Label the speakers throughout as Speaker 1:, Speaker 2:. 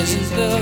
Speaker 1: isn't the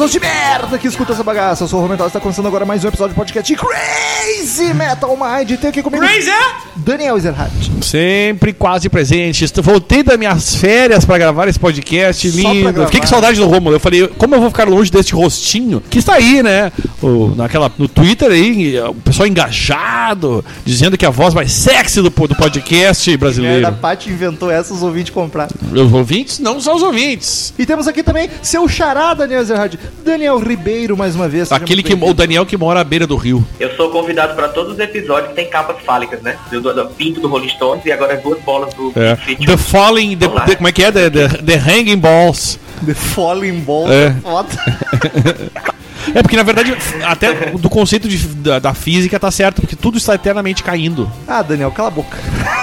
Speaker 2: pessoas de merda que escutam essa bagaça. Eu sou o Romental e está começando agora mais um episódio do podcast Crazy Metal Mind. Tem aqui comigo
Speaker 3: Crazy!
Speaker 2: Daniel Ezerhardt.
Speaker 3: Sempre quase presente. Voltei das minhas férias pra gravar esse podcast lindo.
Speaker 2: gravar.
Speaker 3: Fiquei com saudade do Romulo. Eu falei, como eu vou ficar longe deste rostinho que está aí, né? O- naquela, no Twitter aí, o pessoal engajado, dizendo que é a voz mais sexy do, do podcast
Speaker 2: Merda, a
Speaker 3: brasileiro.
Speaker 2: Paty inventou essa, os ouvintes compraram.
Speaker 3: Os ouvintes não são os ouvintes.
Speaker 2: E temos aqui também seu xará, Daniel Ezerhardt. Daniel Ribeiro, mais uma vez.
Speaker 3: Aquele que, o. Daniel que mora à beira do rio.
Speaker 4: Eu sou convidado para todos os episódios que tem capas fálicas, né? Do, do, do pinto do Rolling Stones e agora as duas bolas do
Speaker 3: É. The Falling, the- the- como é que é? The, the, the Hanging Balls.
Speaker 2: The Falling Ball.
Speaker 3: É.
Speaker 2: Foda.
Speaker 3: É, porque na verdade, até do conceito de- da, da física tá certo, porque tudo está eternamente caindo.
Speaker 2: Ah, Daniel, cala a boca.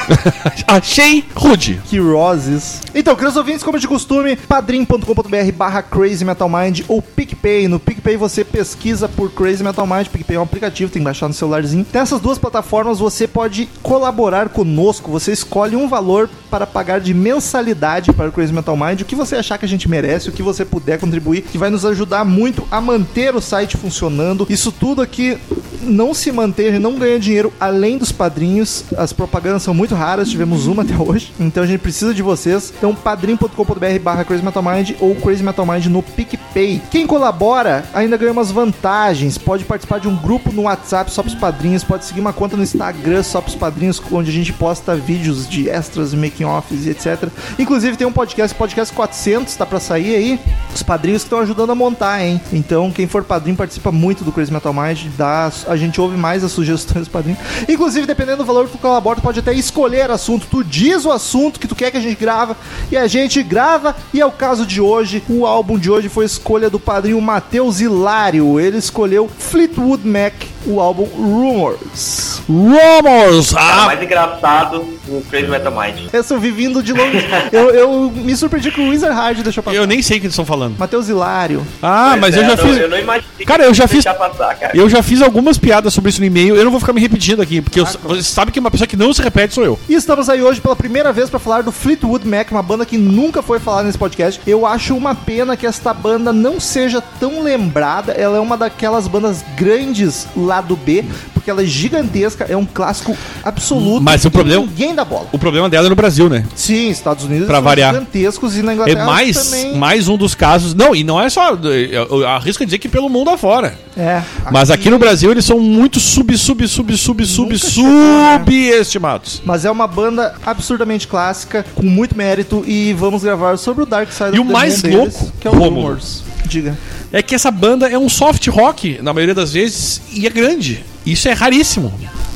Speaker 3: Achei rude.
Speaker 2: Que roses. Então, queridos ouvintes, como de costume, padrim.com.br barra Crazy Metal Mind ou PicPay. No PicPay você pesquisa por Crazy Metal Mind. PicPay é um aplicativo, tem que baixar no celularzinho. Nessas duas plataformas você pode colaborar conosco. Você escolhe um valor para pagar de mensalidade para o Crazy Metal Mind. O que você achar que a gente merece, o que você puder contribuir, que vai nos ajudar muito a manter o site funcionando. Isso tudo aqui não se gente não ganha dinheiro além dos padrinhos. As propagandas são muito raras, tivemos uma até hoje. Então a gente precisa de vocês. Então padrim.com.br barra Crazy Metal Mind ou Crazy Metal Mind no PicPay. Quem colabora ainda ganha umas vantagens. Pode participar de um grupo no WhatsApp só pros padrinhos, pode seguir uma conta no Instagram só pros padrinhos, onde a gente posta vídeos de extras, making offs e etc. Inclusive tem um podcast, podcast 400, tá pra sair aí. Os padrinhos que estão ajudando a montar, hein? Então quem for padrinho participa muito do Crazy Metal Mind, dá, a gente ouve mais as sugestões do padrinho. Inclusive, dependendo do valor que tu colabora, tu pode até escolher assunto. Tu diz o assunto que tu quer que a gente grava e a gente grava. E é o caso de hoje. O álbum de hoje foi escolha do padrinho Matheus Hilário. Ele escolheu Fleetwood Mac, o álbum Rumors.
Speaker 3: Rumors!
Speaker 4: É o
Speaker 3: Ah,
Speaker 4: mais engraçado do Crazy Metal Mind.
Speaker 2: Essa eu vi vindo de longe. eu, eu me surpreendi que o Wizard Hard deixou passar.
Speaker 3: eu nem sei o que eles estão falando.
Speaker 2: Matheus Hilário.
Speaker 3: Ah,
Speaker 4: Pois
Speaker 3: mas
Speaker 4: é,
Speaker 3: eu já
Speaker 4: não-
Speaker 3: fiz.
Speaker 4: Eu não imaginei
Speaker 3: Cara, eu já
Speaker 4: que
Speaker 3: fiz-
Speaker 4: passar, cara.
Speaker 3: Eu já fiz algumas piadas sobre isso no e-mail. Eu não vou ficar me repetindo aqui, porque eu- você sabe que uma pessoa que não se repete sou eu.
Speaker 2: E estamos aí hoje pela primeira vez para falar do Fleetwood Mac, uma banda que nunca foi falada nesse podcast. Eu acho uma pena que esta banda não seja tão lembrada. Ela é uma daquelas bandas grandes lá do B, porque ela é gigantesca, é um clássico absoluto.
Speaker 3: Mas o
Speaker 2: e
Speaker 3: problema-
Speaker 2: Ninguém dá bola.
Speaker 3: O problema dela é no Brasil, né?
Speaker 2: Sim, Estados Unidos
Speaker 3: Pra variar.
Speaker 2: gigantescos e na
Speaker 3: É
Speaker 2: Inglaterra
Speaker 3: mais,
Speaker 2: também.
Speaker 3: mais um dos casos. Não, e não é só. Eu, eu arrisco dizer que pelo mundo afora.
Speaker 2: É.
Speaker 3: Mas aqui no Brasil eles são muito sub, sub, sub, sub, sub,
Speaker 2: né?
Speaker 3: subestimados.
Speaker 2: Mas é uma banda absurdamente clássica, com muito mérito, e vamos gravar sobre o Dark Side
Speaker 3: E
Speaker 2: of
Speaker 3: o
Speaker 2: the
Speaker 3: mais
Speaker 2: Moon deles,
Speaker 3: louco,
Speaker 2: que é o. Rumors. Diga.
Speaker 3: É que essa banda é um soft rock, na maioria das vezes, e é grande. Isso é raríssimo.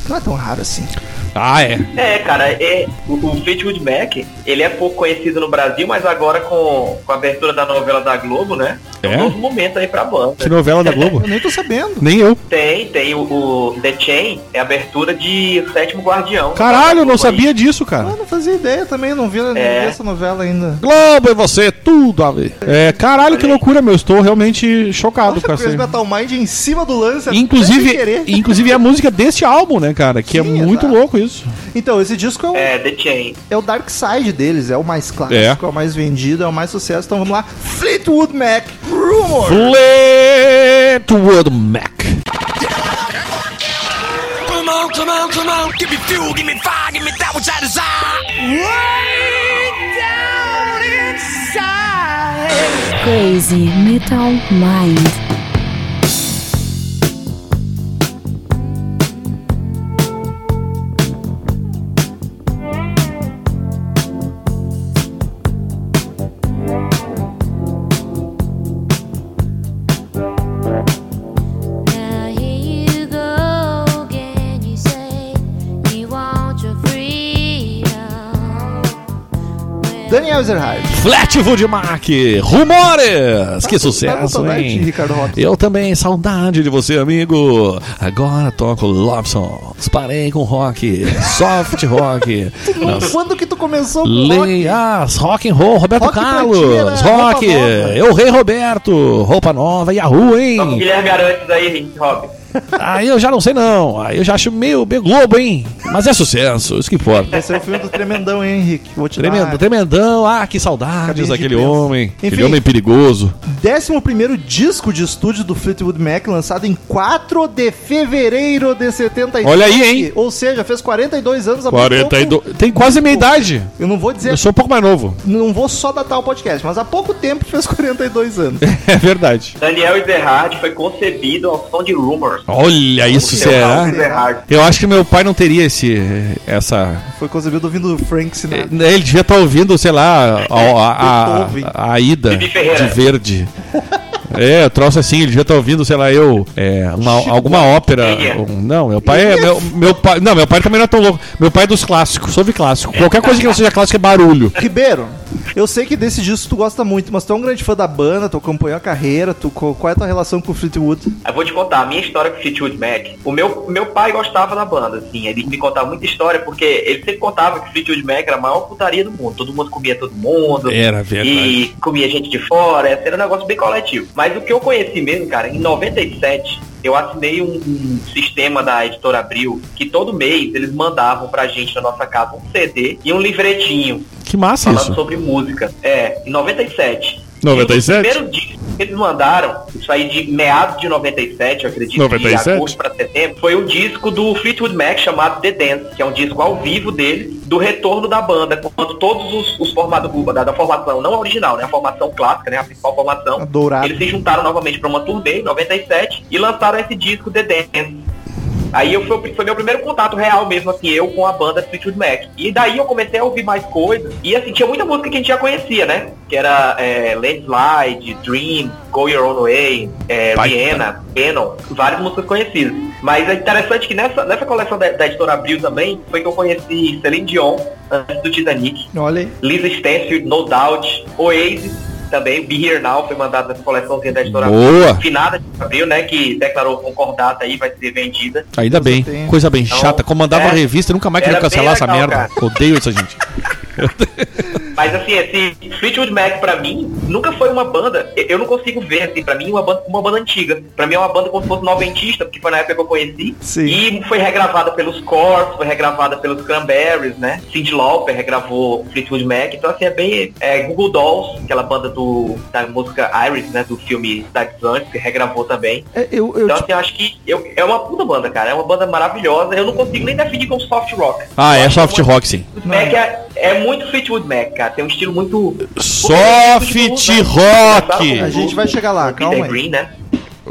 Speaker 2: Não é tão raro assim.
Speaker 3: Ah, é.
Speaker 4: É, cara, é, o, o Fleetwood Mac, ele é pouco conhecido no Brasil, mas agora com, com a abertura da novela da Globo, né? É
Speaker 3: É?
Speaker 4: um novo momento aí pra banda.
Speaker 3: Que novela da Globo?
Speaker 2: Eu nem tô sabendo.
Speaker 3: Nem eu.
Speaker 4: Tem, tem o, o The Chain, é a abertura de O Sétimo Guardião.
Speaker 3: Caralho, eu não
Speaker 4: Aí.
Speaker 3: sabia disso,
Speaker 2: Eu
Speaker 3: cara.
Speaker 2: não fazia ideia também, não vi, não vi
Speaker 4: É.
Speaker 2: essa novela ainda.
Speaker 3: Globo e você, tudo a ver. É, caralho, que loucura, meu. Estou realmente chocado
Speaker 2: Nossa,
Speaker 3: com essa.
Speaker 2: Metal Mind em cima do lance,
Speaker 3: Inclusive, inclusive é a música deste álbum, né, cara? Que é
Speaker 2: Sim,
Speaker 3: muito
Speaker 2: exato.
Speaker 3: louco isso.
Speaker 2: Então, esse disco é o,
Speaker 4: É, The Chain.
Speaker 2: é o Dark Side deles, é o mais clássico, é.
Speaker 3: É.
Speaker 2: o mais vendido, é o mais sucesso. Então vamos lá, Fleetwood Mac, Rumor.
Speaker 3: Fleetwood Mac.
Speaker 5: Come on, come on, come on. Give me fuel, give me fire, give me that which I desire. Way down inside.
Speaker 6: Crazy Metal Mind.
Speaker 2: Ezerhard.
Speaker 3: Flatwood Mac, rumores! Que
Speaker 2: Tá com
Speaker 3: sucesso, hein? Eu também, saudade de você, amigo. Agora toco Love Songs. Parei com rock, soft rock. Nossa.
Speaker 2: Quando que tu começou com rock?
Speaker 3: Lei, ah, rock and roll, Roberto
Speaker 2: Rock
Speaker 3: Carlos,
Speaker 2: ti era
Speaker 3: rock, eu rei Roberto, roupa nova, Yahoo,
Speaker 4: Só com o
Speaker 3: hein?
Speaker 4: Guilherme Garantes aí, Rob.
Speaker 3: Aí eu já não sei não, aí eu já acho meio, meio Globo, hein? Mas é sucesso, isso que importa.
Speaker 2: Esse é o filme do Tremendão, hein, Henrique? Vou te
Speaker 3: Tremendo,
Speaker 2: dar.
Speaker 3: tremendão, ah, que saudades daquele homem, aquele
Speaker 2: Enfim.
Speaker 3: homem perigoso.
Speaker 2: 11 disco de estúdio do Fleetwood Mac, lançado em 4 de fevereiro de 77.
Speaker 3: Olha aí, hein?
Speaker 2: Ou seja, fez 42 anos há pouco
Speaker 3: 42, tem quase a minha idade.
Speaker 2: Eu não vou dizer,
Speaker 3: Eu sou um pouco mais novo.
Speaker 2: não vou só datar o podcast, mas há pouco tempo fez 42 anos.
Speaker 3: É verdade.
Speaker 4: Daniel Ezerhard foi concebido ao som de Rumors.
Speaker 3: Olha isso, será? Eu acho que meu pai não teria esse, essa
Speaker 2: Foi concebido ouvindo Frank Sinatra.
Speaker 3: Ele devia estar ouvindo, sei lá, a, a, a, a ida de verde. É, troço assim, ele devia estar ouvindo, sei lá, eu, é, uma- alguma ópera.
Speaker 4: É?
Speaker 3: um- não, meu pai é. Meu, meu pai, não, meu pai também não é tão louco. Meu pai é dos clássicos, soube clássico. Qualquer coisa que não seja clássico é barulho.
Speaker 2: Ribeiro, eu sei que desse disco tu gosta muito, mas tu é um grande fã da banda, tu acompanhou a carreira, tu, qual é a tua relação com o Fleetwood?
Speaker 4: Eu vou te contar a minha história com o Fleetwood Mac. O meu, meu pai gostava da banda, assim. Ele me contava muita história, porque ele sempre contava que o Fleetwood Mac era a maior putaria do mundo. Todo mundo comia todo mundo.
Speaker 3: Era verdade.
Speaker 4: E comia gente de fora. Era um negócio bem coletivo. Mas o que eu conheci mesmo, cara, em 97, eu assinei um, um sistema da editora Abril que todo mês eles mandavam pra gente na nossa casa um CD e um livretinho
Speaker 3: Que massa
Speaker 4: falando
Speaker 3: isso.
Speaker 4: sobre música. É, em 97.
Speaker 3: 97?
Speaker 4: E um dos primeiros discos que eles mandaram, isso aí de meados de 97, eu acredito,
Speaker 3: 97?
Speaker 4: de agosto para setembro, foi um disco do Fleetwood Mac chamado The Dance, que é um disco ao vivo deles, do retorno da banda, quando todos os, os formados da, da formação, não a original, né, a formação clássica, né, a principal formação,
Speaker 2: A dourada.
Speaker 4: eles se juntaram novamente para uma turnê em 97 e lançaram esse disco The Dance. Aí eu foi, foi meu primeiro contato real mesmo, assim, eu com a banda Fleetwood Mac. E daí eu comecei a ouvir mais coisas. E assim, tinha muita música que a gente já conhecia, né? Que era é, Landslide, Dream, Go Your Own Way, é,
Speaker 3: Pai-
Speaker 4: Rihanna, Canon, várias músicas conhecidas. Mas é interessante que nessa, nessa coleção da, da editora Abril também, foi que eu conheci Celine Dion, antes do Titanic.
Speaker 2: Olha aí.
Speaker 4: Lisa Stansfield, No Doubt, Oasis também, Be Here Now foi mandado nessa coleçãozinha da editora
Speaker 3: Boa.
Speaker 4: Finada de Abril, né, que declarou concordata aí, vai ser vendida.
Speaker 3: Ainda bem,
Speaker 2: tem.
Speaker 3: coisa bem
Speaker 4: Então,
Speaker 3: chata. Comandava
Speaker 4: é,
Speaker 3: a revista, nunca mais queria cancelar essa
Speaker 4: legal,
Speaker 3: merda.
Speaker 4: cara.
Speaker 3: Odeio essa gente.
Speaker 4: Mas assim, esse Fleetwood Mac pra mim nunca foi uma banda, eu não consigo ver assim, pra mim uma banda, uma banda antiga. Pra mim é uma banda como se fosse noventista, porque foi na época que eu conheci.
Speaker 2: Sim.
Speaker 4: E foi regravada pelos Corrs, foi regravada pelos Cranberries, né? Cyndi Lauper regravou Fleetwood Mac. Então assim, é bem é, Google Dolls, aquela banda do da música Iris, né, do filme Cidades Antes, que regravou também.
Speaker 2: É, eu, eu,
Speaker 4: Então assim, eu acho que eu, é uma puta banda, cara. É uma banda maravilhosa. Eu não consigo nem definir como soft rock.
Speaker 3: Ah,
Speaker 4: Eu
Speaker 3: é soft rock, sim.
Speaker 4: Mac é, é muito Fleetwood Mac, cara. Tem um estilo muito.
Speaker 3: Soft rock.
Speaker 2: A gente vai chegar lá, calma
Speaker 4: Peter
Speaker 2: aí.
Speaker 4: Green, né?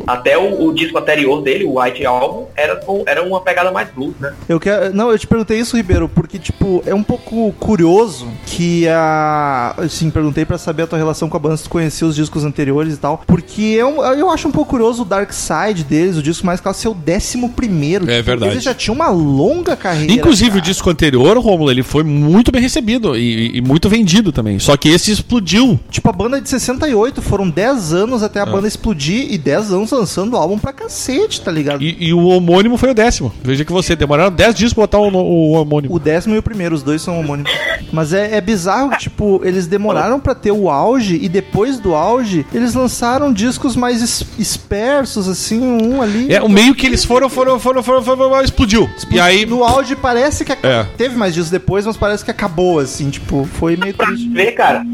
Speaker 4: Até o, o disco anterior dele, o White Album, era, era uma pegada mais blues, né?
Speaker 2: Eu quero, não, eu te perguntei isso, Ribeiro, porque tipo, é um pouco curioso que a assim, perguntei pra saber a tua relação com a banda, se tu conhecia os discos anteriores e tal, porque é um- eu acho um pouco curioso o Dark Side deles, o disco mais clássico, ser o décimo primeiro.
Speaker 3: É verdade.
Speaker 2: Eles já tinham uma longa carreira.
Speaker 3: Inclusive, o
Speaker 2: cara.
Speaker 3: disco anterior, Rômulo, ele foi muito bem recebido e, e muito vendido também. Só que esse explodiu.
Speaker 2: Tipo, a banda é de 68, foram 10 anos
Speaker 3: Ah.
Speaker 2: até a banda explodir e 10 anos lançando álbum pra cacete, tá ligado?
Speaker 3: E, e o homônimo foi o décimo. Veja que você demoraram 10 dias pra botar o, o homônimo.
Speaker 2: O décimo e o primeiro, os dois são homônimos. Mas é, é bizarro que, tipo, eles demoraram pra ter o auge e depois do auge, eles lançaram discos mais es- espersos, assim, um ali.
Speaker 3: É, o meio que eles foram, foram, foram, foram, foram, foram explodiu. E aí.
Speaker 2: No auge parece que
Speaker 3: É.
Speaker 2: teve mais discos depois, mas parece que acabou, assim, tipo, foi meio
Speaker 4: Pra
Speaker 2: triste.
Speaker 4: ver, cara,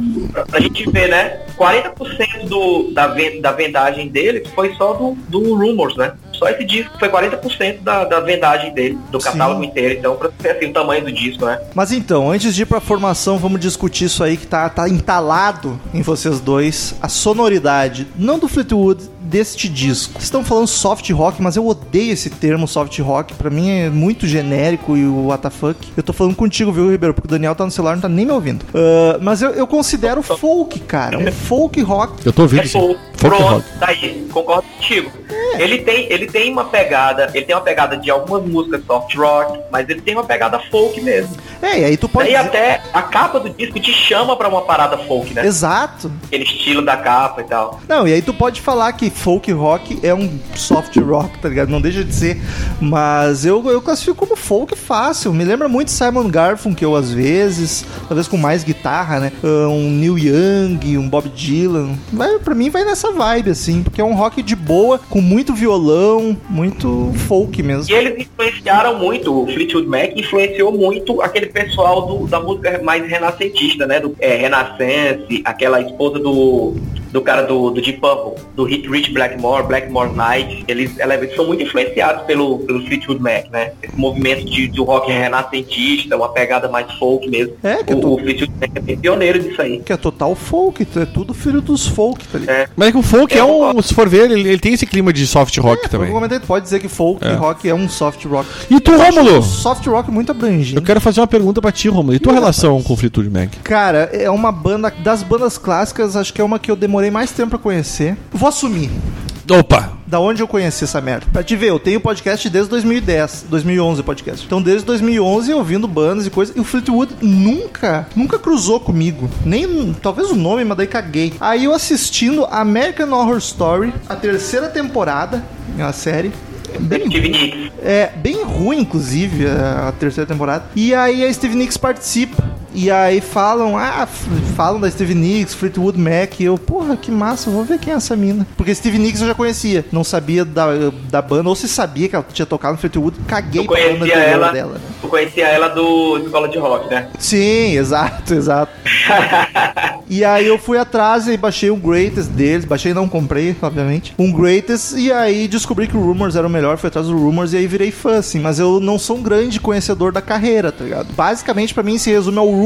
Speaker 4: pra, gente ver, né? 40% do, da, ven- da vendagem dele foi só do, do Rumors, né? Só esse disco foi 40% da, da vendagem dele, do catálogo
Speaker 2: Sim.
Speaker 4: inteiro. Então, pra ver assim, o tamanho do disco, né?
Speaker 2: Mas então, antes de ir pra formação, vamos discutir isso aí que tá, tá entalado em vocês dois. A sonoridade, não do Fleetwood, deste disco. Vocês estão falando soft rock, mas eu odeio esse termo soft rock. Pra mim é muito genérico e o WTF. Eu tô falando contigo, viu, Ribeiro? Porque o Daniel tá no celular e não tá nem me ouvindo. Ah, mas eu, eu considero folk, cara. Um folk rock.
Speaker 3: Eu tô ouvindo
Speaker 4: É folk.
Speaker 3: Folk
Speaker 4: Pronto,
Speaker 3: rock.
Speaker 4: daí, concordo contigo.
Speaker 2: É.
Speaker 4: Ele tem, ele tem uma pegada, ele tem uma pegada de algumas músicas soft rock, mas ele tem uma pegada folk mesmo.
Speaker 2: É, e aí tu pode
Speaker 4: Daí
Speaker 2: dizer...
Speaker 4: até a capa do disco te chama pra uma parada folk, né?
Speaker 2: Exato.
Speaker 4: Aquele estilo da capa e tal.
Speaker 2: Não, e aí tu pode falar que folk rock é um soft rock, tá ligado? Não deixa de ser. Mas eu, eu classifico como folk fácil. Me lembra muito Simon Garfunkel às vezes, talvez com mais guitarra, né? Ah, Um Neil Young, um Bob Dylan. Vai, pra mim vai nessa vibe, assim, porque é um rock de boa, com muito violão, muito folk mesmo.
Speaker 4: E eles influenciaram muito, o Fleetwood Mac influenciou muito aquele pessoal do- da música mais renascentista, né? Do é, aquela esposa do, do cara do, do Deep Purple, do Rich Rich Blackmore, Blackmore Night. Eles, eles são muito influenciados pelo, pelo Fleetwood Mac, né? Esse movimento de, de rock renascentista, uma pegada mais folk mesmo.
Speaker 2: É, que eu
Speaker 4: o,
Speaker 2: tô-
Speaker 4: o Fleetwood Mac é bem pioneiro disso aí.
Speaker 2: Que é total folk, é tudo filho dos folk, tá ligado?
Speaker 4: É.
Speaker 3: Mas é que o folk é,
Speaker 4: Eu
Speaker 3: um. Se for ver, ele, ele tem esse clima de soft rock também.
Speaker 2: Comentei, tu pode dizer que folk
Speaker 3: É.
Speaker 2: rock é um soft rock.
Speaker 3: E tu, Rômulo?
Speaker 2: um Soft rock muito abrangente.
Speaker 3: Eu quero fazer uma pergunta pra ti, Romulo. E tua relação com o Fleetwood Mac?
Speaker 2: Cara, é uma banda das bandas clássicas, acho que é uma que eu demorei mais tempo pra conhecer. Vou assumir.
Speaker 3: Opa!
Speaker 2: Da onde eu conheci essa merda? Pra te ver, eu tenho podcast desde 2010, 2011 podcast. Então desde 2011 eu ouvindo bandas e coisas. E o Fleetwood nunca, nunca cruzou comigo. Nem, talvez o nome, mas daí caguei. Aí eu assistindo American Horror Story, a terceira temporada, é uma série. Bem é bem ruim, inclusive, a terceira temporada. E aí a Steve Nicks participa. E aí falam, ah, falam da Steve Nicks, Fleetwood Mac. E eu, porra, que massa, vou ver quem é essa mina. Porque Steve Nicks eu já conhecia. Não sabia da, da banda, ou se sabia que ela tinha tocado no Fleetwood, caguei
Speaker 4: Tu
Speaker 2: pra banda
Speaker 4: ela,
Speaker 2: dela. né?
Speaker 4: tu conhecia ela do Escola de Rock, né?
Speaker 2: Sim, exato, exato. e aí eu fui atrás e baixei o Greatest deles. Baixei, não comprei, obviamente. Um Greatest. E aí descobri que o Rumors era o melhor. Fui atrás do Rumors e aí virei fã, assim. Mas eu não sou um grande conhecedor da carreira, tá ligado? Basicamente, pra mim, se resume ao Rumors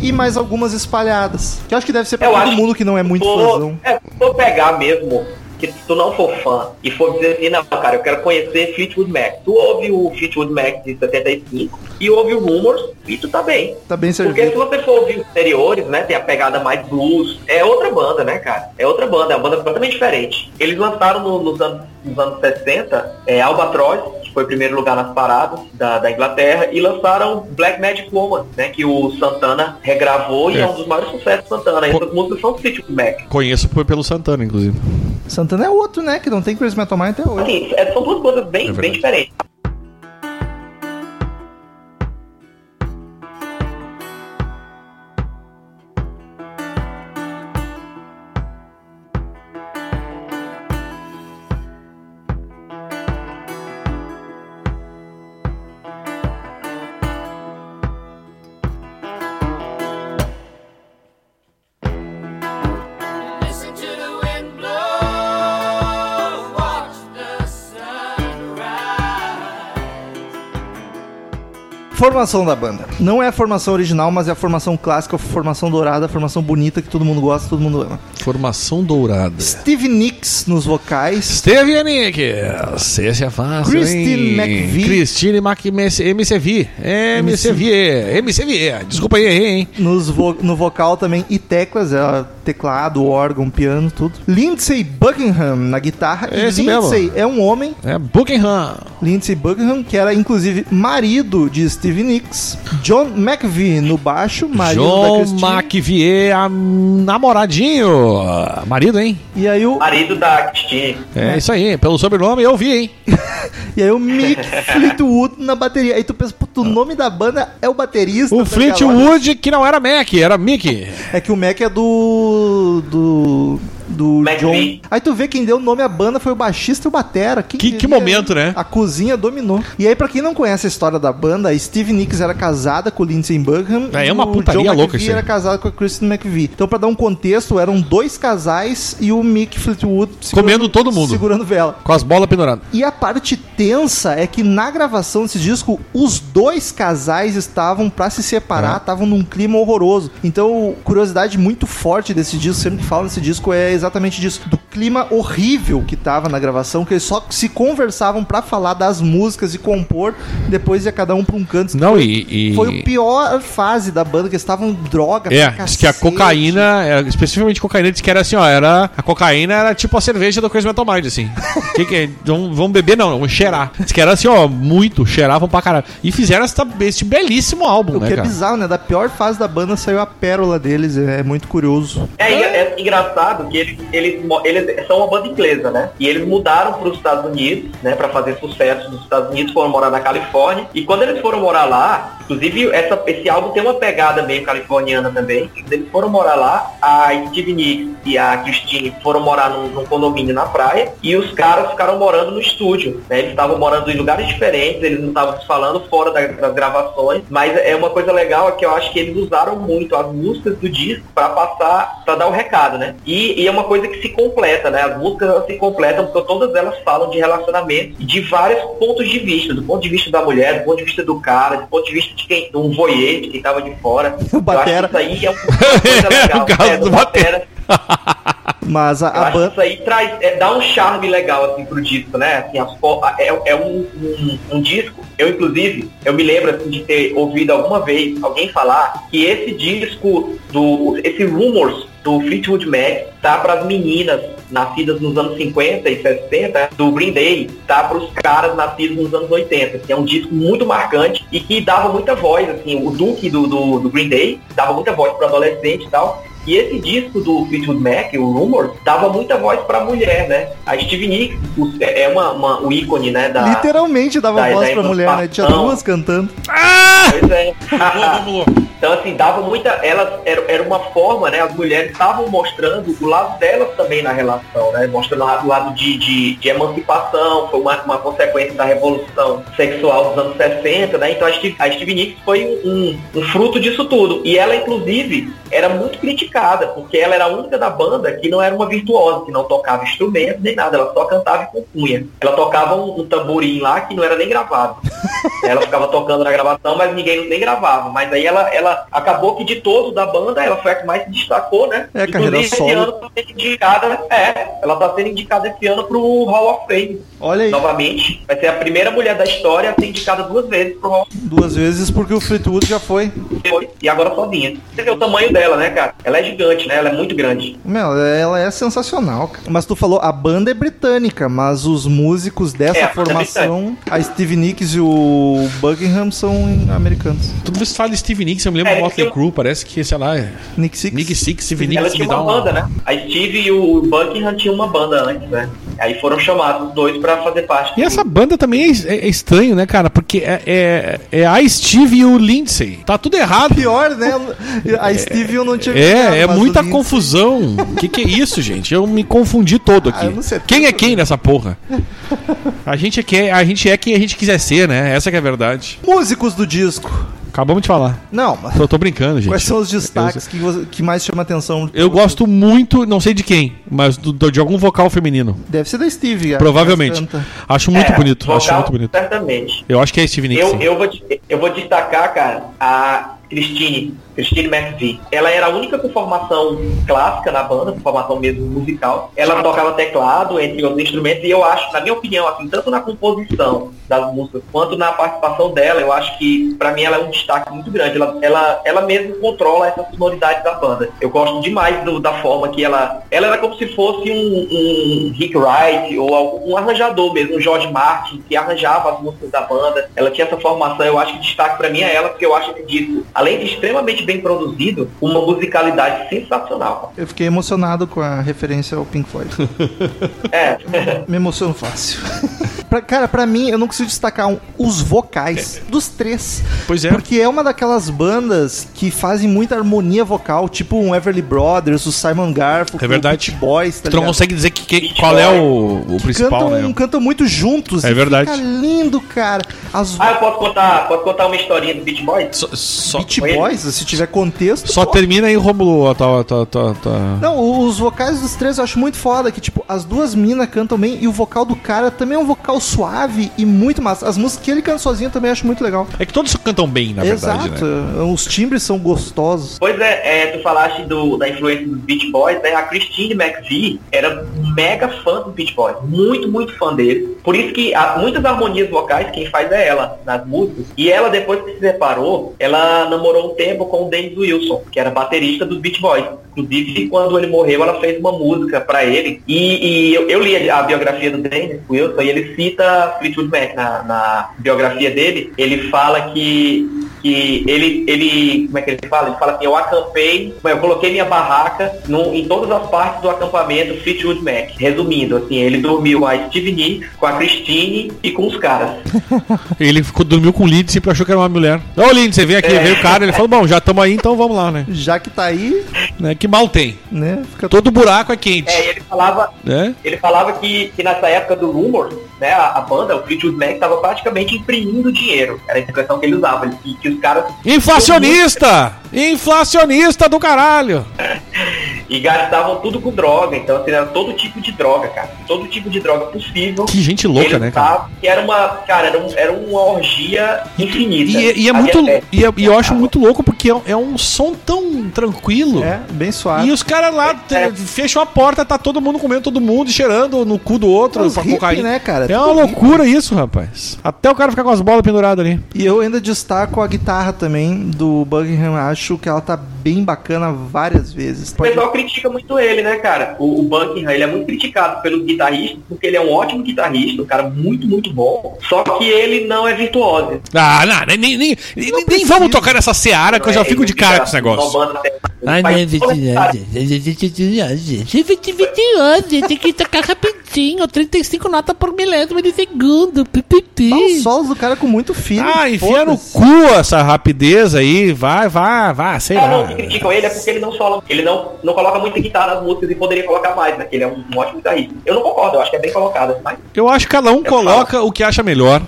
Speaker 2: e mais algumas espalhadas. Que eu acho que deve ser pra
Speaker 4: Eu
Speaker 2: todo mundo que não é muito
Speaker 4: for,
Speaker 2: fãzão.
Speaker 4: é, for pegar mesmo, que se tu não for fã e for dizer assim, não, cara, eu quero conhecer Fleetwood Mac. Tu ouve o Fleetwood Mac de 75 e ouve o Rumors e tu tá bem.
Speaker 2: Tá bem
Speaker 4: Porque se
Speaker 2: servido.
Speaker 4: você for ouvir os anteriores, né, tem a pegada mais blues, é outra banda, né, cara? É outra banda, é uma banda completamente diferente. Eles lançaram no- nos, anos, nos anos 60 é, Albatross, que foi o primeiro lugar nas paradas da, da Inglaterra, e lançaram Black Magic Woman, né, que o Santana regravou e
Speaker 3: É.
Speaker 4: é um dos maiores sucessos do Santana.
Speaker 3: Co-
Speaker 4: essas músicas são do Fleetwood Mac.
Speaker 3: Conheço por- pelo Santana, inclusive.
Speaker 2: Santana é outro, né? Que não tem Crazy Metal Mind até hoje.
Speaker 4: Assim, é- são duas bandas bem,
Speaker 3: É
Speaker 4: bem diferentes.
Speaker 2: Formação da banda. Não é a formação original, mas é a formação clássica, a formação dourada, a formação bonita que todo mundo gosta, todo mundo ama.
Speaker 3: Formação dourada.
Speaker 2: Steve Nicks nos vocais.
Speaker 3: Steve Nick. Esse é fácil,
Speaker 2: Christine? McVie.
Speaker 3: Christine Mac MCV. MCV. MCV. Desculpa aí, hein?
Speaker 2: Nos vo- no vocal também e teclas, é, teclado, órgão, piano, tudo. Lindsey Buckingham na guitarra. E
Speaker 3: Esse
Speaker 2: Lindsey é um homem,
Speaker 3: É Buckingham.
Speaker 2: Lindsey Buckingham, que era inclusive marido de Steve Nicks. John McVie no baixo, marido da
Speaker 3: John
Speaker 2: Christine.
Speaker 3: McVie, a- namoradinho. Marido, hein?
Speaker 2: E aí o,
Speaker 4: Marido da Christine.
Speaker 3: É isso aí. Pelo sobrenome eu vi, hein?
Speaker 2: e aí o Mick Fleetwood na bateria. Aí tu pensa, o nome da banda é o baterista.
Speaker 3: O
Speaker 2: tá?
Speaker 3: Fleetwood, que não era Mac, era Mickey.
Speaker 2: É que o Mac é do. do. Do
Speaker 4: Mac
Speaker 2: John. Aí tu vê quem deu o nome à banda foi o baixista e o Batera. Quem
Speaker 3: Que- que momento, né?
Speaker 2: A cozinha dominou. E aí, pra quem não conhece a história da banda, a Steve Nicks era casada com o Lindsey Buckingham.
Speaker 3: É, é uma putaria
Speaker 2: John
Speaker 3: louca isso
Speaker 2: era casado com a Kristen McVie. Então, pra dar um contexto, eram dois casais e o Mick Fleetwood
Speaker 3: Comendo todo mundo.
Speaker 2: Segurando vela.
Speaker 3: Com as bolas penduradas.
Speaker 2: E a parte tensa é que na gravação desse disco, os dois casais estavam pra se separar,
Speaker 3: É.
Speaker 2: estavam num clima horroroso. Então, curiosidade muito forte desse disco, sempre que falo nesse disco, é exatamente disso. Do clima horrível que tava na gravação, que eles só se conversavam pra falar das músicas e compor, depois ia cada um pra um canto.
Speaker 3: Não, e. e-
Speaker 2: Foi a pior fase da banda, que eles estavam droga
Speaker 3: É, diz que a cocaína, é, especificamente cocaína, diz que era assim, ó, era, a cocaína era tipo a cerveja do Crazy Metal Mind, assim. que que é? Vamos, vamos beber não, vamos cheirar. Diz que era assim, ó, muito, cheiravam pra caralho. E fizeram essa, esse belíssimo álbum,
Speaker 2: O
Speaker 3: né,
Speaker 2: que é
Speaker 3: cara?
Speaker 2: bizarro, né? Da pior fase da banda saiu a pérola deles, é muito curioso.
Speaker 4: É, e é engraçado que eles, eles, eles são uma banda inglesa, né? E eles mudaram para os Estados Unidos, né? Para fazer sucesso nos Estados Unidos, foram morar na Califórnia. E quando eles foram morar lá, inclusive essa, esse álbum tem uma pegada meio californiana também. Eles foram morar lá, a Steve Nicks e a Christine foram morar num, num condomínio na praia e os caras ficaram morando no estúdio. Né? Eles estavam morando em lugares diferentes, eles não estavam se falando fora da- das gravações, mas é uma coisa legal é que eu acho que eles usaram muito as músicas do disco para passar, para dar o recado, né? E, e é uma coisa que se completa, né? As músicas se completam porque todas elas falam de relacionamento de vários pontos de vista, do ponto de vista da mulher, do ponto de vista do cara, do ponto de vista de quem, um voyeur, de quem tava de fora.
Speaker 2: O batera.
Speaker 4: Eu acho que isso aí é uma coisa legal.
Speaker 3: O caso
Speaker 4: é,
Speaker 3: do batera.
Speaker 2: Mas a, a banda.
Speaker 4: isso aí traz, é, dá um charme legal assim pro disco, né? Assim, as é, é um, um- um disco. Eu inclusive, eu me lembro assim, de ter ouvido alguma vez alguém falar que esse disco do esse Rumors do Fleetwood Mac tá para as meninas nascidas nos anos 50 e 60 do Green Day, tá para os caras nascidos nos anos 80. Que é um disco muito marcante e que dava muita voz, assim, o Duke do, do, do Green Day dava muita voz para adolescente e tal. E esse disco do Fleetwood Mac, o Rumors, dava muita voz pra mulher, né? A Steve Nicks o- é uma, uma- o ícone, né? Da,
Speaker 2: Literalmente dava
Speaker 4: da-
Speaker 2: voz
Speaker 4: da
Speaker 2: pra mulher, né? Tinha duas cantando.
Speaker 4: Pois é. Então, assim, dava muita. Elas era, era uma forma, né? As mulheres estavam mostrando o lado delas também na relação, né? Mostrando o lado- de, de, de emancipação, foi uma, uma consequência da revolução sexual dos anos 60, né? Então a Steve, a Steve Nicks foi um, um fruto disso tudo. E ela, inclusive, era muito criticada, porque ela era a única da banda que não era uma virtuosa, que não tocava instrumento nem nada, ela só cantava e compunha. Ela tocava um, um tamborim lá que não era nem gravado. Ela ficava tocando na gravação, mas ninguém nem gravava. Mas aí ela, ela acabou que de todos da banda, ela foi a que mais se destacou, né?
Speaker 2: É, carreira
Speaker 4: esse
Speaker 2: solo.
Speaker 4: ano tá sendo indicada, é, ela tá sendo indicada esse ano pro Hall of Fame.
Speaker 2: Olha aí,
Speaker 4: Novamente, vai ser a primeira mulher da história a ser indicada duas vezes pro Hall of
Speaker 2: duas vezes porque o Fleetwood já foi.
Speaker 4: Fame e agora sozinha. Você vê o tamanho dela, né, cara? Ela é gigante, né? Ela é muito grande.
Speaker 2: Meu, ela é sensacional, cara. Mas tu falou, a banda é britânica, mas os músicos dessa
Speaker 4: É, é
Speaker 2: formação, a Steve Nicks e o Buckingham são americanos.
Speaker 3: Tudo isso fala de Steve Nicks, eu me lembro
Speaker 4: É,
Speaker 3: do Motley
Speaker 4: eu-
Speaker 3: Crue, parece que, sei lá, é
Speaker 2: Nick Six.
Speaker 3: Nick Six, Steve
Speaker 4: Ela
Speaker 3: Nicks
Speaker 4: tinha
Speaker 3: me dá
Speaker 4: uma
Speaker 3: um...
Speaker 4: banda, né? A Steve e o Buckingham tinham uma banda antes, né? Aí foram chamados os dois pra fazer parte.
Speaker 3: E essa banda também é, é- é estranho, né, cara? Porque é, é, é a Steve e o Lindsay. Tá tudo errado.
Speaker 2: Pior, né? A Steve eu não tinha
Speaker 3: É, é muita
Speaker 2: o
Speaker 3: confusão. Que que é isso, gente? Eu me confundi todo
Speaker 2: Ah,
Speaker 3: aqui.
Speaker 2: sei.
Speaker 3: Quem é quem nessa porra? A gente é quem, a gente é quem a gente quiser ser, né? Essa que é a verdade.
Speaker 2: Músicos do disco.
Speaker 3: Acabamos de falar.
Speaker 2: Não, mas
Speaker 3: Eu tô brincando, gente.
Speaker 2: quais são os destaques que, você- que mais chama atenção?
Speaker 3: Eu gosto muito, não sei de quem, mas do- do- de algum vocal feminino.
Speaker 2: Deve ser da Steve. a-
Speaker 3: Provavelmente.
Speaker 2: que.
Speaker 3: Acho muito
Speaker 4: É,
Speaker 3: bonito. Acho
Speaker 4: vocal,
Speaker 3: muito bonito.
Speaker 4: Certamente.
Speaker 3: Eu acho que é Steve Nicks.
Speaker 4: Eu, eu, vou, eu vou destacar, cara, a Christine, Christine McVie. Ela era a única com formação clássica na banda, com formação mesmo musical. Ela tocava teclado, entre outros instrumentos, e eu acho, na minha opinião, assim, tanto na composição das músicas quanto na participação dela, eu acho que, pra mim, ela é um destaque muito grande. Ela, ela, ela mesma controla essa sonoridade da banda. Eu gosto demais do- da forma que ela... Ela era como se fosse um, um Rick Wright ou um arranjador mesmo, um George Martin, que arranjava as músicas da banda. Ela tinha essa formação, eu acho que destaque pra mim é ela, porque eu acho esse disco, além de extremamente bem produzido, uma musicalidade sensacional.
Speaker 2: Eu fiquei emocionado com a referência ao Pink Floyd.
Speaker 4: É.
Speaker 2: Me emociono fácil. Pra- cara, pra mim, eu não consigo destacar um- os vocais dos três.
Speaker 3: Pois é.
Speaker 2: Porque é uma daquelas bandas que fazem muita harmonia vocal, tipo um Everly Brothers, o Simon Garfunkel,
Speaker 3: É verdade.
Speaker 2: o Beach Boys, tá
Speaker 3: Tu não consegue dizer que, que- qual é o, o principal,
Speaker 2: cantam,
Speaker 3: né?
Speaker 2: cantam muito juntos.
Speaker 3: É verdade.
Speaker 2: Fica lindo, cara. As
Speaker 4: Ah, eu posso contar, posso contar uma historinha do Beach Boys?
Speaker 3: Só, só,
Speaker 2: Beach? Boys, se tiver contexto.
Speaker 3: só
Speaker 2: pô.
Speaker 3: termina aí, Romulo, a tua, tua, tua, tua-
Speaker 2: Não, os vocais dos três eu acho muito foda, que tipo, as duas minas cantam bem e o vocal do cara também é um vocal suave e muito massa. As músicas que ele canta sozinho eu também acho muito legal.
Speaker 3: É que todos cantam bem, na verdade,
Speaker 2: Exato.
Speaker 3: né?
Speaker 2: Os timbres são gostosos.
Speaker 4: Pois é, é, tu falaste do, da influência dos Beach Boys, né? A Christine McVie era mega fã dos Beach Boys. Muito, muito fã deles. Por isso que há muitas harmonias vocais, quem faz é ela, nas músicas. E ela, depois que se separou, ela namorou um tempo com o Dennis Wilson, que era baterista dos Beach Boys. Inclusive, quando ele morreu, ela fez uma música pra ele. E, e eu, eu li a biografia do Dennis Wilson e ele cita Fleetwood Mac na, na biografia dele. Ele fala que, que ele, ele. Como é que ele fala? Ele fala assim, eu acampei, eu coloquei minha barraca no, em todas as partes do acampamento Fleetwood Mac. Resumindo, assim, ele dormiu com a Steve Nicks, com a Christine e com os caras.
Speaker 3: Ele ficou, dormiu com o Lindsay e achou que era uma mulher. Ô, Lindsay, vem aqui,
Speaker 4: É.
Speaker 3: veio o cara. Ele falou, bom, já estamos aí, então vamos lá, né?
Speaker 2: Já que tá aí,
Speaker 3: né? Que mal tem.
Speaker 2: né? Fica
Speaker 3: Todo buraco é quente.
Speaker 4: É, ele falava,
Speaker 3: Né?
Speaker 4: ele falava que, que nessa época do Rumors, né, a, a banda, o Fleetwood Mac, tava praticamente imprimindo dinheiro. Era a expressão que ele usava. Ele, que, que os caras
Speaker 3: Inflacionista! Inflacionista do caralho!
Speaker 4: e gastavam tudo com droga. Então, assim, era todo tipo de droga, cara. Todo tipo de droga possível.
Speaker 3: Que gente louca, né, cara?
Speaker 4: Que era uma, cara, era, um- era uma orgia infinita.
Speaker 3: E, e é
Speaker 4: Havia
Speaker 3: muito. E, é- e eu acho muito louco porque é, é um som tão tranquilo.
Speaker 2: é, bem suave.
Speaker 3: E os caras lá te-
Speaker 4: É.
Speaker 3: fecham a porta, tá todo mundo comendo todo mundo, e cheirando no cu do outro,
Speaker 2: Os
Speaker 3: a
Speaker 2: hippie,
Speaker 3: cocaína.
Speaker 2: né, cara?
Speaker 3: É uma loucura isso, rapaz. Até o cara ficar com as bolas penduradas ali.
Speaker 2: E eu ainda destaco a guitarra também do Buckingham. Acho que ela tá bem bacana várias vezes.
Speaker 4: O pessoal critica muito ele, né, cara? O, o Buckingham, ele é muito criticado pelos guitarristas, porque ele é um ótimo guitarrista, um cara muito, muito bom. Só que ele não é virtuoso.
Speaker 3: Ah, não, nem, nem, nem, nem- vamos tocar nessa seara que eu já
Speaker 4: É,
Speaker 3: fico de cara com esse negócio.
Speaker 4: até-
Speaker 7: Ai, não, 20 anos, tem que tocar rapidinho, 35 notas por milésimo de segundo, pipipi.
Speaker 2: Dá os solos do cara com muito feeling.
Speaker 3: Ah, enfia no cu essa rapidez aí, vai, vai, vai, sei
Speaker 4: Ah, não,
Speaker 3: lá.
Speaker 4: que criticam ele é porque ele não sola, ele não, não coloca muita guitarra nas músicas e poderia colocar mais, né? Que ele é um, um ótimo guitarrista. Eu não concordo, eu acho que é bem colocado, mas
Speaker 3: Eu acho que cada um coloca o que acha melhor,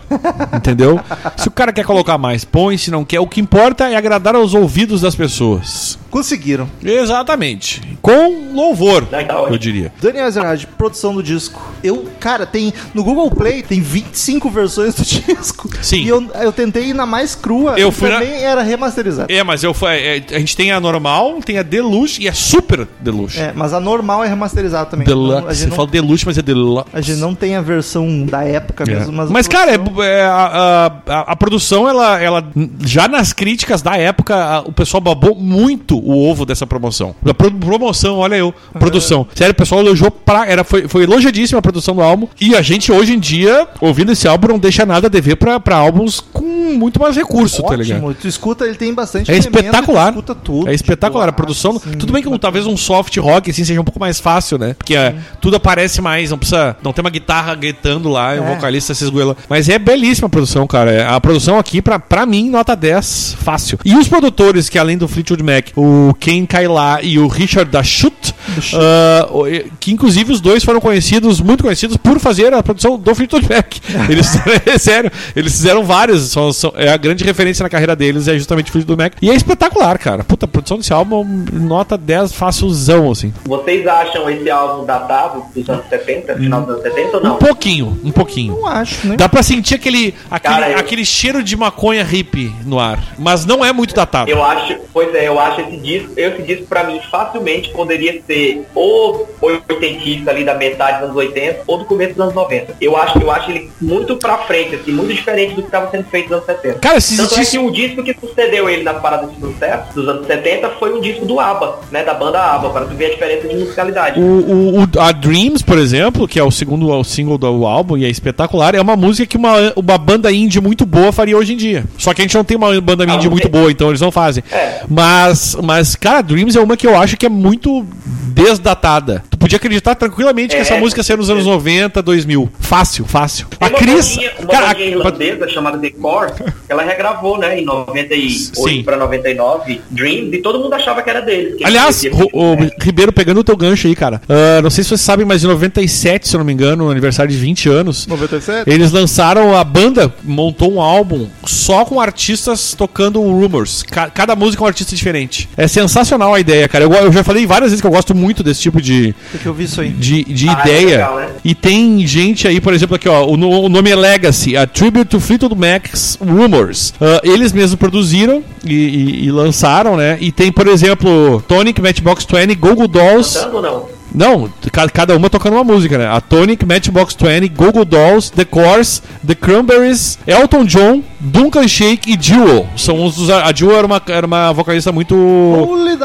Speaker 3: entendeu? Se o cara quer colocar mais, põe, se não quer. O que importa é agradar aos ouvidos das pessoas.
Speaker 2: Conseguiram.
Speaker 3: Exatamente. Com louvor,
Speaker 4: ótimo.
Speaker 3: eu diria.
Speaker 2: Daniel Ezerhard, produção do disco. Eu, cara, tem. No Google Play tem 25 versões do disco.
Speaker 3: Sim.
Speaker 2: E eu, eu tentei ir na mais crua.
Speaker 3: Eu
Speaker 2: e
Speaker 3: fui na-
Speaker 2: também era remasterizada.
Speaker 3: É, mas eu fui- é, a gente tem a normal, tem a deluxe e a super deluxe.
Speaker 2: É, mas a normal é remasterizada também. Então, a,
Speaker 3: Deluxe,
Speaker 2: gente
Speaker 3: você
Speaker 2: não,
Speaker 3: fala deluxe, mas é deluxe.
Speaker 2: a gente não tem a versão da época
Speaker 3: É.
Speaker 2: mesmo. Mas,
Speaker 3: Mas,
Speaker 2: a
Speaker 3: cara, é,
Speaker 2: produção-
Speaker 3: é, a, a- a produção, ela, ela. Já nas críticas da época, a- o pessoal babou muito o ovo dessa promoção. A pro- promoção, olha eu, produção. Sério, o pessoal elogiou pra. Era, foi, foi elogiadíssima a produção do álbum. E a gente, hoje em dia, ouvindo esse álbum, não deixa nada a dever pra, pra álbuns com muito mais recurso, tá ligado?
Speaker 2: Ótimo, tu escuta, ele tem bastante
Speaker 3: É
Speaker 2: elemento,
Speaker 3: espetacular.
Speaker 2: tu escuta tudo.
Speaker 3: É espetacular.
Speaker 2: tipo,
Speaker 3: a produção.
Speaker 2: assim,
Speaker 3: tudo bem que um- talvez um soft rock assim seja um pouco mais fácil, né? Porque é, tudo aparece mais, não precisa. Não tem uma guitarra gritando lá, e
Speaker 2: É.
Speaker 3: vocalista se esgoela. Mas é belíssima a produção, cara. É, A produção aqui, pra, pra mim, nota 10, fácil. E os produtores, que além do Fleetwood Mac, o Ken Kaila e o Richard da Shoot, ah, o- que inclusive os dois foram conhecidos, muito conhecidos, por fazer a produção do Fleetwood Mac. Eles, é sério, eles fizeram vários. São, são- é a grande referência na carreira deles, é justamente o Fleetwood Mac. E é espetacular, cara. Puta, a produção desse álbum, nota 10, facilzão, assim.
Speaker 4: vocês acham esse álbum datado dos anos 70, final dos anos 70 ou
Speaker 3: Um
Speaker 4: não?
Speaker 3: pouquinho, um pouquinho.
Speaker 2: Não acho, né?
Speaker 3: Dá pra sentir aquele, aquele,
Speaker 4: Cara, eu-
Speaker 3: aquele cheiro de maconha hippie no ar. Mas não é muito datado.
Speaker 4: Eu acho, pois é, eu acho esse disco, esse disco pra mim facilmente poderia ser ou oitentista ali da metade dos anos 80 ou do começo dos anos 90. Eu acho, eu acho ele muito pra frente, assim, muito diferente do que estava sendo feito nos anos 70.
Speaker 3: Cara, se
Speaker 4: Tanto é
Speaker 3: existisse.
Speaker 4: que o disco que sucedeu ele nas paradas de sucesso dos anos 70 foi um disco do ABBA, né, da banda ABBA, para tu ver a diferença de musicalidade.
Speaker 3: O, o, o- a Dreams, por exemplo, que é o segundo o single do álbum e é espetacular, é uma música que uma, uma banda indie muito boa faria hoje em dia. Só que a gente não tem uma banda
Speaker 4: Ah,
Speaker 3: indie
Speaker 4: não
Speaker 3: muito boa, então eles não fazem.
Speaker 4: É.
Speaker 3: Mas, mas, cara, Dreams é uma que eu acho que é muito desdatada. Tu podia acreditar tranquilamente que
Speaker 4: É,
Speaker 3: essa música seria nos anos 90, 2000. Fácil, fácil.
Speaker 4: Tem
Speaker 3: A
Speaker 4: uma
Speaker 3: Cris.
Speaker 4: bandinha, uma
Speaker 3: Cara,
Speaker 4: bandinha
Speaker 3: a-
Speaker 4: irlandesa chamada The Core, ela regravou, né, em 98
Speaker 3: Sim.
Speaker 4: para 99, Dreams, e todo mundo achava que era deles. que
Speaker 3: Aliás, o, o
Speaker 4: né?
Speaker 3: Ribeiro, pegando o teu gancho aí, cara. ah, não sei se vocês sabem, mas em 97, se eu não me engano, no aniversário de 20 anos,
Speaker 2: 97?
Speaker 3: eles lançaram a banda, montou um álbum só com artistas tocando o Rumors. Ca- cada música é um artista diferente. É sensacional a ideia, cara. Eu, eu já falei várias vezes que eu gosto muito desse tipo de,
Speaker 2: Tem que eu vi isso aí.
Speaker 3: de, de
Speaker 4: Ah, é
Speaker 3: ideia.
Speaker 4: legal, né?
Speaker 3: E tem gente aí, por exemplo, aqui, ó. O, o nome é Legacy, a Tribute to Fleetwood Mac's Rumors. Ah, eles mesmos produziram e, e- e lançaram, né? E tem, por exemplo, Tonic, Matchbox 20, Google Dolls.
Speaker 4: Cantando ou não?
Speaker 3: Não, ca- cada uma tocando uma música, né? A Tonic, Matchbox 20, Google Dolls, The Course, The Cranberries, Elton John, Duncan Shake e Jewel. São os dos. A Jewel era uma, era uma vocalista muito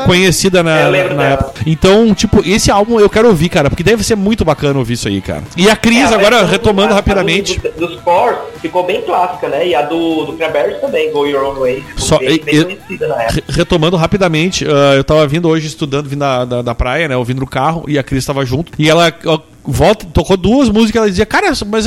Speaker 3: conhecida na, na época. Então, tipo, esse álbum eu quero ouvir, cara, porque deve ser muito bacana ouvir isso aí, cara. E a Cris,
Speaker 4: É,
Speaker 3: agora retomando
Speaker 4: do-
Speaker 3: rapidamente.
Speaker 4: do- dos ficou bem clássica, né? E a do, do Cranberries também, Go Your Own Way.
Speaker 3: Só-
Speaker 4: bem, bem
Speaker 3: eu-
Speaker 4: conhecida na época.
Speaker 3: Re- Retomando rapidamente, ah, eu tava vindo hoje estudando, vindo da, da, da praia, né? Ouvindo no carro, e a Cris tava junto. E ela volta, tocou duas músicas, ela dizia, cara, mas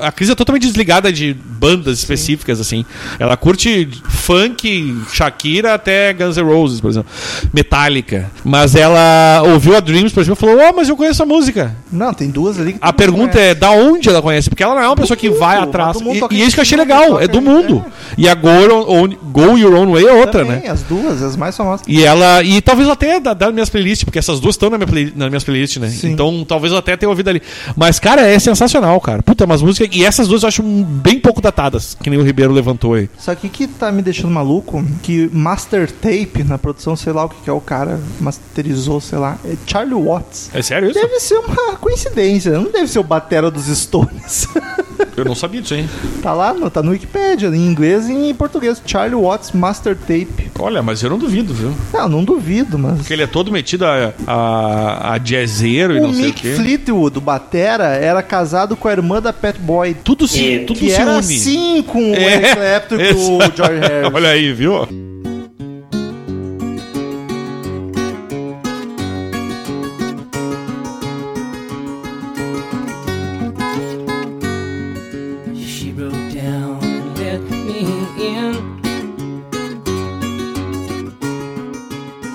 Speaker 3: a Cris é totalmente desligada de bandas específicas, assim. Ela curte funk, Shakira até Guns N' Roses, por exemplo. Metallica. Mas ela ouviu a Dreams, por exemplo, e falou, oh, mas eu conheço a música.
Speaker 2: Não, tem duas ali que
Speaker 3: A pergunta é da onde ela conhece, porque ela não é uma pessoa que vai
Speaker 2: mundo,
Speaker 3: atrás.
Speaker 2: mundo
Speaker 3: E, e é isso que eu achei legal, é do mundo. E a Go, Your Own- Go Your Own Way é outra,
Speaker 2: Também,
Speaker 3: né?
Speaker 2: as duas, as mais famosas.
Speaker 3: E ela. E talvez até da, das minhas playlists, porque essas duas estão na minha play, nas minhas playlists, né?
Speaker 2: Sim.
Speaker 3: Então talvez eu até tenha ouvido ali. Mas, cara, é sensacional, cara. Puta, umas músicas. E essas duas eu acho bem pouco datadas, que nem o Ribeiro levantou aí.
Speaker 2: Só que o que tá me deixando maluco, que Master Tape na produção, sei lá o que, que é o cara, masterizou, sei lá, é Charlie Watts.
Speaker 3: É sério isso?
Speaker 2: Deve ser uma coincidência, não deve ser o batera dos Stones.
Speaker 3: Eu não sabia disso, hein?
Speaker 2: tá lá, no, tá no Wikipedia, em inglês e em português. Charlie Watts Master Tape.
Speaker 3: Olha, mas eu não duvido, viu?
Speaker 2: Não, não duvido, mas...
Speaker 3: Porque ele é todo metido a, a, a jazzeiro e
Speaker 2: O
Speaker 3: não sei o
Speaker 2: Mick
Speaker 3: quê.
Speaker 2: Fleetwood, o batera, era casado com a irmã da Pat Boyd.
Speaker 3: Tudo se,
Speaker 4: E-
Speaker 3: tudo
Speaker 2: que
Speaker 3: se
Speaker 2: era
Speaker 3: une.
Speaker 2: assim com o
Speaker 3: É,
Speaker 2: Eric Clapton e com o. George Harrison.
Speaker 3: Olha aí, viu?
Speaker 1: She broke down and let me in.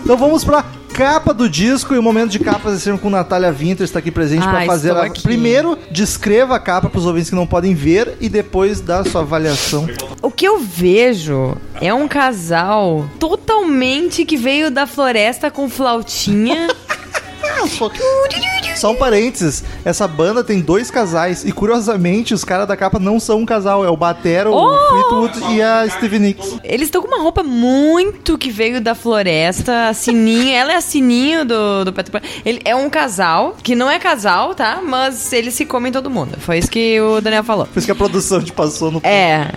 Speaker 2: Então vamos pra capa do disco e o momento de capas sempre com Natália Winter está aqui presente
Speaker 8: Ah,
Speaker 2: para fazer a... primeiro descreva a capa para os ouvintes que não podem ver e depois dá a sua avaliação.
Speaker 8: O que eu vejo é um casal totalmente que veio da floresta com flautinha.
Speaker 2: Só um parênteses, essa banda tem dois casais e curiosamente os caras da capa não são um casal, é o Batera, o
Speaker 8: Oh!
Speaker 2: Fleetwood e a Stevie Nicks.
Speaker 8: Eles estão com uma roupa muito que veio da floresta, a Sininho, ela é a Sininho do, do Peter Pan. Ele é um casal, que não é casal, tá? Mas eles se comem todo mundo. Foi isso que o Daniel falou.
Speaker 2: Por isso que a produção te passou no
Speaker 8: É.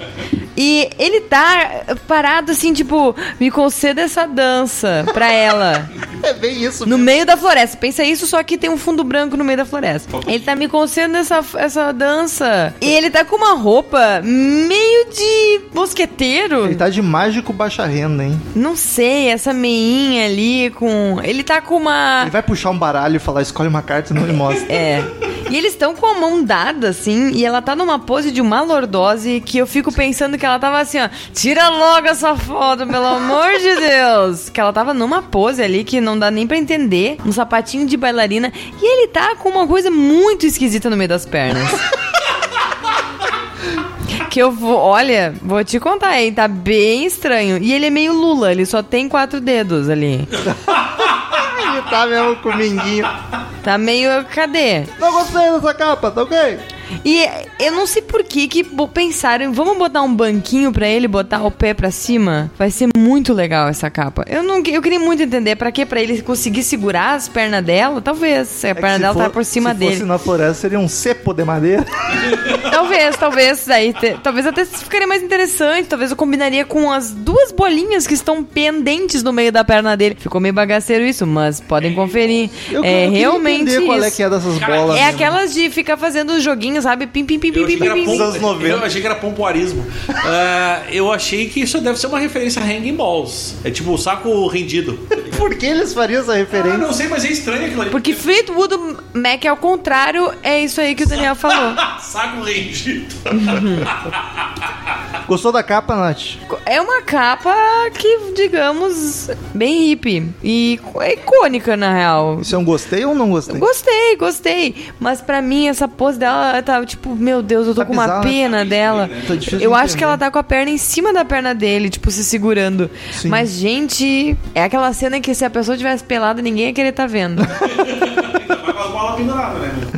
Speaker 8: E ele tá parado assim, tipo, me conceda essa dança pra ela.
Speaker 2: É bem isso.
Speaker 8: No meio da floresta. Pensa isso, só que tem um fundo branco no meio da floresta. Ele tá me concedendo essa, essa dança. E ele tá com uma roupa meio de mosqueteiro.
Speaker 2: Ele tá de mágico baixa renda, hein?
Speaker 8: Não sei, essa meinha ali com. Ele tá com uma.
Speaker 2: Ele vai puxar um baralho e falar, escolhe uma carta e não me mostra.
Speaker 8: É. E eles estão com a mão dada, assim, e ela tá numa pose de uma lordose que eu fico pensando que ela tava assim, ó. Tira logo essa foto, pelo amor de Deus! Que ela tava numa pose ali que não dá nem pra entender. Um sapatinho de bailarina. E ele tá com uma coisa muito esquisita no meio das pernas. Que eu vou, olha, vou te contar aí, tá bem estranho. E ele é meio Lula, ele só tem quatro dedos ali.
Speaker 2: Tá mesmo com o minguinho.
Speaker 8: Tá meio. Cadê?
Speaker 2: Não gostei dessa capa, tá ok?
Speaker 8: E eu não sei por que que pensaram, vamos botar um banquinho pra ele botar o pé pra cima? Vai ser muito legal essa capa. Eu não, eu queria muito entender pra que pra ele conseguir segurar as pernas dela, talvez. Se a
Speaker 2: É
Speaker 8: perna
Speaker 2: se
Speaker 8: dela
Speaker 2: for-
Speaker 8: tá por cima
Speaker 2: se
Speaker 8: dele.
Speaker 2: fosse na floresta, seria um cepo de madeira.
Speaker 8: Talvez, talvez aí, te- talvez até ficaria mais interessante, talvez eu combinaria com as duas bolinhas que estão pendentes no meio da perna dele. Ficou meio bagaceiro isso, mas podem conferir.
Speaker 2: Eu,
Speaker 8: é
Speaker 2: eu
Speaker 8: realmente
Speaker 2: qual é que é dessas bolas.
Speaker 8: É
Speaker 2: mesmo.
Speaker 8: aquelas de ficar fazendo joguinho, sabe? Pim, pim, pim, pim,
Speaker 3: Eu
Speaker 8: pim,
Speaker 3: achei, que era
Speaker 8: pim, pim.
Speaker 3: pom-
Speaker 2: anos 90.
Speaker 3: eu achei que era pompoarismo. Ah, eu achei que isso deve ser uma referência a Hanging Balls. É tipo o saco rendido.
Speaker 2: Por que eles fariam essa
Speaker 3: Eu
Speaker 2: referência?
Speaker 3: não sei, mas é estranho aquilo ali.
Speaker 8: Porque Fleetwood Mac, ao contrário, é isso aí que o Daniel falou.
Speaker 3: Saco rendido.
Speaker 2: Gostou da capa, Nath?
Speaker 8: É uma capa que, digamos, bem hippie. E é icônica, na real.
Speaker 2: Isso é um gostei ou não gostei?
Speaker 8: Gostei, gostei. Mas pra mim, essa pose dela tá tipo, meu Deus, eu tô
Speaker 2: Tá
Speaker 8: com uma
Speaker 2: bizarro, né?
Speaker 8: pena dela.
Speaker 2: Tá
Speaker 8: eu acho
Speaker 2: entender.
Speaker 8: que ela tá com a perna em cima da perna dele, tipo, se segurando.
Speaker 2: Sim.
Speaker 8: Mas, gente, é aquela cena que se a pessoa tivesse pelada, ninguém ia querer tá vendo.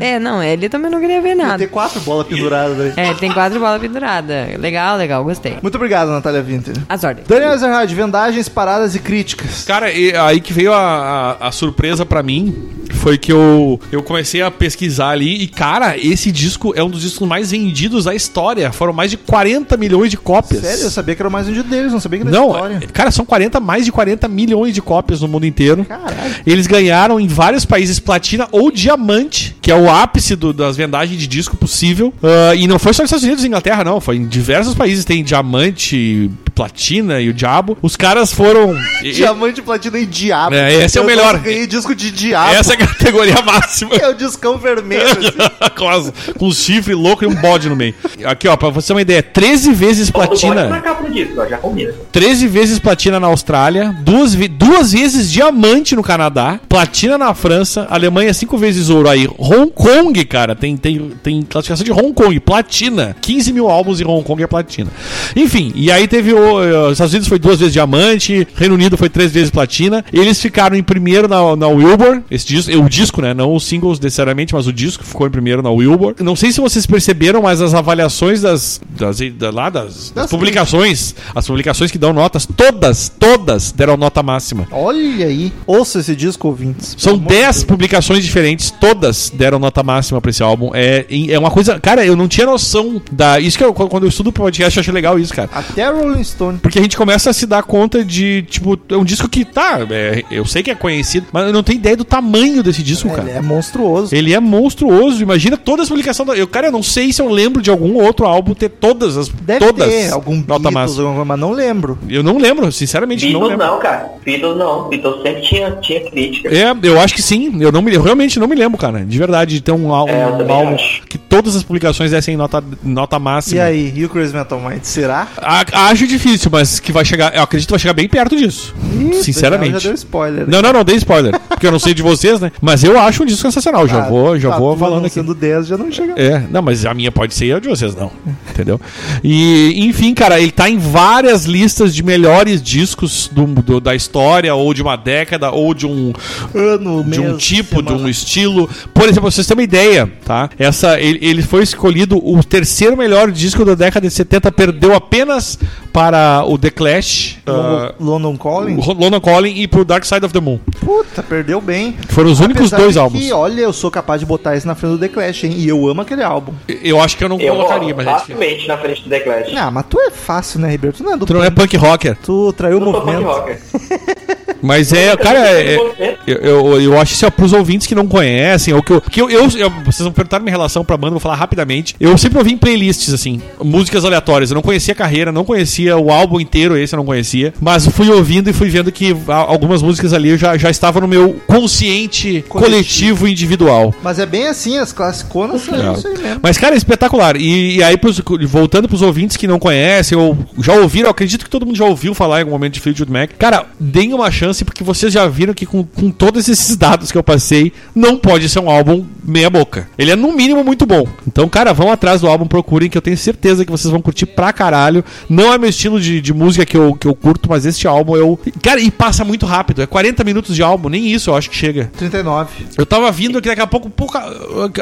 Speaker 8: é, não, ele também não queria ver
Speaker 2: Tem
Speaker 8: nada.
Speaker 2: quatro bolas penduradas aí.
Speaker 8: É, tem quatro bolas penduradas. Legal, legal, gostei.
Speaker 2: Muito obrigado, Natália Winter.
Speaker 8: As ordens.
Speaker 2: Daniel Ezerhard, vendagens, paradas e críticas.
Speaker 3: Cara, e aí que veio a, a, a surpresa pra mim foi que eu, eu comecei a pesquisar ali e, cara, esse disco é um dos discos mais vendidos da história. Foram mais de 40 milhões de cópias.
Speaker 2: Sério, eu sabia que era o mais vendido deles, não sabia que era
Speaker 3: Não,
Speaker 2: história.
Speaker 3: é- cara, são 40, mais de 40 milhões de cópias no mundo inteiro.
Speaker 2: Caralho.
Speaker 3: Eles ganharam em vários países platina ou diamante, que é o ápice do- das vendagens de disco possível. Ah, e não foi só nos Estados Unidos e Inglaterra, não. Foi em diversos países. Tem diamante, platina e o diabo. Os caras foram.
Speaker 2: Diamante, platina e diabo.
Speaker 3: É, esse é o
Speaker 2: Eu
Speaker 3: melhor.
Speaker 2: Ganhei disco de diabo.
Speaker 3: Essa é a categoria máxima.
Speaker 2: é o discão vermelho. assim.
Speaker 3: com, as- com um chifre louco e um bode no meio. Aqui, ó, pra você ter uma ideia, 13 vezes
Speaker 4: bode na
Speaker 3: platina.
Speaker 4: capa do disco, ó, já combina.
Speaker 3: 13 vezes platina na Austrália, duas, duas vezes diamante no Canadá, platina na França, Alemanha cinco vezes ouro aí. Hong Kong, cara, tem, tem, tem classificação de Hong Kong, platina. 15 mil álbuns em Hong Kong é platina. Enfim, e aí teve o. eh, Os Estados Unidos foi duas vezes diamante, Reino Unido foi três vezes platina. Eles ficaram em primeiro na, na Wilbur, esse disco, o disco, né? Não os singles necessariamente, mas o disco ficou em primeiro na Wilbur. Não sei se vocês perceberam, mas as avaliações das. das, da- lá das, das publicações, as publicações que dão notas, todas, todas deram nota máxima.
Speaker 2: Olha aí. Ouça esse disco, ouvintes.
Speaker 3: São
Speaker 2: Pelo amor de
Speaker 3: 10
Speaker 2: Deus.
Speaker 3: publicações diferentes, todas deram nota máxima pra esse álbum. É, é uma coisa. Cara, eu não tinha noção da. Isso que eu, quando eu estudo podcast, eu acho legal isso, cara.
Speaker 2: Até Rolling Stone.
Speaker 3: Porque a gente começa a se dar conta de, tipo, é um disco que tá. é, eu sei que é conhecido, mas eu não tenho ideia do tamanho desse disco, cara.
Speaker 2: Ele é monstruoso.
Speaker 3: Ele é monstruoso. Imagina todas as publicações. Da... Eu, cara, eu não sei se eu lembro de algum outro álbum ter todas as.
Speaker 2: Deve
Speaker 3: todas
Speaker 2: ter algum
Speaker 3: nota
Speaker 2: Beatles,
Speaker 3: máxima.
Speaker 2: alguma, mas não lembro.
Speaker 3: Eu não lembro, sinceramente, não
Speaker 4: Beatles
Speaker 3: lembro.
Speaker 4: não, cara. Beatles não. Beatles sempre tinha, tinha crítica.
Speaker 3: É, eu acho que sim. Eu, não me, eu realmente não me lembro, cara. De verdade, de ter um, álbum-
Speaker 4: É,
Speaker 3: um
Speaker 4: também
Speaker 3: álbum
Speaker 4: acho.
Speaker 3: que todas as publicações dessem nota, nota máxima.
Speaker 2: E aí, e o Crazy Metal Mind? Será?
Speaker 3: A- acho difícil, mas que vai chegar. Eu acredito que vai chegar bem perto disso.
Speaker 2: Ih,
Speaker 3: Sinceramente.
Speaker 2: Já deu spoiler.
Speaker 3: Não, não, não, dei spoiler. Porque eu não sei de vocês, né? Mas eu acho um disco sensacional. Já
Speaker 2: Ah,
Speaker 3: vou, já
Speaker 2: tá,
Speaker 3: vou falando aqui.
Speaker 2: anunciando 10 já não chega.
Speaker 3: É, não, mas a minha pode ser e a de vocês não. Entendeu? E, enfim, cara, ele tá em várias listas de melhores discos do, do- da história, ou de uma década, ou de um,
Speaker 2: Ano,
Speaker 3: de um tipo, de um
Speaker 2: semana.
Speaker 3: estilo. Por exemplo, pra vocês terem uma ideia, tá? Essa, ele, ele foi escolhido o terceiro melhor disco da década de 70, perdeu apenas para o The Clash, ah,
Speaker 2: London Calling?
Speaker 3: o London Calling e pro Dark Side of the Moon.
Speaker 2: Puta, perdeu bem.
Speaker 3: Foram os únicos
Speaker 2: Apesar
Speaker 3: dois
Speaker 2: de
Speaker 3: álbuns.
Speaker 2: Que, olha, eu sou capaz de botar isso na frente do The Clash, hein? E eu amo aquele álbum.
Speaker 3: Eu acho que eu não
Speaker 4: Eu
Speaker 3: colocaria, mas é
Speaker 4: facilmente na frente do The Clash.
Speaker 2: Ah, mas tu é fácil, né, Ribeiro? Tu não é do
Speaker 3: Tu não é punk rocker.
Speaker 2: Tu traiu o
Speaker 4: sou punk
Speaker 2: movimento.
Speaker 4: rocker.
Speaker 3: Mas é, cara, é, é- eu, eu, eu acho isso é pros ouvintes que não conhecem, ou que eu. Que eu, eu- eu- vocês vão perguntar minha relação pra banda, vou falar rapidamente. Eu sempre ouvi em playlists, assim, músicas aleatórias. Eu não conhecia a carreira, não conhecia o álbum inteiro, esse eu não conhecia. Mas fui ouvindo e fui vendo que algumas músicas ali já, já estavam no meu consciente coletivo, individual.
Speaker 2: Mas é bem assim, as classiconas são
Speaker 3: É.
Speaker 2: isso aí mesmo.
Speaker 3: Mas, cara, é espetacular. E, e aí, pros- voltando pros ouvintes que não conhecem, ou já ouviram, acredito que todo mundo já ouviu falar em algum momento de Fleetwood Mac. Cara, deem uma chance, porque vocês já viram que com, com todos esses dados que eu passei, não pode ser um álbum meia boca. Ele é, no mínimo, muito bom. Então, cara, vão atrás do álbum, procurem, que eu tenho certeza que vocês vão curtir pra caralho. Não é meu estilo de, de música que eu, que eu curto, mas este álbum eu... Cara, e passa muito rápido. É 40 minutos de álbum, nem isso eu acho que chega.
Speaker 2: 39.
Speaker 3: Eu tava vindo aqui daqui a pouco, pouco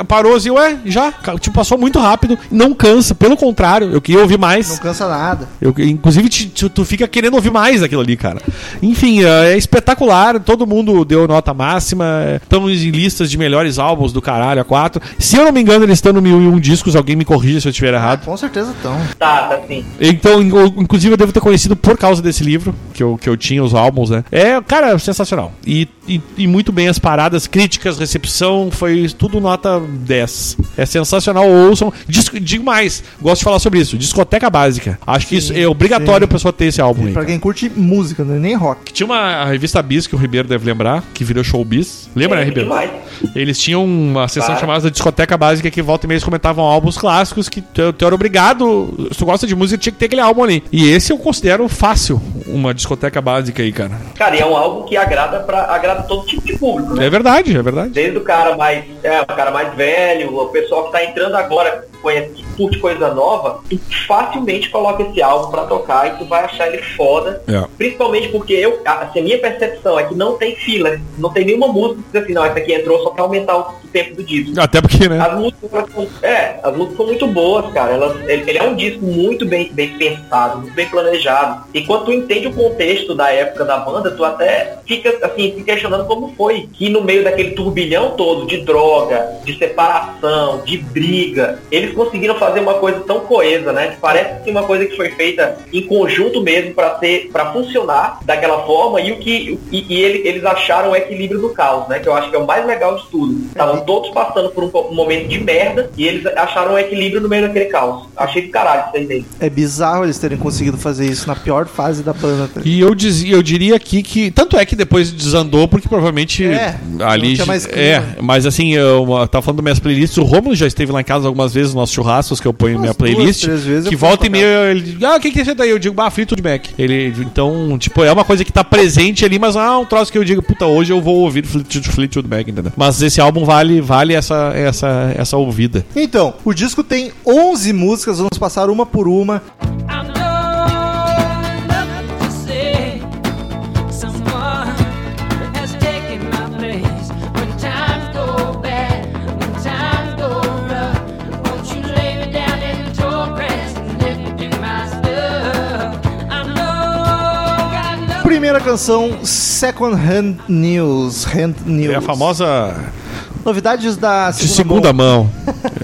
Speaker 3: parou assim, ué, já, tipo, passou muito rápido, não cansa, pelo contrário, eu queria ouvir
Speaker 2: Não
Speaker 3: mais.
Speaker 2: cansa nada.
Speaker 3: Eu, inclusive, te- te- tu fica querendo ouvir mais daquilo ali, cara. Enfim, é, é espetacular, todo mundo deu nota máxima, estamos em listas de melhores álbuns do caralho, a quatro. Se eu não me engano, eles estão no mil e um discos, alguém me corrija se eu estiver
Speaker 2: Ah,
Speaker 3: errado.
Speaker 2: com certeza estão.
Speaker 4: Tá, tá sim.
Speaker 3: Então, o, inclusive, eu devo ter conhecido por causa desse livro, que eu, que eu tinha os álbuns, né? É, cara, sensacional. E, e, e muito bem as paradas, críticas, recepção, foi tudo nota 10. É sensacional, ouçam. Disco, digo mais, gosto de falar sobre isso. Discoteca básica. Acho que isso é obrigatório a pessoa ter esse álbum aí.
Speaker 2: Pra
Speaker 3: cara.
Speaker 2: quem curte música, né? nem rock.
Speaker 3: Tinha uma a revista Bis, que o Ribeiro deve lembrar, que virou Showbiz. Lembra, né,
Speaker 4: É,
Speaker 3: Ribeiro?
Speaker 4: demais.
Speaker 3: Eles tinham uma sessão
Speaker 4: Claro.
Speaker 3: chamada Discoteca Básica que volta e meia eles comentavam álbuns clássicos que tu, tu era obrigado, se tu gosta de música, tinha que ter aquele álbum ali. E esse eu considero fácil uma discoteca básica aí, cara.
Speaker 4: Cara, e é um álbum que agrada para agrada todo tipo de público, né?
Speaker 3: É verdade, é verdade.
Speaker 4: Desde o cara mais, é, o cara mais velho, o pessoal que tá entrando agora, conhece, curte coisa nova, tu facilmente coloca esse álbum pra tocar e tu vai achar ele foda.
Speaker 3: É.
Speaker 4: Principalmente porque eu, a, assim, a minha percepção é que não tem filler, não tem nenhuma música que diz assim, não, essa aqui entrou só pra aumentar o, tempo do disco.
Speaker 3: Até porque, né?
Speaker 4: As músicas é, as músicas são muito boas, cara. Elas, ele, ele é um disco muito bem, bem pensado, muito bem planejado. E quando tu entende o contexto da época da banda, tu até fica assim, se questionando como foi que no meio daquele turbilhão todo de droga, de separação, de briga, eles conseguiram fazer uma coisa tão coesa, né? Que parece que uma coisa que foi feita em conjunto mesmo para ser, para funcionar daquela forma e o que e, e ele- eles acharam o equilíbrio do caos, né? Que eu acho que é o mais legal de tudo. Estavam todos passando por um, um momento de merda e eles acharam o equilíbrio no meio daquele caos. Achei do caralho isso aí.
Speaker 2: É bizarro eles terem conseguido fazer isso na pior fase da tá?
Speaker 3: E eu, dizia, eu diria aqui que. Tanto é que depois desandou, porque provavelmente
Speaker 2: É,
Speaker 3: ali.
Speaker 2: não tinha mais clima.
Speaker 3: é, mas assim, eu eu tava falando das minhas playlists. O Romulo já esteve lá em casa algumas vezes, nos nossos churrascos que eu ponho na minha
Speaker 2: duas,
Speaker 3: playlist.
Speaker 2: três vezes eu
Speaker 3: que volta e meia ele diz: Ah, o que, que é isso daí? Eu digo, bah, Fleetwood Mac. Ele, então, tipo, é uma coisa que tá presente ali, mas ah, um troço que eu digo, puta, hoje eu vou ouvir Fleetwood, Fleetwood Mac, entendeu? Mas esse álbum vale, vale essa, essa, essa ouvida.
Speaker 2: Então, o disco tem 11 músicas, vamos passar uma por uma.
Speaker 1: I
Speaker 2: canção, Second Hand News. Hand News.
Speaker 3: É a famosa
Speaker 2: Novidades da
Speaker 3: de segunda mão.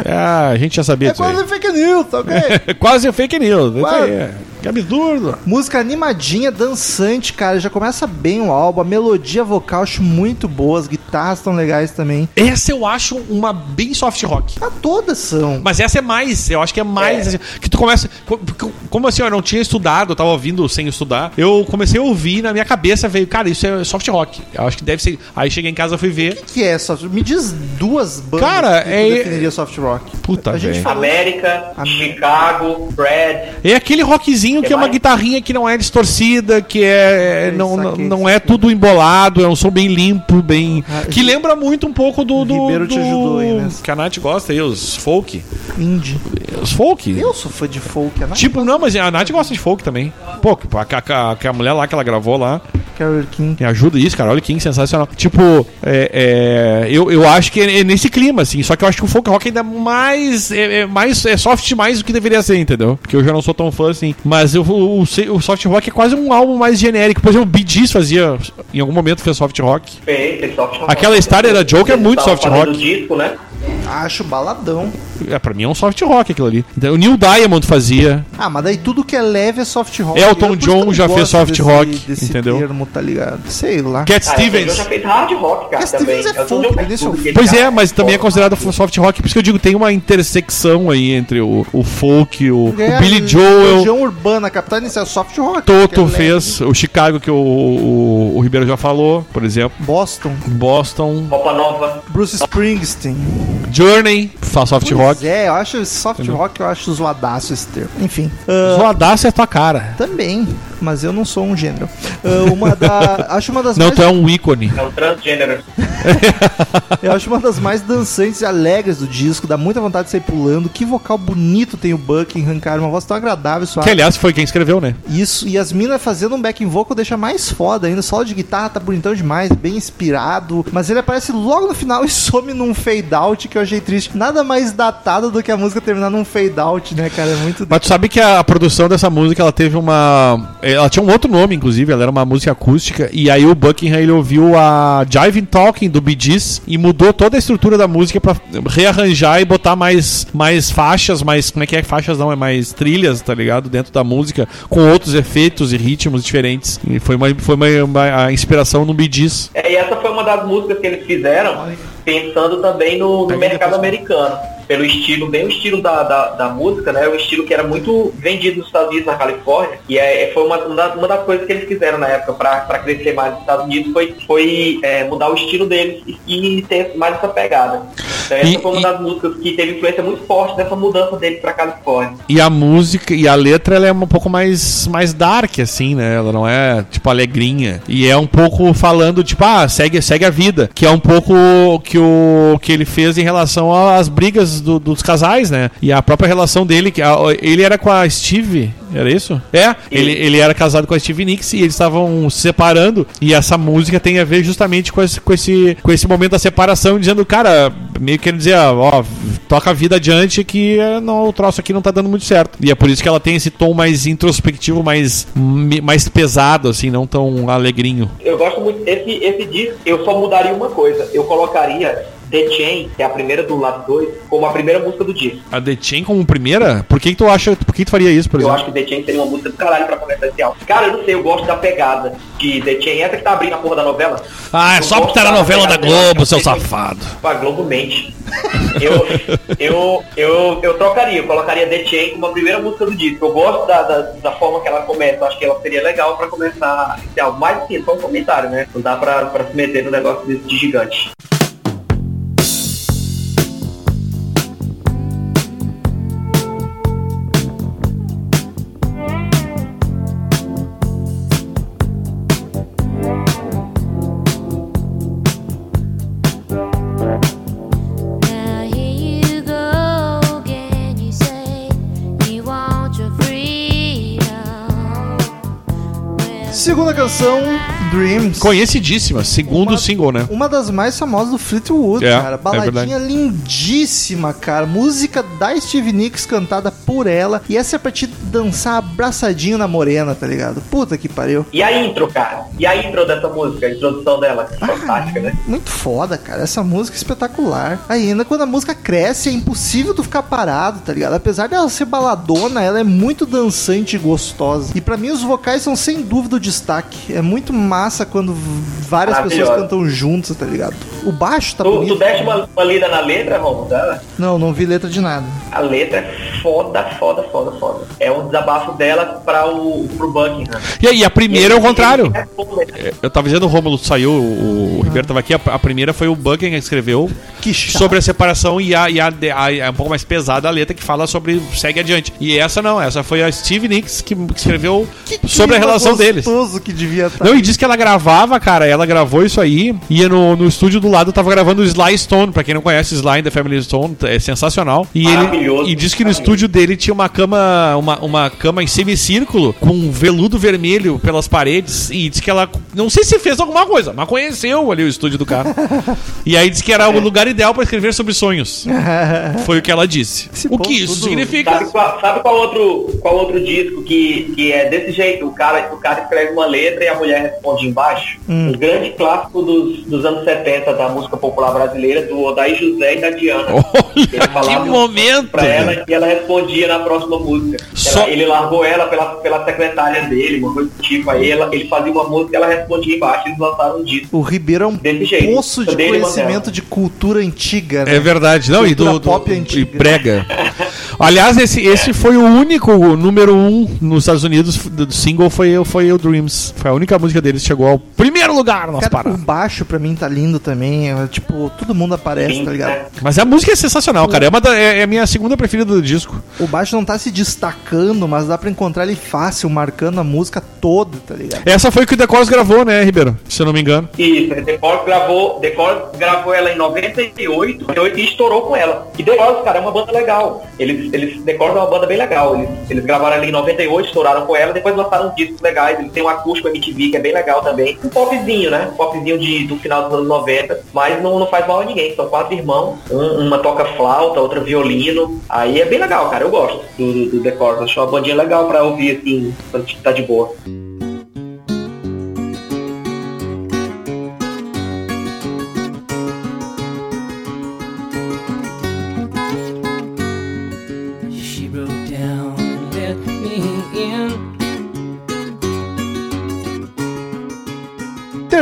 Speaker 3: É, a gente já sabia
Speaker 2: É
Speaker 3: disso. aí.
Speaker 2: quase fake news, tá ok?
Speaker 3: É quase fake news.
Speaker 2: Quase.
Speaker 3: aí, é. Que absurdo.
Speaker 2: Música animadinha, dançante, cara. Já começa bem o álbum. A melodia vocal acho muito boa. As guitarras estão legais também.
Speaker 3: Essa eu acho uma bem soft rock.
Speaker 2: Ah, todas são.
Speaker 3: Mas essa é mais, eu acho que é mais. assim, que tu começa. co- co- Como assim, eu não tinha estudado, eu tava ouvindo sem estudar. Eu comecei a ouvir, na minha cabeça veio, cara, isso é soft rock. Eu acho que deve ser. Aí cheguei em casa e fui ver.
Speaker 2: O que é soft Me diz duas bandas
Speaker 3: Cara,
Speaker 2: que
Speaker 3: é-
Speaker 2: definiria soft rock.
Speaker 3: Puta,
Speaker 2: A gente falou-
Speaker 4: América,
Speaker 2: Am-
Speaker 4: Chicago, Brad.
Speaker 3: É aquele rockzinho que
Speaker 4: Que
Speaker 3: é uma guitarrinha que não é distorcida, que é.
Speaker 2: Sei,
Speaker 3: não, não,
Speaker 2: saquei,
Speaker 3: não é tudo embolado, é um som bem limpo, bem.
Speaker 2: Ah,
Speaker 3: que lembra muito um pouco do. do
Speaker 2: Ribeiro te
Speaker 3: do-
Speaker 2: ajudou aí nessa.
Speaker 3: Que a Nath gosta aí, os folk.
Speaker 2: Indie.
Speaker 3: Os folk.
Speaker 2: Eu sou fã de folk. A Nath
Speaker 3: Tipo, não, mas a Nath gosta de folk também. Pô, a, a, a, mulher lá que ela gravou lá,
Speaker 2: Carol King.
Speaker 3: me ajuda isso, cara. Olha que sensacional. Tipo, é, é, eu, eu acho que é, é nesse clima, assim. Só que eu acho que o folk rock ainda é mais. É, é mais é soft mais do que deveria ser, entendeu? Porque eu já não sou tão fã assim. Mas eu, o, o, o soft rock é quase um álbum mais genérico. Por exemplo, o Bee Gees fazia. Em algum momento fez soft rock.
Speaker 4: Fez, fez soft rock.
Speaker 3: Aquela história da Joke é muito soft rock.
Speaker 4: disco, né?
Speaker 2: Acho baladão.
Speaker 3: É, pra mim é um soft rock aquilo ali. Então, O Neil Diamond fazia.
Speaker 2: Ah, mas daí tudo que é leve é soft rock.
Speaker 3: Elton
Speaker 2: Eu,
Speaker 3: John já fez soft
Speaker 2: desse-
Speaker 3: rock,
Speaker 2: desse
Speaker 3: entendeu?
Speaker 2: termo, tá ligado? Sei lá.
Speaker 3: Cat
Speaker 4: Ah,
Speaker 3: Stevens.
Speaker 4: já fez hard rock, cara,
Speaker 2: Cat
Speaker 4: também.
Speaker 2: Stevens é folk,
Speaker 3: Pois é, mas também é considerado soft rock, por isso que eu digo, tem uma intersecção aí entre o, o folk, o,
Speaker 2: É,
Speaker 3: o Billy
Speaker 2: a
Speaker 3: Joel,
Speaker 2: Região urbana, capital inicial, soft rock.
Speaker 3: Toto
Speaker 2: é leve.
Speaker 3: fez, o Chicago, que o, o, o Ribeiro já falou, por exemplo,
Speaker 2: Boston,
Speaker 3: Boston,
Speaker 4: Roupa nova.
Speaker 2: Bruce Springsteen.
Speaker 3: Journey, soft
Speaker 2: Pois
Speaker 3: rock.
Speaker 2: É, eu acho soft rock, eu acho zoadaço esse termo. Enfim. ah,
Speaker 3: Zoadaço é tua cara.
Speaker 2: também, mas eu não sou um gênero. Ah, uma da, acho uma das
Speaker 3: Não,
Speaker 2: mais,
Speaker 3: tu é um ícone.
Speaker 4: É um transgênero.
Speaker 2: eu acho uma das mais dançantes e alegres do disco, dá muita vontade de sair pulando. Que vocal bonito tem o Buckingham, cara, uma voz tão agradável, suave.
Speaker 3: Que aliás foi quem escreveu, né?
Speaker 2: Isso, e as minas fazendo um backing vocal deixa mais foda ainda. O solo de guitarra tá bonitão demais, bem inspirado. Mas ele aparece logo no final e some num fade out que eu achei triste. Nada mais datado do que a música terminar num fade out, né, cara? É muito.
Speaker 3: Mas tu sabe que a produção dessa música, ela teve uma. Ela tinha um outro nome, inclusive, ela era uma música acústica. E aí o Buckingham ele ouviu a Jiving Talking do Bee Gees e mudou toda a estrutura da música pra rearranjar e botar mais, mais faixas, mais. Como é que é faixas? Não, é mais trilhas, tá ligado? Dentro da música, com outros efeitos e ritmos diferentes. E foi uma, foi uma, uma- a inspiração no Bee Gees.
Speaker 4: É, e essa foi uma das músicas que eles fizeram pensando também no, no
Speaker 3: Pega
Speaker 4: mercado americano. Pelo estilo, bem o estilo da, da, da música, né? O estilo que era muito vendido nos Estados Unidos, na Califórnia. E é, foi uma, uma das- uma das coisas que eles fizeram na época para crescer mais nos Estados Unidos foi, foi é, mudar o estilo deles e, e ter mais essa pegada. Então essa
Speaker 3: E-
Speaker 4: foi uma das músicas que teve influência muito forte dessa mudança deles para Califórnia.
Speaker 3: E a música e a letra ela é um pouco mais, mais dark, assim, né? Ela não é, tipo, alegrinha. E é um pouco falando, tipo, ah, segue, segue a vida. Que é um pouco que o que ele fez em relação às brigas do- dos casais, né? E a própria relação dele, que a- ele era com a Steve. Era isso? É, ele, ele era casado com a Steve Nicks e eles estavam se separando. E essa música tem a ver justamente com esse, com esse, com esse momento da separação, dizendo, cara, meio que ele dizia, ó, toca a vida adiante que eh, não, o troço aqui não tá dando muito certo. E é por isso que ela tem esse tom mais introspectivo, mais, mais pesado, assim, não tão alegrinho.
Speaker 4: Eu gosto muito. Esse, esse disco, eu só mudaria uma coisa. Eu colocaria The Chain, que é a primeira do lado 2, como a primeira música do disco.
Speaker 3: A The Chain como primeira? Por que, que tu acha? Por que tu faria isso, por
Speaker 4: Eu
Speaker 3: exemplo?
Speaker 4: acho que The Chain seria uma música do caralho pra começar esse álbum. Cara, eu não sei, eu gosto da pegada de The Chain. Essa que tá abrindo a porra da novela.
Speaker 3: Ah, é
Speaker 4: Eu
Speaker 3: só porque tá na
Speaker 4: da
Speaker 3: novela da
Speaker 4: dela,
Speaker 3: Globo,
Speaker 4: eu
Speaker 3: seu safado.
Speaker 4: A Globo mente. Eu, eu, eu, eu trocaria, eu colocaria The Chain como a primeira música do disco. Eu gosto da, da, da forma que ela começa, acho que ela seria legal pra começar esse álbum. Mas sim, só um comentário, né? Não dá pra, pra se meter no negócio desse de gigante.
Speaker 2: Canção, Dreams.
Speaker 3: Conhecidíssima, segundo
Speaker 2: Uma-
Speaker 3: single, né?
Speaker 2: Uma das mais famosas do Fleetwood,
Speaker 3: É,
Speaker 2: cara.
Speaker 3: é
Speaker 2: Baladinha lindíssima, cara. Música da Steve Nicks cantada por ela. E essa é pra te dançar abraçadinho na morena, tá ligado? Puta que pariu.
Speaker 4: E a intro, cara? E a intro dessa música, a introdução dela? Fantástica, né?
Speaker 2: Muito foda, cara. Essa música é espetacular. Ainda quando a música cresce, é impossível tu ficar parado, tá ligado? Apesar dela ser baladona, ela é muito dançante e gostosa. E pra mim, os vocais são sem dúvida o destaque. É muito massa quando várias pessoas cantam juntas, tá ligado? O baixo tá
Speaker 4: Tu,
Speaker 2: bonito.
Speaker 4: tu deste uma, uma lida na letra, Romulo, dela?
Speaker 2: Não, não vi letra de nada.
Speaker 4: A letra é foda, foda, foda, foda. É um desabafo dela para o pro Buckingham.
Speaker 3: E aí, a primeira é o contrário.
Speaker 4: ele responde, né?
Speaker 3: Eu tava dizendo, o Rômulo saiu, o, o Ribeiro tava aqui, a, a primeira foi o Buckingham que escreveu
Speaker 2: Que
Speaker 3: sobre a separação e a, e a, a- é um pouco mais pesada a letra que fala sobre segue adiante. E essa não, essa foi a Steve Nicks que escreveu sobre a relação deles.
Speaker 2: que devia estar.
Speaker 3: Não, e disse que ela gravava, cara, ela gravou isso aí, ia no, no estúdio do lado, tava gravando o Sly Stone, pra quem não conhece Sly The Family Stone, é sensacional. E ele
Speaker 4: Maravilhoso.
Speaker 3: e disse que no estúdio dele tinha uma cama, uma, uma cama em semicírculo, com veludo vermelho pelas paredes, e disse que ela, não sei se fez alguma coisa, mas conheceu ali o estúdio do cara. e aí disse que era o lugar ideal pra escrever sobre sonhos. Foi o que ela disse.
Speaker 2: Esse
Speaker 3: o que isso
Speaker 2: tudo-
Speaker 3: significa?
Speaker 4: Sabe qual, sabe qual outro, qual outro disco que, que é desse jeito? O cara, o cara escreve uma letra e a mulher responde embaixo.
Speaker 2: Hum.
Speaker 4: Um grande clássico dos, dos anos 70 da música popular brasileira, do Odaí José e da Diana. Ele
Speaker 3: Olha,
Speaker 4: falava
Speaker 3: que momento!
Speaker 4: pra ela e ela respondia na próxima música.
Speaker 3: Só-
Speaker 4: Ela- ele largou ela pela, pela secretária dele, uma coisa do tipo. Aí ela, ele fazia uma música e ela respondia embaixo. Eles lançaram um disco.
Speaker 2: O Ribeiro é um
Speaker 4: Desse jeito.
Speaker 2: poço de conhecimento de cultura antiga, né?
Speaker 3: É verdade, não, e do,
Speaker 2: Cultura
Speaker 3: do
Speaker 2: pop
Speaker 3: e
Speaker 2: antiga.
Speaker 3: prega. Aliás, esse, esse foi o único número um nos Estados Unidos do single foi, foi o Dreams. Foi a única música deles chegou ao primeiro lugar nas
Speaker 2: Cara, o
Speaker 3: paradas.
Speaker 2: baixo pra mim tá lindo também. é, tipo, todo mundo aparece, tá ligado?
Speaker 3: Mas a música é sensacional, cara. É, uma da- é- é a minha segunda preferida do disco.
Speaker 2: O baixo não tá se destacando, mas dá pra encontrar ele fácil, marcando a música toda, tá ligado?
Speaker 3: Essa foi que o The Course gravou, né, Ribeiro? Se eu não me engano.
Speaker 4: Isso, The gravou, The gravou ela em 98 e estourou com ela. E The cara, é uma banda legal. Eles, eles, The é uma banda bem legal. Eles, eles gravaram ela em 98, estouraram com ela, depois lançaram discos legais. Eles têm um acústico MTV que é bem legal também. Um popzinho, né? Um popzinho de, do final dos anos 90, mas não, não faz mal a ninguém. São quatro irmãos, um- uma toca flauta, outra violino. Aí é bem legal, cara. Eu gosto do, do, do The. Acho uma bandinha legal pra ouvir assim, quando tá de boa.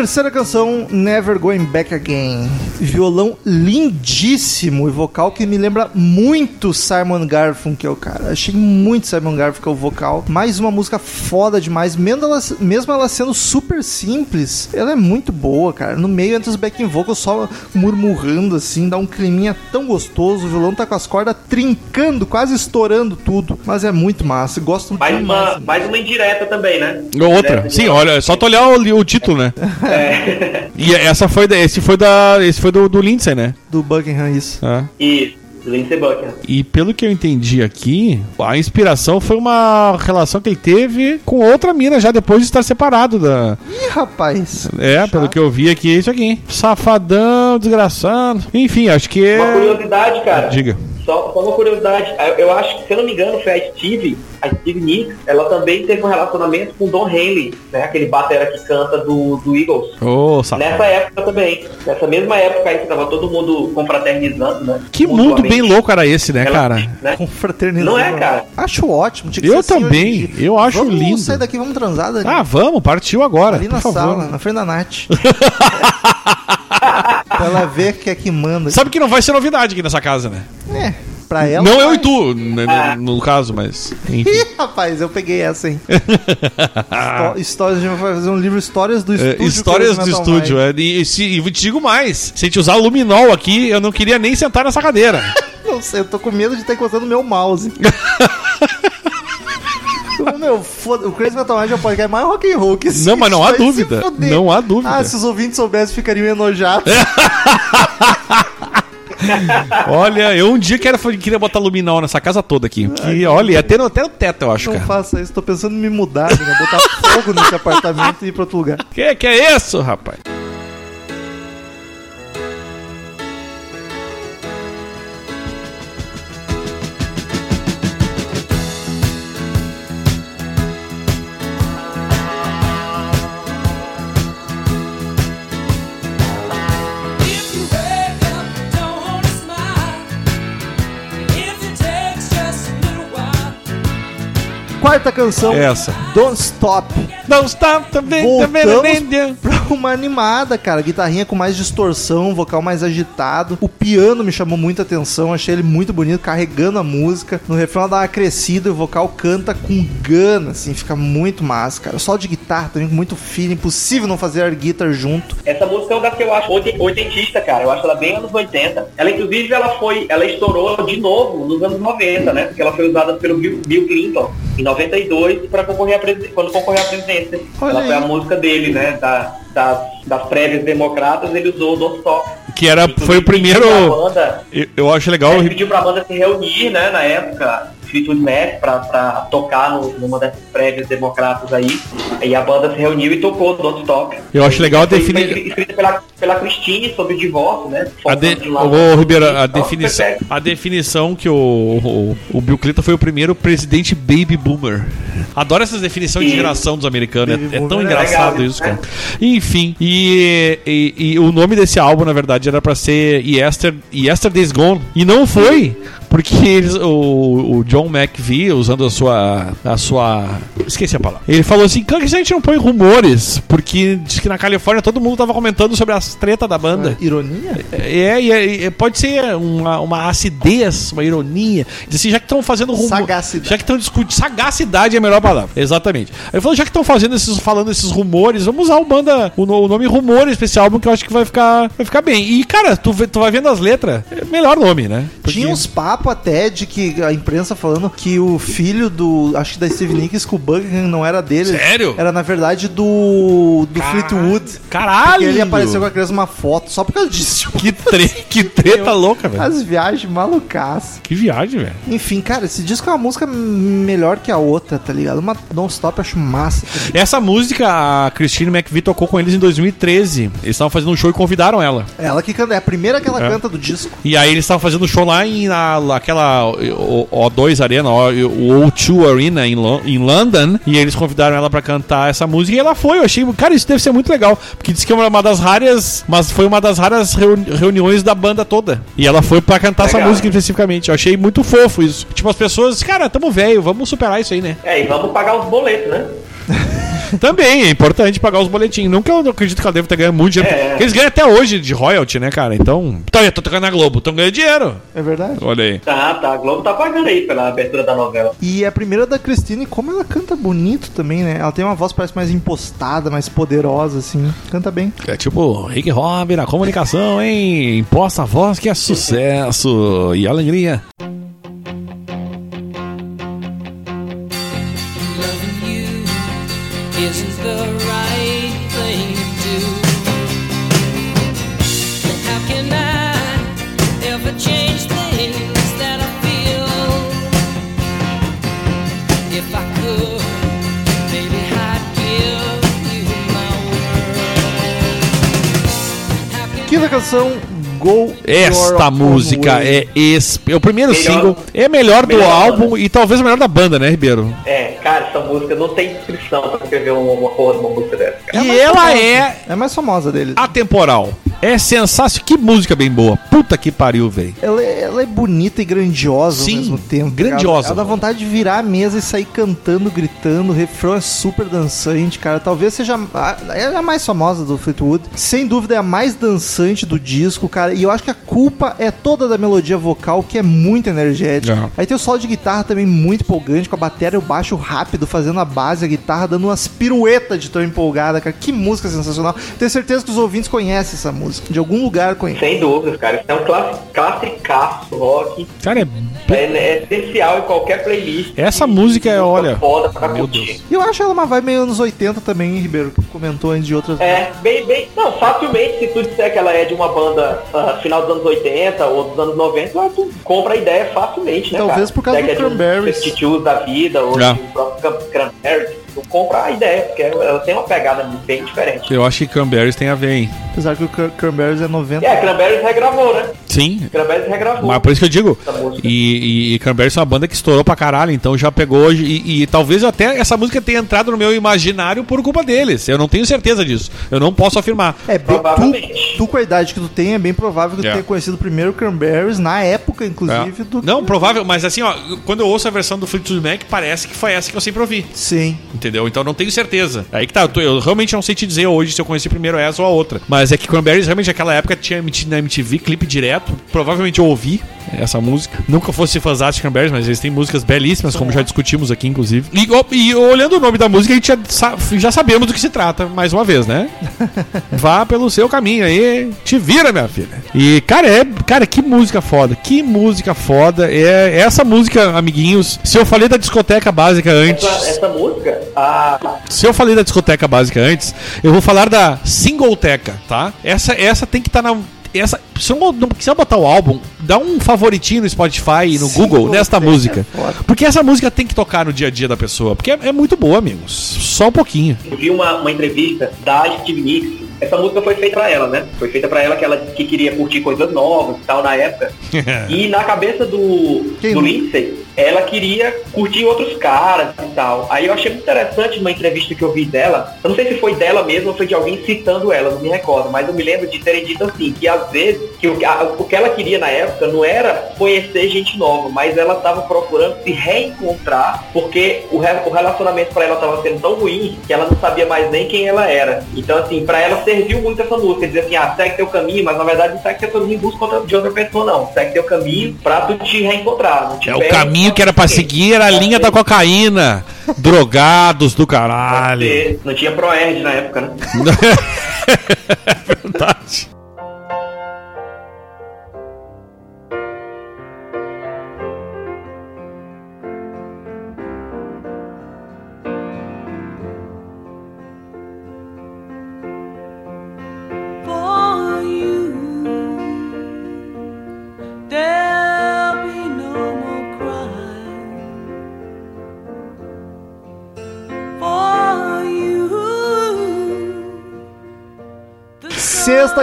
Speaker 2: Terceira canção, Never Going Back Again. Violão lindíssimo e vocal que me lembra muito Simon Garfunkel, cara. Achei muito Simon Garfunkel o vocal. Mais uma música foda demais. Mesmo ela, mesmo ela sendo super simples, ela é muito boa, cara. No meio entre os backing vocals só murmurando assim, dá um climinha tão gostoso. O violão tá com as cordas trincando, quase estourando tudo. Mas é muito massa. Gosto
Speaker 4: Mais
Speaker 2: demais.
Speaker 4: uma, mais uma indireta também, né?
Speaker 3: Outra.
Speaker 4: Indireta
Speaker 3: Sim, olha, é só tu olhar o, o título, né?
Speaker 4: É.
Speaker 3: E essa foi da, esse foi da esse foi do, do Lindsay, né?
Speaker 2: Do Buckingham, isso.
Speaker 3: É.
Speaker 4: Isso, Lindsey Buckingham.
Speaker 3: E pelo que eu entendi aqui, a inspiração foi uma relação que ele teve com outra mina já depois de estar separado da.
Speaker 2: Ih, rapaz.
Speaker 3: É,
Speaker 2: Chato.
Speaker 3: pelo que eu vi aqui, é isso aqui. Safadão, desgraçado. Enfim, acho que
Speaker 4: Uma
Speaker 3: é.
Speaker 4: curiosidade, cara.
Speaker 3: Diga.
Speaker 4: Só, só uma curiosidade. Eu, eu acho que, se eu não me engano, foi a Steve, a Steve Nicks, ela também teve um relacionamento com o Don Henley, né? Aquele batera que canta do, do Eagles.
Speaker 3: Safado.
Speaker 4: Nessa época também. Nessa mesma época aí que tava todo mundo confraternizando, né?
Speaker 3: Que mundo bem louco era esse, né,
Speaker 4: Ela-
Speaker 3: cara?
Speaker 4: né?
Speaker 2: Confraternizando.
Speaker 4: Não é, cara?
Speaker 2: Acho ótimo. Tinha que
Speaker 3: Eu
Speaker 2: ser assim
Speaker 3: também, eu acho
Speaker 2: vamos
Speaker 3: lindo.
Speaker 2: sair daqui, vamos transar Dani.
Speaker 3: Ah, vamos, partiu agora.
Speaker 2: Ali na
Speaker 3: favor.
Speaker 2: sala, na frente da Nath. pra ela ver que é que manda.
Speaker 3: Sabe que não vai ser novidade aqui nessa casa, né?
Speaker 2: É, pra ela.
Speaker 3: não eu e tu, né, no, no caso, mas. Enfim.
Speaker 2: Ih, rapaz, eu peguei essa, hein? Histó- Histórias, a gente vai fazer um livro Histórias do
Speaker 3: É,
Speaker 2: Estúdio.
Speaker 3: histórias
Speaker 2: Crazy
Speaker 3: do estúdio, é. E, se, e te digo mais: se a gente usar luminol aqui, eu não queria nem sentar nessa cadeira.
Speaker 2: Não sei, eu tô com medo de estar encostando o meu mouse. Meu, foda, o Crazy Metal Mind é o podcast mais rock and roll que existe,
Speaker 3: Não, mas não há dúvida. Não há dúvida.
Speaker 2: Ah, se os ouvintes soubessem, ficariam enojados.
Speaker 3: Olha, eu um dia quero, queria botar luminol nessa casa toda aqui. Que, olha, até no, até no teto, eu acho,
Speaker 2: Não
Speaker 3: cara.
Speaker 2: faça isso, tô pensando em me mudar, né? botar fogo nesse apartamento e ir pra outro lugar.
Speaker 3: Que que é isso, rapaz?
Speaker 2: Quarta canção,
Speaker 3: Essa.
Speaker 2: Don't Stop.
Speaker 3: Não está também,
Speaker 2: Voltamos pra uma animada, cara. Guitarrinha com mais distorção, vocal mais agitado. O piano me chamou muita atenção, achei ele muito bonito, carregando a música. No refrão ela dá uma crescida e o vocal canta com gana, assim, fica muito massa, cara. Só de guitarra também, com muito feeling. Impossível não fazer air guitar junto.
Speaker 4: Essa música é uma das que eu acho oiten- oitentista, cara. Eu acho ela bem anos 80. Ela, inclusive, ela foi. Ela estourou de novo nos anos 90, né? Porque ela foi usada pelo Bill, Bill Clinton em 92 para concorrer à presi- quando concorrer à presidência.
Speaker 2: Olha
Speaker 4: ela foi
Speaker 2: aí.
Speaker 4: a música dele, né? Da, das, das prévias democratas, ele usou o Don't Stop.
Speaker 3: Que era, foi o primeiro. Eu, eu acho legal.
Speaker 4: ele pediu pra banda se reunir, né, na época, Fleetwood Mac, pra tocar no, numa dessas prévias democratas aí. E a banda se reuniu e tocou Don't Stop.
Speaker 3: Eu acho legal a
Speaker 4: Foi
Speaker 3: defini-
Speaker 4: escri- escrita pela, pela Christine sobre o divórcio, né?
Speaker 3: A de...
Speaker 4: De.
Speaker 3: Ô, Ribeiro, a definição, a definição que o, o, o Bill Clinton foi o primeiro presidente baby boomer. Adoro essas definições de geração dos americanos. É, é tão
Speaker 2: é
Speaker 3: engraçado isso, cara. Enfim, e, e, e o nome desse álbum, na verdade, era pra ser Yester, Yesterday's Gone. E não foi. Porque eles, o, o John McVie, usando a sua, a sua. Esqueci a palavra. Ele falou assim: "Cara, que a gente não põe rumores, porque diz que na Califórnia todo mundo tava comentando sobre as tretas da banda.
Speaker 2: Ironia?
Speaker 3: É, e é- e pode ser uma, uma acidez, uma ironia. Diz assim, já que estão fazendo rumo.
Speaker 2: Sagacidade.
Speaker 3: Já que estão discutindo. Sagacidade é melhor palavra. Exatamente. Aí ele falou, já que estão fazendo esses, falando esses rumores, vamos usar o banda, o, no- o nome rumores pra esse álbum que eu acho que vai ficar, vai ficar bem. E, cara, tu, tu vai vendo as letras, é melhor nome, né? Porque-
Speaker 2: Tinha uns papos até de que a imprensa falando que o filho do. Acho que da Steve Nicks com o Buckingham não era dele.
Speaker 3: Sério?
Speaker 2: Era na verdade do. do
Speaker 3: Car-
Speaker 2: Fleetwood.
Speaker 3: Caralho!
Speaker 2: Porque ele apareceu com a criança uma foto só por causa disso.
Speaker 3: Que, tre... que treta louca, velho.
Speaker 2: As viagens malucas.
Speaker 3: Que viagem, velho.
Speaker 2: Enfim, cara, esse disco é uma música melhor que a outra, tá ligado? Uma Don't Stop eu acho massa.
Speaker 3: Essa música, a Christine McVie tocou com eles em 2013. Eles estavam fazendo um show e convidaram ela.
Speaker 2: Ela que canta, é a primeira que ela
Speaker 3: É.
Speaker 2: canta do disco.
Speaker 3: E aí eles estavam fazendo show lá em na, aquela o- O2 Arena, o o O2 Arena em, Lo- em London, e eles convidaram ela pra cantar essa música e ela foi. Eu achei, cara, isso deve ser muito legal, porque disse que é uma das raras, mas foi uma das raras reuni- reuniões da banda toda. E ela foi pra cantar essa
Speaker 4: Legal.
Speaker 3: música especificamente. Eu achei muito fofo isso. Tipo as pessoas, cara, tamo velho, vamos superar isso aí, né?
Speaker 4: É, vamos pagar os boletos, né?
Speaker 3: Também é importante pagar os boletins. Nunca eu acredito que ela deve ter ganhado muito dinheiro.
Speaker 4: É.
Speaker 3: Porque eles ganham até hoje de royalty, né, cara? Então. Tá, eu tô tocando na Globo, estão ganhando dinheiro.
Speaker 2: É verdade.
Speaker 3: Olha aí.
Speaker 4: Tá, tá. A Globo tá pagando aí pela abertura da novela.
Speaker 2: E a primeira da Christine, como ela canta bonito também, né? Ela tem uma voz parece mais impostada, mais poderosa, assim. Canta bem.
Speaker 3: É tipo, Rick Robin na comunicação, hein? Imposta a voz que é sucesso e alegria.
Speaker 2: Canção, Go
Speaker 3: Esta música
Speaker 2: Way.
Speaker 3: é, es- é o primeiro
Speaker 4: Melhor-
Speaker 3: single, é melhor do
Speaker 4: melhor da
Speaker 3: álbum
Speaker 4: banda.
Speaker 3: e talvez o melhor da banda, né, Ribeiro?
Speaker 4: É, cara, essa música não tem descrição pra escrever uma, uma porra de uma música dessa. Cara.
Speaker 3: e ela é
Speaker 2: É a mais famosa deles.
Speaker 3: atemporal. É sensacional. Que música bem boa. Puta que pariu, velho.
Speaker 2: Ela, é- ela é bonita e grandiosa
Speaker 3: Sim,
Speaker 2: ao mesmo tempo.
Speaker 3: grandiosa.
Speaker 2: Ela, ela dá vontade de virar a mesa e sair cantando, gritando. O refrão é super dançante, cara. Talvez seja a, é a mais famosa do Fleetwood. Sem dúvida é a mais dançante do disco, cara. E eu acho que a culpa é toda da melodia vocal, que é muito energética.
Speaker 3: É.
Speaker 2: Aí tem o solo de guitarra também muito empolgante, com a bateria e o baixo rápido, fazendo a base, a guitarra dando umas piruetas de tão empolgada, cara. Que música sensacional. Tenho certeza que os ouvintes conhecem essa música. De algum lugar conhecem.
Speaker 4: Sem dúvidas, cara. Isso é um classi- classicaço rock.
Speaker 3: Cara, é...
Speaker 4: É, é essencial em qualquer playlist.
Speaker 3: Essa música é, olha,
Speaker 4: Foda pra
Speaker 3: meu
Speaker 4: curtir.
Speaker 3: Deus.
Speaker 2: E eu acho ela uma vibe meio anos 80 também, hein, Ribeiro? Que comentou antes de outras.
Speaker 4: É, bem, bem. Não, facilmente, se tu disser que ela é de uma banda ah, final dos anos 80 ou dos anos 90, ah, tu compra a ideia facilmente, né?
Speaker 2: Talvez
Speaker 4: cara?
Speaker 2: por causa
Speaker 4: é
Speaker 2: do
Speaker 4: que é um
Speaker 2: Cranberries.
Speaker 4: Substitute da vida ou
Speaker 3: É.
Speaker 4: do próprio Cran- Cranberries, tu compra a ideia, porque ela tem uma pegada bem diferente.
Speaker 3: Eu acho que Cranberries tem a ver, hein?
Speaker 2: Apesar que o Cran- Cranberries é 90.
Speaker 4: É, Cranberries regravou, né?
Speaker 3: Sim.
Speaker 4: Cranberries regravou.
Speaker 3: Mas por isso que eu digo. E, e, e Cranberries é uma banda que estourou pra caralho, então já pegou. E, e talvez até essa música tenha entrado no meu imaginário por culpa deles. Eu não tenho certeza disso. Eu não posso afirmar.
Speaker 2: É, tu, tu com a idade que tu tem, é bem provável que tu
Speaker 3: É.
Speaker 2: tenha conhecido primeiro Cranberries, na época, inclusive,
Speaker 3: É.
Speaker 2: do.
Speaker 3: Não, provável, mas assim, ó, quando eu ouço a versão do Fleetwood Mac, parece que foi essa que eu sempre ouvi.
Speaker 2: Sim.
Speaker 3: Entendeu? Então não tenho certeza. Aí que tá, eu, tô- eu realmente não sei te dizer hoje se eu conheci primeiro essa ou a outra. Mas é que Cranberries realmente naquela época tinha na MTV clipe direto. Provavelmente eu ouvi essa música. Nunca fosse fãzão de Cranberries, mas eles têm músicas belíssimas, como já discutimos aqui, inclusive. E, e olhando o nome da música, a gente já, sa- já sabemos do que se trata, mais uma vez, né? Vá pelo seu caminho aí, te vira, minha filha. E, cara, é, cara, que música foda, que música foda. É essa música, amiguinhos. Se eu falei da discoteca básica antes.
Speaker 4: Essa, essa música, a,
Speaker 3: Se eu falei da discoteca básica antes, eu vou falar da singleteca, tá? Essa, essa tem que estar na. Essa, se eu não quiser botar o álbum, dá um favoritinho no Spotify e no Google nesta música. Porque essa música tem que tocar no dia a dia da pessoa. Porque é, é muito boa, amigos. Só um pouquinho.
Speaker 4: eu vi uma, uma entrevista da Steve Nicks. Essa música foi feita pra ela, né? Foi feita pra ela que ela que queria curtir coisas novas e tal na época. E na cabeça do,
Speaker 2: Quem
Speaker 4: do? Lindsay, ela queria curtir outros caras e tal. Aí eu achei muito interessante uma entrevista que eu vi dela. Eu não sei se foi dela mesma ou foi de alguém citando ela, não me recordo. Mas eu me lembro de terem dito assim, que às vezes, que o, a- o que ela queria na época não era conhecer gente nova, mas ela estava procurando se reencontrar, porque o, re- o relacionamento pra ela estava sendo tão ruim que ela não sabia mais nem quem ela era. Então, assim, pra ela serviu muito essa música, dizer assim, ah, segue teu caminho, mas na verdade não segue teu caminho em busca de outra pessoa, não. Segue teu caminho pra tu te reencontrar. Não te
Speaker 3: É o
Speaker 4: perde
Speaker 3: caminho que era pra seguir, era a linha da cocaína. Drogados do caralho.
Speaker 4: Não tinha Proerd na época, né?
Speaker 3: É verdade.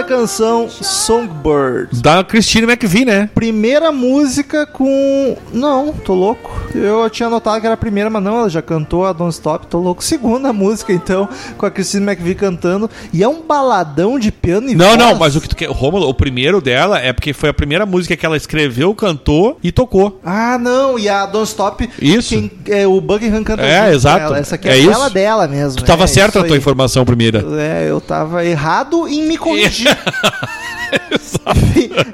Speaker 2: Sexta canção, Songbird.
Speaker 3: Da Christine McVie, né?
Speaker 2: Primeira música com. Não, tô louco. Eu tinha notado que era a primeira, mas não, ela já cantou a Don't Stop, tô louco. Segunda música, então, com a Christine McVie cantando. E é um baladão de piano e
Speaker 3: Não,
Speaker 2: voz.
Speaker 3: não, mas o que tu quer. Rômulo, o primeiro dela é porque foi a primeira música que ela escreveu, cantou e tocou.
Speaker 2: Ah, não, e a Don't Stop,
Speaker 3: Isso.
Speaker 2: quem, é, o Buckingham canta
Speaker 3: É,
Speaker 2: junto
Speaker 3: exato.
Speaker 2: ela. Essa aqui
Speaker 3: É
Speaker 2: é,
Speaker 3: isso.
Speaker 2: dela mesmo.
Speaker 3: Tu tava
Speaker 2: é,
Speaker 3: certa
Speaker 2: isso
Speaker 3: na tua informação primeira.
Speaker 2: É, eu tava errado em me corrigir.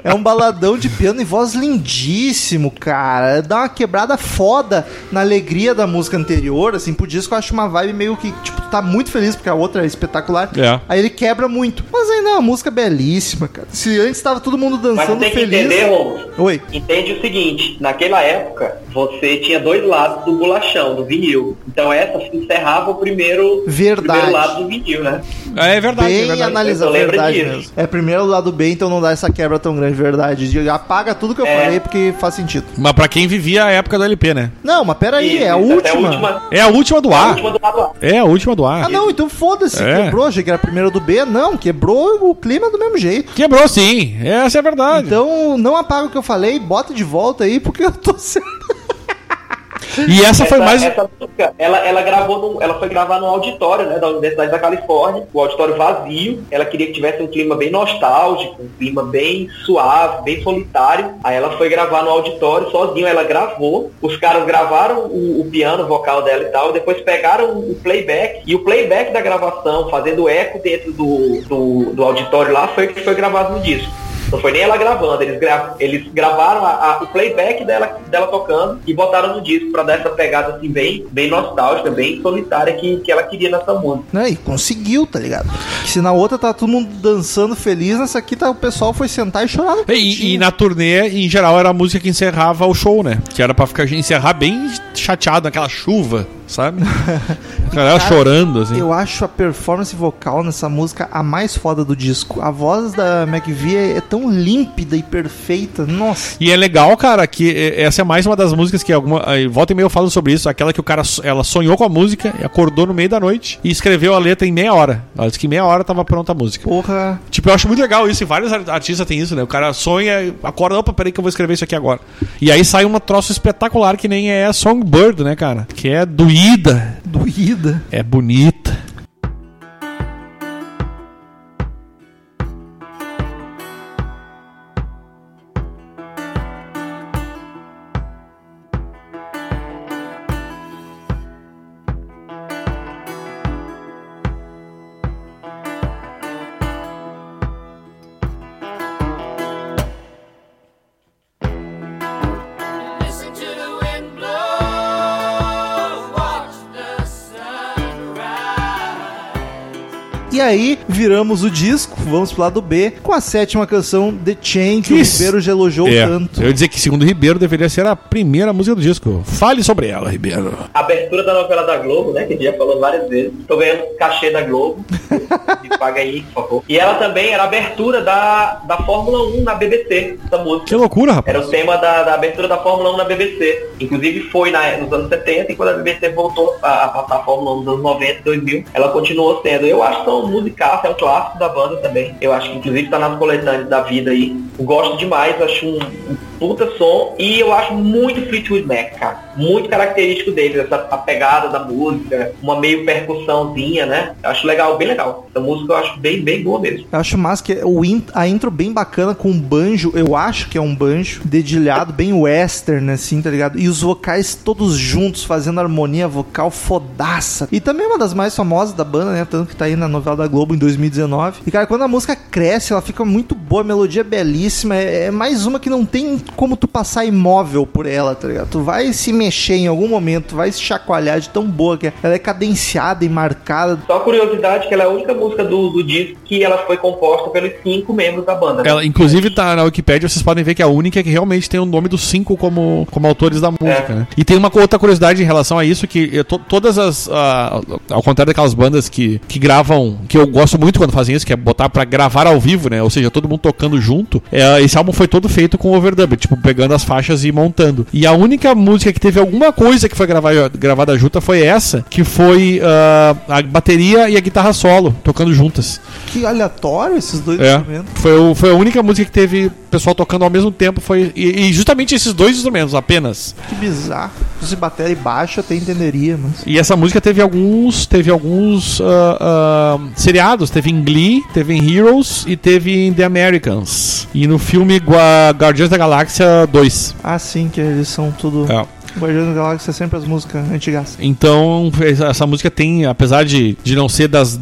Speaker 2: é um baladão de piano e voz lindíssimo, cara. Dá uma quebrada foda na alegria da música anterior, assim, por disco eu acho uma vibe meio que, tipo, tá muito feliz porque a outra é espetacular.
Speaker 3: É.
Speaker 2: Aí ele quebra muito. Mas ainda é uma música belíssima, cara. Se antes tava todo mundo
Speaker 4: Mas
Speaker 2: dançando
Speaker 4: tem que
Speaker 2: feliz.
Speaker 4: entender, Romulo.
Speaker 2: Oi.
Speaker 4: Entende o seguinte, naquela época, você tinha dois lados do bolachão, do vinil. Então essa encerrava o primeiro,
Speaker 2: Verdade.
Speaker 4: primeiro lado do vinil, né?
Speaker 3: É verdade, é
Speaker 2: Bem
Speaker 3: verdade.
Speaker 2: analisado,
Speaker 4: Eu lembro
Speaker 2: verdade
Speaker 4: disso.
Speaker 2: mesmo. É primeiro o lado B, então não dá essa quebra tão grande, verdade. Apaga tudo que eu
Speaker 4: É.
Speaker 2: falei porque faz sentido.
Speaker 3: Mas pra quem vivia a época do LP, né?
Speaker 2: Não, mas peraí,
Speaker 4: Isso,
Speaker 2: é a
Speaker 4: isso, até
Speaker 2: última.
Speaker 3: É a última do
Speaker 4: a
Speaker 3: A.
Speaker 4: última do lado A.
Speaker 3: É a última do A.
Speaker 2: Ah, não, então foda-se.
Speaker 3: É.
Speaker 2: Quebrou, achei que era a primeira do B. Não, quebrou o clima do mesmo jeito.
Speaker 3: Quebrou sim, essa é a verdade.
Speaker 2: Então, não apaga o que eu falei, bota de volta aí, porque eu tô certo.
Speaker 3: E essa foi mais.
Speaker 4: essa música, ela, ela gravou no, ela foi gravar no auditório, né, da Universidade da Califórnia, o auditório vazio. Ela queria que tivesse um clima bem nostálgico, um clima bem suave, bem solitário. Aí ela foi gravar no auditório sozinho, ela gravou. Os caras gravaram o, o piano, o vocal dela e tal, depois pegaram o playback e o playback da gravação, fazendo eco dentro do, do, do auditório lá, foi que foi gravado no disco. Não foi nem ela gravando, eles, gra eles gravaram a- a- o playback dela, dela tocando e botaram no disco pra dar essa pegada assim bem, bem nostálgica, bem solitária que, que ela queria nessa música.
Speaker 2: Né? E conseguiu, tá ligado? Que se na outra tá todo mundo dançando feliz, nessa aqui tá, o pessoal foi sentar e chorar
Speaker 3: E, e na turnê, em geral, era a música que encerrava o show, né? Que era pra ficar encerrar bem chateado naquela chuva, sabe? A galera
Speaker 2: Cara,
Speaker 3: chorando, assim.
Speaker 2: Eu acho a performance vocal nessa música a mais foda do disco. A voz da McVie é, é tão límpida e perfeita. Nossa.
Speaker 3: E é legal, cara, que essa é mais uma das músicas que alguma. Volta e meia eu falo sobre isso. Aquela que o cara. Ela sonhou com a música, e acordou no meio da noite e escreveu a letra em meia hora. Ela disse que em meia hora tava pronta a música.
Speaker 2: Porra.
Speaker 3: Tipo, eu acho muito legal isso. E vários ar- artistas têm isso, né? O cara sonha, acorda, opa, peraí que eu vou escrever isso aqui agora. E aí sai uma troço espetacular que nem é Songbird, né, cara? Que é doída,
Speaker 2: Doída.
Speaker 3: é bonita.
Speaker 2: Aí, viramos o disco, vamos pro lado B, com a sétima canção, The Chain, que o
Speaker 3: Isso.
Speaker 2: Ribeiro já elogiou
Speaker 3: É,
Speaker 2: tanto.
Speaker 3: eu ia dizer que, segundo Ribeiro, deveria ser a primeira música do disco. Fale sobre ela, Ribeiro.
Speaker 4: Abertura da novela da Globo, né? Que a gente já falou várias vezes. Tô ganhando cachê da Globo. Me paga aí, por favor. E ela também era a abertura da, da Fórmula 1 na BBC, essa música.
Speaker 3: Que loucura, rapaz.
Speaker 4: Era o tema da, da abertura da Fórmula 1 na BBC. Inclusive foi na- nos anos 70 e quando a BBC voltou a, a passar a Fórmula 1 nos anos 90 2000, ela continuou sendo. Eu acho que um musical, é um clássico da banda também. Eu acho que inclusive tá nas coletâneas da vida aí. Gosto demais, acho um, um puta som e eu acho muito Fleetwood Mac, cara. Muito característico deles, essa a pegada da música, uma meio percussãozinha, né? Eu acho legal, bem legal. Essa música eu acho bem, bem boa mesmo.
Speaker 2: Eu acho massa que o in- a intro bem bacana com um banjo, eu acho que é um banjo, dedilhado, bem western, assim, tá ligado? E os vocais todos juntos, fazendo harmonia vocal fodaça. E também uma das mais famosas da banda, né? Tanto que tá aí na novela da Globo em 2019. E, cara, quando a música cresce, ela fica muito boa, a melodia é belíssima. É, é mais uma que não tem como tu passar imóvel por ela, tá ligado? Tu vai se mexer em algum momento, vai se chacoalhar de tão boa que é. Ela é cadenciada e marcada.
Speaker 4: Só curiosidade que ela é a única música do, do disco que ela foi composta pelos cinco membros da banda. né?
Speaker 3: Ela, inclusive, tá na Wikipedia, vocês podem ver que é a única que realmente tem o nome dos cinco como, como autores da música,
Speaker 4: É.
Speaker 3: né? E tem uma outra curiosidade em relação a isso, que to- todas as. ah, ao contrário daquelas bandas que, que gravam, que eu gosto muito quando fazem isso, que é botar pra gravar ao vivo, né? Ou seja, todo mundo tocando junto. É, esse álbum foi todo feito com overdub, tipo, pegando as faixas e montando. E a única música que teve alguma coisa que foi gravada, gravada junta foi essa, que foi ah, a bateria e a guitarra solo, tocando juntas.
Speaker 2: Que aleatório esses dois
Speaker 3: É,
Speaker 2: instrumentos.
Speaker 3: foi, o- foi a única música que teve pessoal tocando ao mesmo tempo. Foi, e, e justamente esses dois instrumentos apenas.
Speaker 2: Que bizarro. Se bateria e baixo, até entenderia, mas.
Speaker 3: E essa música teve alguns, teve alguns ah, ah, seriados, teve em Glee, teve em Heroes e teve em The Americans. E no filme Gua- Guardiões da Galáxia 2.
Speaker 2: Ah, sim, que eles são tudo.
Speaker 3: É.
Speaker 2: Guardiões da Galáxia é sempre as músicas antigas.
Speaker 3: Então, essa música tem, apesar de, de não ser das,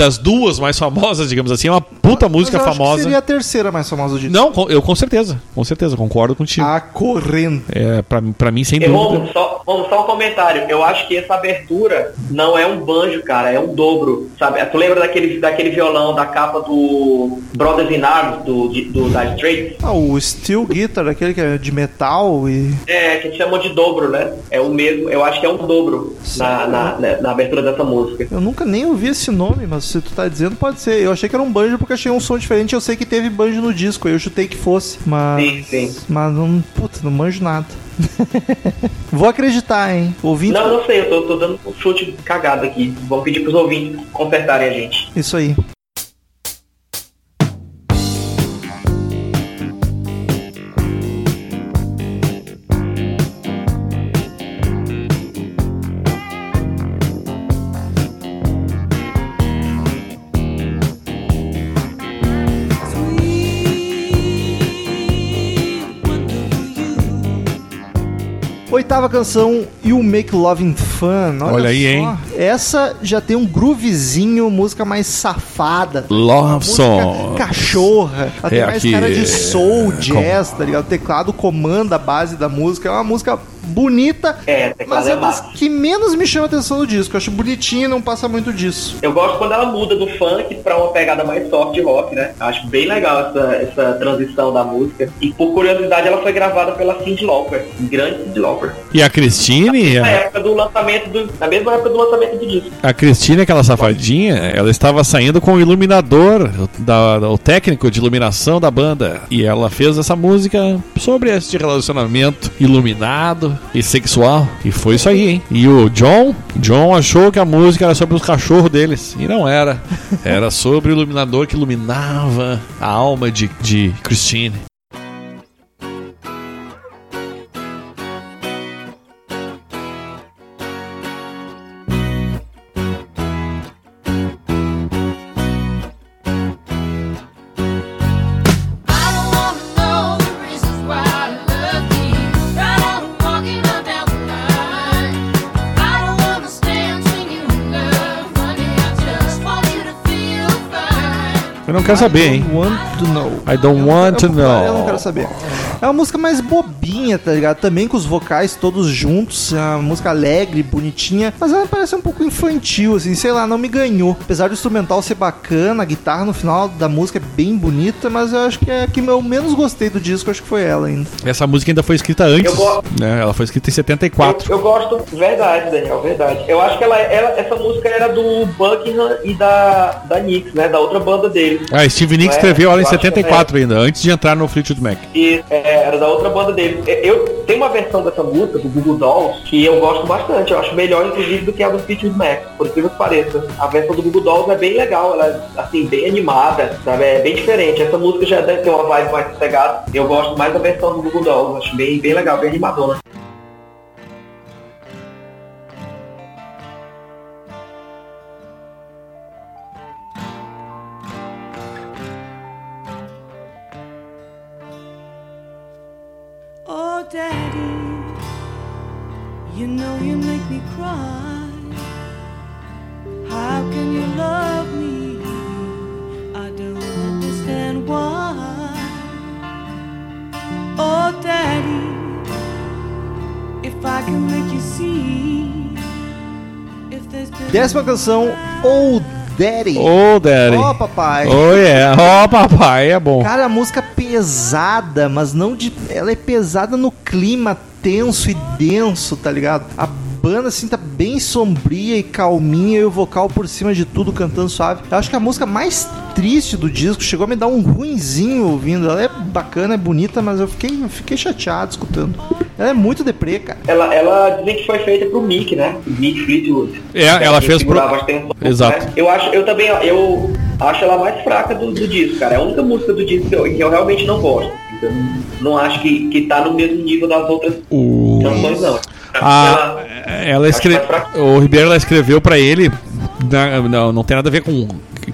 Speaker 3: das duas mais famosas, digamos assim, é uma puta música
Speaker 2: Mas eu acho que
Speaker 3: famosa.
Speaker 2: seria a terceira mais famosa disso.
Speaker 3: Não, com- eu com certeza, com certeza, concordo contigo.
Speaker 2: A corrente.
Speaker 3: É, pra, pra mim, sem
Speaker 4: E,
Speaker 3: dúvida.
Speaker 4: Romulo, só, Romulo, só um comentário. Eu acho que essa abertura não é um banjo, cara, é um dobro. Sabe? Tu lembra daquele, daquele violão da capa do Brothers in Arms, do, de- do, da Straits?
Speaker 2: Ah, o Steel Guitar, aquele que é de metal e.
Speaker 4: É, que chamam de dobro, né? É o mesmo, eu acho que é um dobro na, na, na, na abertura dessa música.
Speaker 2: Eu nunca nem ouvi esse nome, mas se tu tá dizendo, pode ser. Eu achei que era um banjo porque achei um som diferente. Eu sei que teve banjo no disco, eu chutei que fosse. Mas.
Speaker 4: Sim, sim.
Speaker 2: Mas não. Puta, não manjo nada. Vou acreditar, hein? Ouvinte.
Speaker 4: Não, não sei, eu tô, tô dando um chute cagado aqui. Vamos pedir pros ouvintes consertarem a gente.
Speaker 2: Isso aí. Oitava canção, You Make Loving Fun.
Speaker 3: Olha aí, hein?
Speaker 2: Essa já tem um groovezinho, música mais safada.
Speaker 3: Love
Speaker 2: Música
Speaker 3: Song.
Speaker 2: cachorra. Ela tem
Speaker 3: É
Speaker 2: mais
Speaker 3: aqui,
Speaker 2: cara de soul,
Speaker 3: é,
Speaker 2: jazz, tá ligado? O teclado comanda a base da música. É uma música bonita,
Speaker 4: É, teclado
Speaker 2: mas
Speaker 4: é
Speaker 2: é das que menos me chama atenção no disco. Eu acho bonitinho e não passa muito disso.
Speaker 4: Eu gosto quando ela muda do funk pra uma pegada mais soft rock, né? Acho bem legal essa, essa transição da música. E por curiosidade, ela foi gravada pela Cyndi Lauper, grande Cyndi Lauper.
Speaker 3: E a Christine,
Speaker 4: Na
Speaker 3: a,
Speaker 4: época do lançamento do, na mesma época do lançamento do.
Speaker 3: A Christine, aquela safadinha, ela estava saindo com o iluminador, da, o técnico de iluminação da banda. E ela fez essa música sobre este relacionamento iluminado e sexual. E foi isso aí, hein? E o John, John achou que a música era sobre os cachorros deles. E não era. Era sobre o iluminador que iluminava a alma de, de Christine. Quero saber, hein?
Speaker 2: I want to know.
Speaker 3: I don't want to
Speaker 2: Eu- Eu não
Speaker 3: know.
Speaker 2: quero saber. É uma música mais bobinha, tá ligado? Também com os vocais todos juntos. É uma música alegre, bonitinha. Mas ela parece um pouco infantil, assim. Sei lá, não me ganhou. Apesar do instrumental ser bacana, a guitarra no final da música é bem bonita. Mas eu acho que é a que eu menos gostei do disco. Acho que foi ela ainda.
Speaker 3: Essa música ainda foi escrita antes.
Speaker 4: Go-
Speaker 3: Né? Ela foi escrita em 74.
Speaker 4: Eu, eu gosto, verdade, Daniel, verdade. Eu acho que ela, ela- essa música era do Buckingham e da, da Nix, né? Da outra banda dele.
Speaker 3: Ah, Steve Nicks
Speaker 4: É,
Speaker 3: escreveu ela em
Speaker 4: eu acho que
Speaker 3: 74 ainda, antes de entrar no Fleetwood Mac.
Speaker 4: E é, era da outra banda dele. É, Eu tenho uma versão dessa música, do Google Dolls, que eu gosto bastante. Eu acho melhor, inclusive, do que a do Fleetwood Mac, por incrível que pareça. A versão do Google Dolls é bem legal, ela é, assim, bem animada, sabe? É bem diferente. Essa música já deve ter uma vibe mais sossegada. Eu gosto mais da versão do Google Dolls. Acho bem, bem legal, bem animadona.
Speaker 9: Daddy, you know you make me cry. How can you love me? I don't understand why. Oh, Daddy, if I can make you see, if there's been
Speaker 2: Décima canção, Oh Daddy.
Speaker 3: Ô, Daddy.
Speaker 2: Ó, papai.
Speaker 3: Oh, yeah. Ó, papai, é bom.
Speaker 2: Cara, a música pesada, mas não de. Ela é pesada no clima tenso e denso, tá ligado? A banda, assim, tá bem sombria e calminha e o vocal por cima de tudo cantando suave. Eu acho que a música mais triste do disco chegou a me dar um ruinzinho ouvindo. Ela é bacana, é bonita, mas eu fiquei, eu fiquei chateado escutando. Ela é muito deprê, cara.
Speaker 4: Ela, ela dizem que foi feita pro Mick, né? Mick Fleetwood.
Speaker 3: É, ela
Speaker 4: Que
Speaker 3: fez pro-
Speaker 4: as tensões,
Speaker 3: Exato.
Speaker 4: né? Eu acho, eu também, eu acho ela mais fraca do, do disco, cara. É a única música do disco que eu, que eu realmente não gosto. Então, não acho que, que tá no mesmo nível das outras
Speaker 3: O...
Speaker 4: canções, não.
Speaker 3: A, ela escre...
Speaker 4: Acho mais
Speaker 3: O Ribeiro ela escreveu pra ele. na- Não, não tem nada a ver com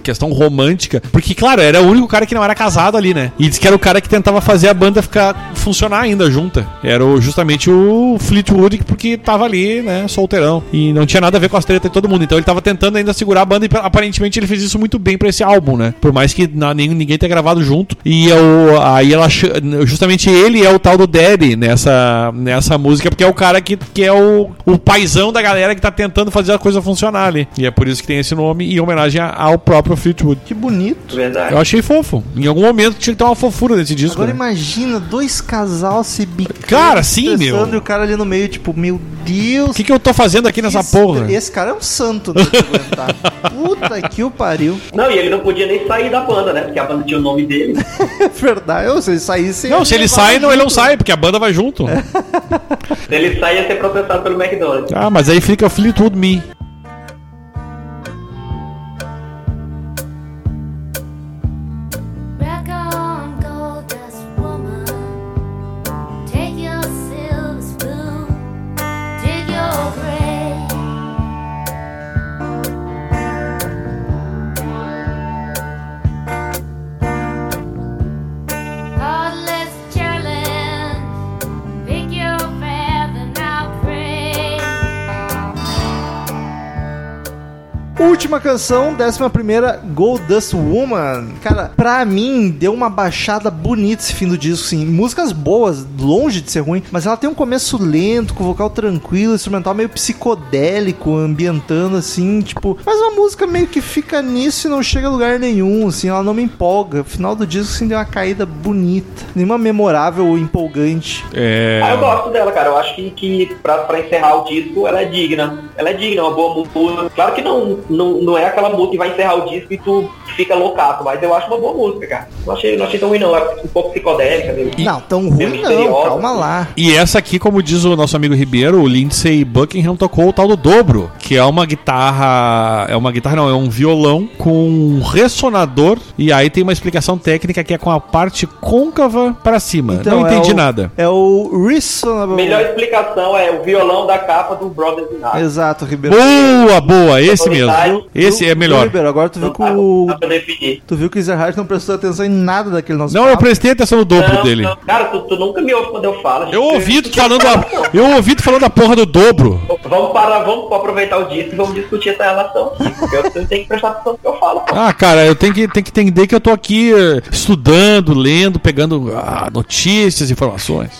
Speaker 3: questão romântica. Porque, claro, era o único cara que não era casado ali, né? E disse que era o cara que tentava fazer a banda ficar funcionar ainda junta. Era justamente o Fleetwood, porque tava ali, né, solteirão. E não tinha nada a ver com as tretas de todo mundo. Então ele tava tentando ainda segurar a banda e aparentemente ele fez isso muito bem pra esse álbum, né? Por mais que nem- ninguém tenha gravado junto. E é o, aí ela justamente ele é o tal do Daddy nessa, nessa música, porque é o cara que, que é o, o paizão da galera que tá tentando fazer a coisa funcionar ali. E é por isso que tem esse nome em homenagem ao próprio Fleetwood.
Speaker 2: Que bonito.
Speaker 4: Verdade.
Speaker 3: Eu achei fofo. Em algum momento tinha que ter uma fofura nesse disco.
Speaker 2: Agora
Speaker 3: né?
Speaker 2: imagina dois casal se bicando.
Speaker 3: Cara, sim, meu.
Speaker 2: E o cara ali no meio, tipo, meu Deus.
Speaker 3: O que, que eu tô fazendo aqui nessa
Speaker 2: esse,
Speaker 3: porra?
Speaker 2: Esse cara é um santo, né? Puta que o pariu.
Speaker 4: Não, e ele não podia nem sair da banda, né? Porque a banda tinha o nome dele.
Speaker 2: É verdade. Eu, se ele saísse.
Speaker 3: Não, se ele sai, não, ele não sai, porque a banda vai junto.
Speaker 4: Se ele sair, ia ser processado pelo McDonald's.
Speaker 3: Ah, mas aí fica Fleetwood Me.
Speaker 2: Última canção, décima primeira, Gold Dust Woman. Cara, pra mim, deu uma baixada bonita esse fim do disco, sim. Músicas boas, longe de ser ruim, mas ela tem um começo lento, com vocal tranquilo, instrumental meio psicodélico, ambientando assim, tipo. Mas uma música meio que fica nisso e não chega a lugar nenhum, assim, ela não me empolga. O final do disco, assim, deu uma caída bonita. Nenhuma memorável ou empolgante.
Speaker 3: É.
Speaker 4: Ah, eu gosto dela, cara. Eu acho que, que pra, pra encerrar o disco, ela é digna. Ela é digna, é uma boa música. Claro que não, não, não é aquela música que vai encerrar o disco e tu fica loucaço, mas eu acho uma boa música, cara. Não achei, não achei tão ruim, não. É um pouco psicodélica mesmo.
Speaker 2: Não, tão ruim não,
Speaker 4: misteriosa.
Speaker 2: calma lá.
Speaker 3: E essa aqui, como diz o nosso amigo Ribeiro, o Lindsay Buckingham tocou o tal do dobro, que é uma guitarra. É uma guitarra, não, é um violão com um ressonador. E aí tem uma explicação técnica que é com a parte côncava pra cima.
Speaker 2: Então,
Speaker 3: não
Speaker 2: é
Speaker 3: entendi
Speaker 2: o-
Speaker 3: nada.
Speaker 2: É o Reasonable.
Speaker 4: Melhor explicação é o violão da capa do Brothers in Arms.
Speaker 2: Exato, Ribeiro.
Speaker 3: Boa, boa, esse mesmo. Esse é
Speaker 2: Viu,
Speaker 3: melhor.
Speaker 2: Ribeiro, agora tu viu
Speaker 4: Não
Speaker 2: que o. Tu viu que o Ezerhard não prestou atenção em nada daquele nosso
Speaker 3: Não, eu
Speaker 2: papo.
Speaker 3: prestei atenção no dobro
Speaker 4: Não,
Speaker 3: dele.
Speaker 4: não. Cara, tu, tu nunca me ouve quando eu falo.
Speaker 3: Eu ouvi tu falando a, eu ouvi tu falando a porra do dobro.
Speaker 4: Vamos parar, vamos aproveitar o disco e vamos discutir essa relação. Porque eu, eu tenho que prestar atenção no que eu falo. pô.
Speaker 3: Ah, cara, eu tenho que, tenho que entender que eu tô aqui eh, estudando, lendo, pegando ah, notícias, informações.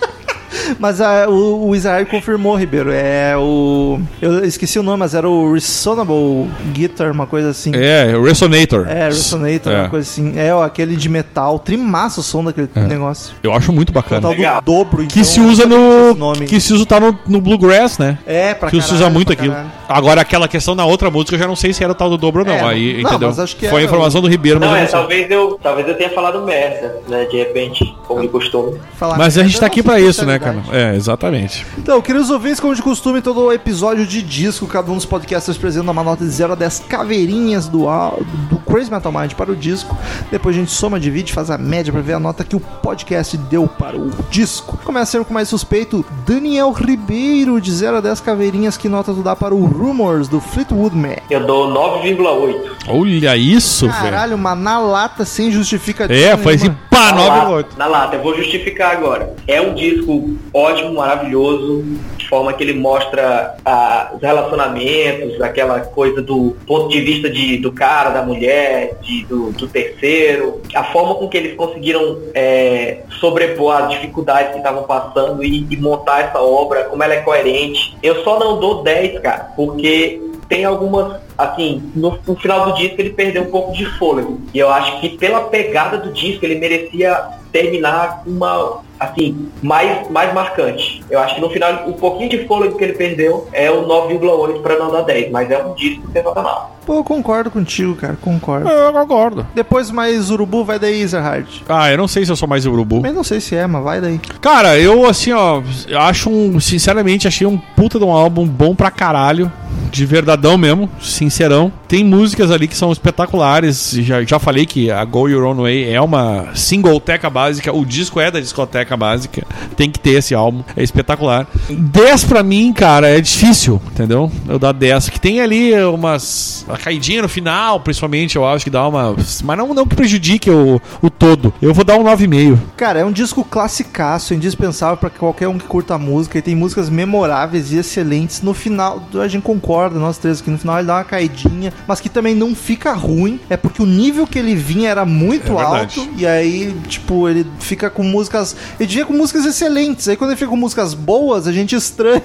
Speaker 2: Mas ah, o, o Ezerhard confirmou, Ribeiro. É o. Eu esqueci o nome, mas era o Resonable Guitar, uma coisa assim.
Speaker 3: É, o Resonator.
Speaker 2: É, Resonator,
Speaker 3: É.
Speaker 2: uma coisa assim. É, ó, aquele de metal. Trimaço o som daquele negócio.
Speaker 3: Eu acho muito
Speaker 2: O tal
Speaker 3: bacana.
Speaker 2: do
Speaker 4: Legal.
Speaker 2: dobro, então.
Speaker 3: Que se usa
Speaker 2: esse
Speaker 3: no.
Speaker 2: Nome.
Speaker 3: Que se usa tá no, no Bluegrass, né?
Speaker 2: É, pra
Speaker 3: que se usa
Speaker 2: caralho,
Speaker 3: muito aquilo.
Speaker 2: caralho.
Speaker 3: Agora, aquela questão na outra música, eu já não sei se era o tal do dobro ou não.
Speaker 2: É,
Speaker 3: aí,
Speaker 2: não,
Speaker 3: entendeu?
Speaker 2: mas acho que
Speaker 3: Foi a informação do Ribeiro, mas
Speaker 4: Não, é, talvez eu, talvez eu tenha falado merda, né? De repente, como de costume.
Speaker 2: Falar
Speaker 3: Mas a gente tá
Speaker 2: é
Speaker 3: aqui pra isso, né,
Speaker 2: especialidade.
Speaker 3: É, exatamente.
Speaker 2: Então, queridos ouvintes, como de costume, todo episódio de disco, cada um dos podcasters apresenta uma nota de 0 a 10 caveirinhas do, do Crazy Metal Mind para o disco. Depois a gente soma, divide, faz a média pra ver a nota que o podcast deu para o disco. Começa sempre com mais suspeito, Daniel Ribeiro, de 0 a 10 caveirinhas, que nota tu dá para o Rumors do Fleetwood Mac?
Speaker 4: Eu dou 9,8.
Speaker 3: Olha isso, velho.
Speaker 2: Caralho, uma na lata sem justificativa
Speaker 3: É, foi assim, pá,
Speaker 4: Na
Speaker 3: 9,8.
Speaker 4: lata, na lata, eu vou justificar agora. É um disco ótimo, maravilhoso, de forma que ele mostra ah, os relacionamentos, aquela coisa do ponto de vista de, do cara, da mulher, de, do, do terceiro, a forma com que eles conseguiram é, sobrepor as dificuldades que estavam passando e, e montar essa obra, como ela é coerente. Eu só não dou 10, cara, porque tem algumas, assim, no, no final do disco ele perdeu um pouco de fôlego. E eu acho que pela pegada do disco ele merecia terminar com uma, assim, mais, mais marcante. Eu acho que no final o pouquinho de fôlego que ele perdeu é o 9,8 para não dar 10, mas é um disco sensacional.
Speaker 2: Pô, eu concordo contigo, cara, concordo.
Speaker 3: Eu concordo.
Speaker 2: Depois mais Urubu, vai daí, Ezerhard.
Speaker 3: Ah, eu não sei se eu sou mais urubu.
Speaker 2: Mas não sei se é, mas vai daí.
Speaker 3: Cara, eu assim, ó, eu acho um. Sinceramente, achei um puta de um álbum bom pra caralho. de verdadão mesmo, sincerão. Tem músicas ali que são espetaculares. Já, já falei que a Go Your Own Way é uma singleteca básica. O disco é da discoteca básica. Tem que ter esse álbum. É espetacular. 10 pra mim, cara, é difícil, entendeu? Eu dar 10. Que tem ali umas. A caidinha no final, principalmente, eu acho que dá uma. Mas não, não que prejudique o, o todo. Eu vou dar um 9,5.
Speaker 2: Cara, é um disco classicaço, indispensável pra qualquer um que curta a música. E tem músicas memoráveis e excelentes. No final, a gente concorda, nós três, que no final ele dá uma caidinha, mas que também não fica ruim. É porque o nível que ele vinha era muito
Speaker 3: É
Speaker 2: alto. E aí, tipo, ele fica com músicas. Ele vinha com músicas excelentes. Aí quando ele fica com músicas boas, a gente estranha.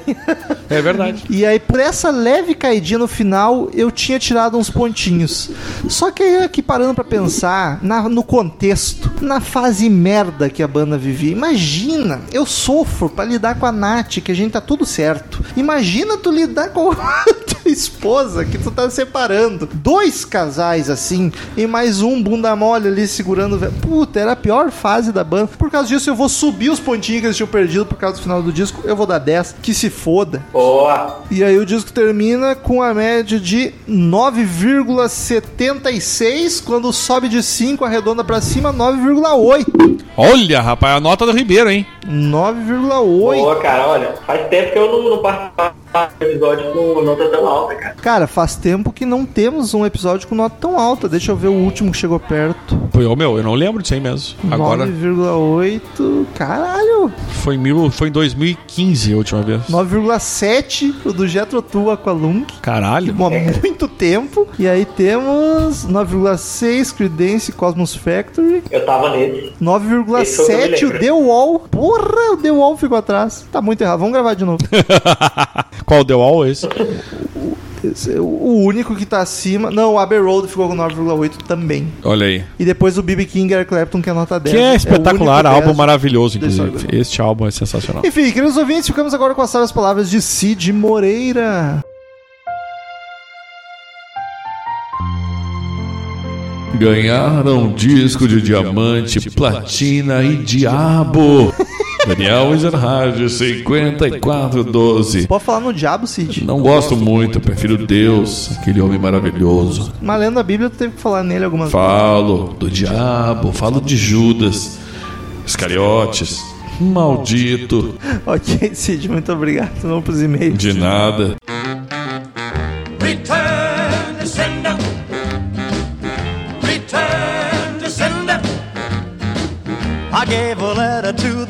Speaker 3: É verdade.
Speaker 2: E aí, por essa leve caidinha no final, eu tinha tirado uns pontinhos. Só que aí, aqui parando pra pensar, na- no contexto, na fase merda que a banda vivia. Imagina, eu sofro pra lidar com a Nath, que a gente tá tudo certo. Imagina tu lidar com a tua esposa, que tu tá separando. Dois casais assim, e mais um bunda mole ali segurando. Puta, era a pior fase da banda. Por causa disso, eu vou subir os pontinhos que eles tinham perdido por causa do final do disco. Eu vou dar 10, que se foda.
Speaker 4: Boa.
Speaker 2: E aí o disco termina com a média de 9,76, quando sobe de 5, arredonda pra cima, 9,8.
Speaker 3: Olha, rapaz, a nota do Ribeiro, hein?
Speaker 2: 9,8.
Speaker 4: Boa, cara, olha. Faz tempo que eu não, não episódio com nota tão alta, cara.
Speaker 2: Cara, faz tempo que não temos um episódio com nota tão alta. Deixa eu ver o último que chegou perto.
Speaker 3: Pô, eu, meu, eu não lembro disso aí mesmo. Agora
Speaker 2: 9,8. Caralho.
Speaker 3: foi, em mil, foi em 2015 a última vez.
Speaker 2: 9,7 o do Jetro Tull Aqualung.
Speaker 3: Caralho.
Speaker 2: Há muito tempo. E aí temos 9,6 Creedence Cosmos Factory.
Speaker 4: Eu tava foi o me
Speaker 2: 9,7 o. The Wall. Porra, o The Wall ficou atrás. Tá muito errado. Vamos gravar de novo.
Speaker 3: Qual The Wall é esse?
Speaker 2: É o- único que tá acima. Não, o Abbey Road ficou com 9,8 também.
Speaker 3: Olha aí.
Speaker 2: E depois o BB King Eric Clapton, que é nota 10.
Speaker 3: Que é
Speaker 2: o
Speaker 3: espetacular,
Speaker 2: único
Speaker 3: álbum
Speaker 2: 10.
Speaker 3: maravilhoso, inclusive. Este álbum é sensacional.
Speaker 2: Enfim, queridos ouvintes, ficamos agora com as sábias palavras de Cid Moreira.
Speaker 3: Ganharam disco de diamante, platina e diabo. Daniel Ezerhard, 5412.
Speaker 2: Pode falar no diabo, Cid.
Speaker 3: Não gosto muito, prefiro Deus, aquele homem maravilhoso.
Speaker 2: Mas lendo a Bíblia, tu teve que falar nele algumas
Speaker 3: Falo do diabo, falo de Judas, Iscariotes, maldito,
Speaker 2: Ok, Cid, muito obrigado. Vamos pros e-mails.
Speaker 3: de nada.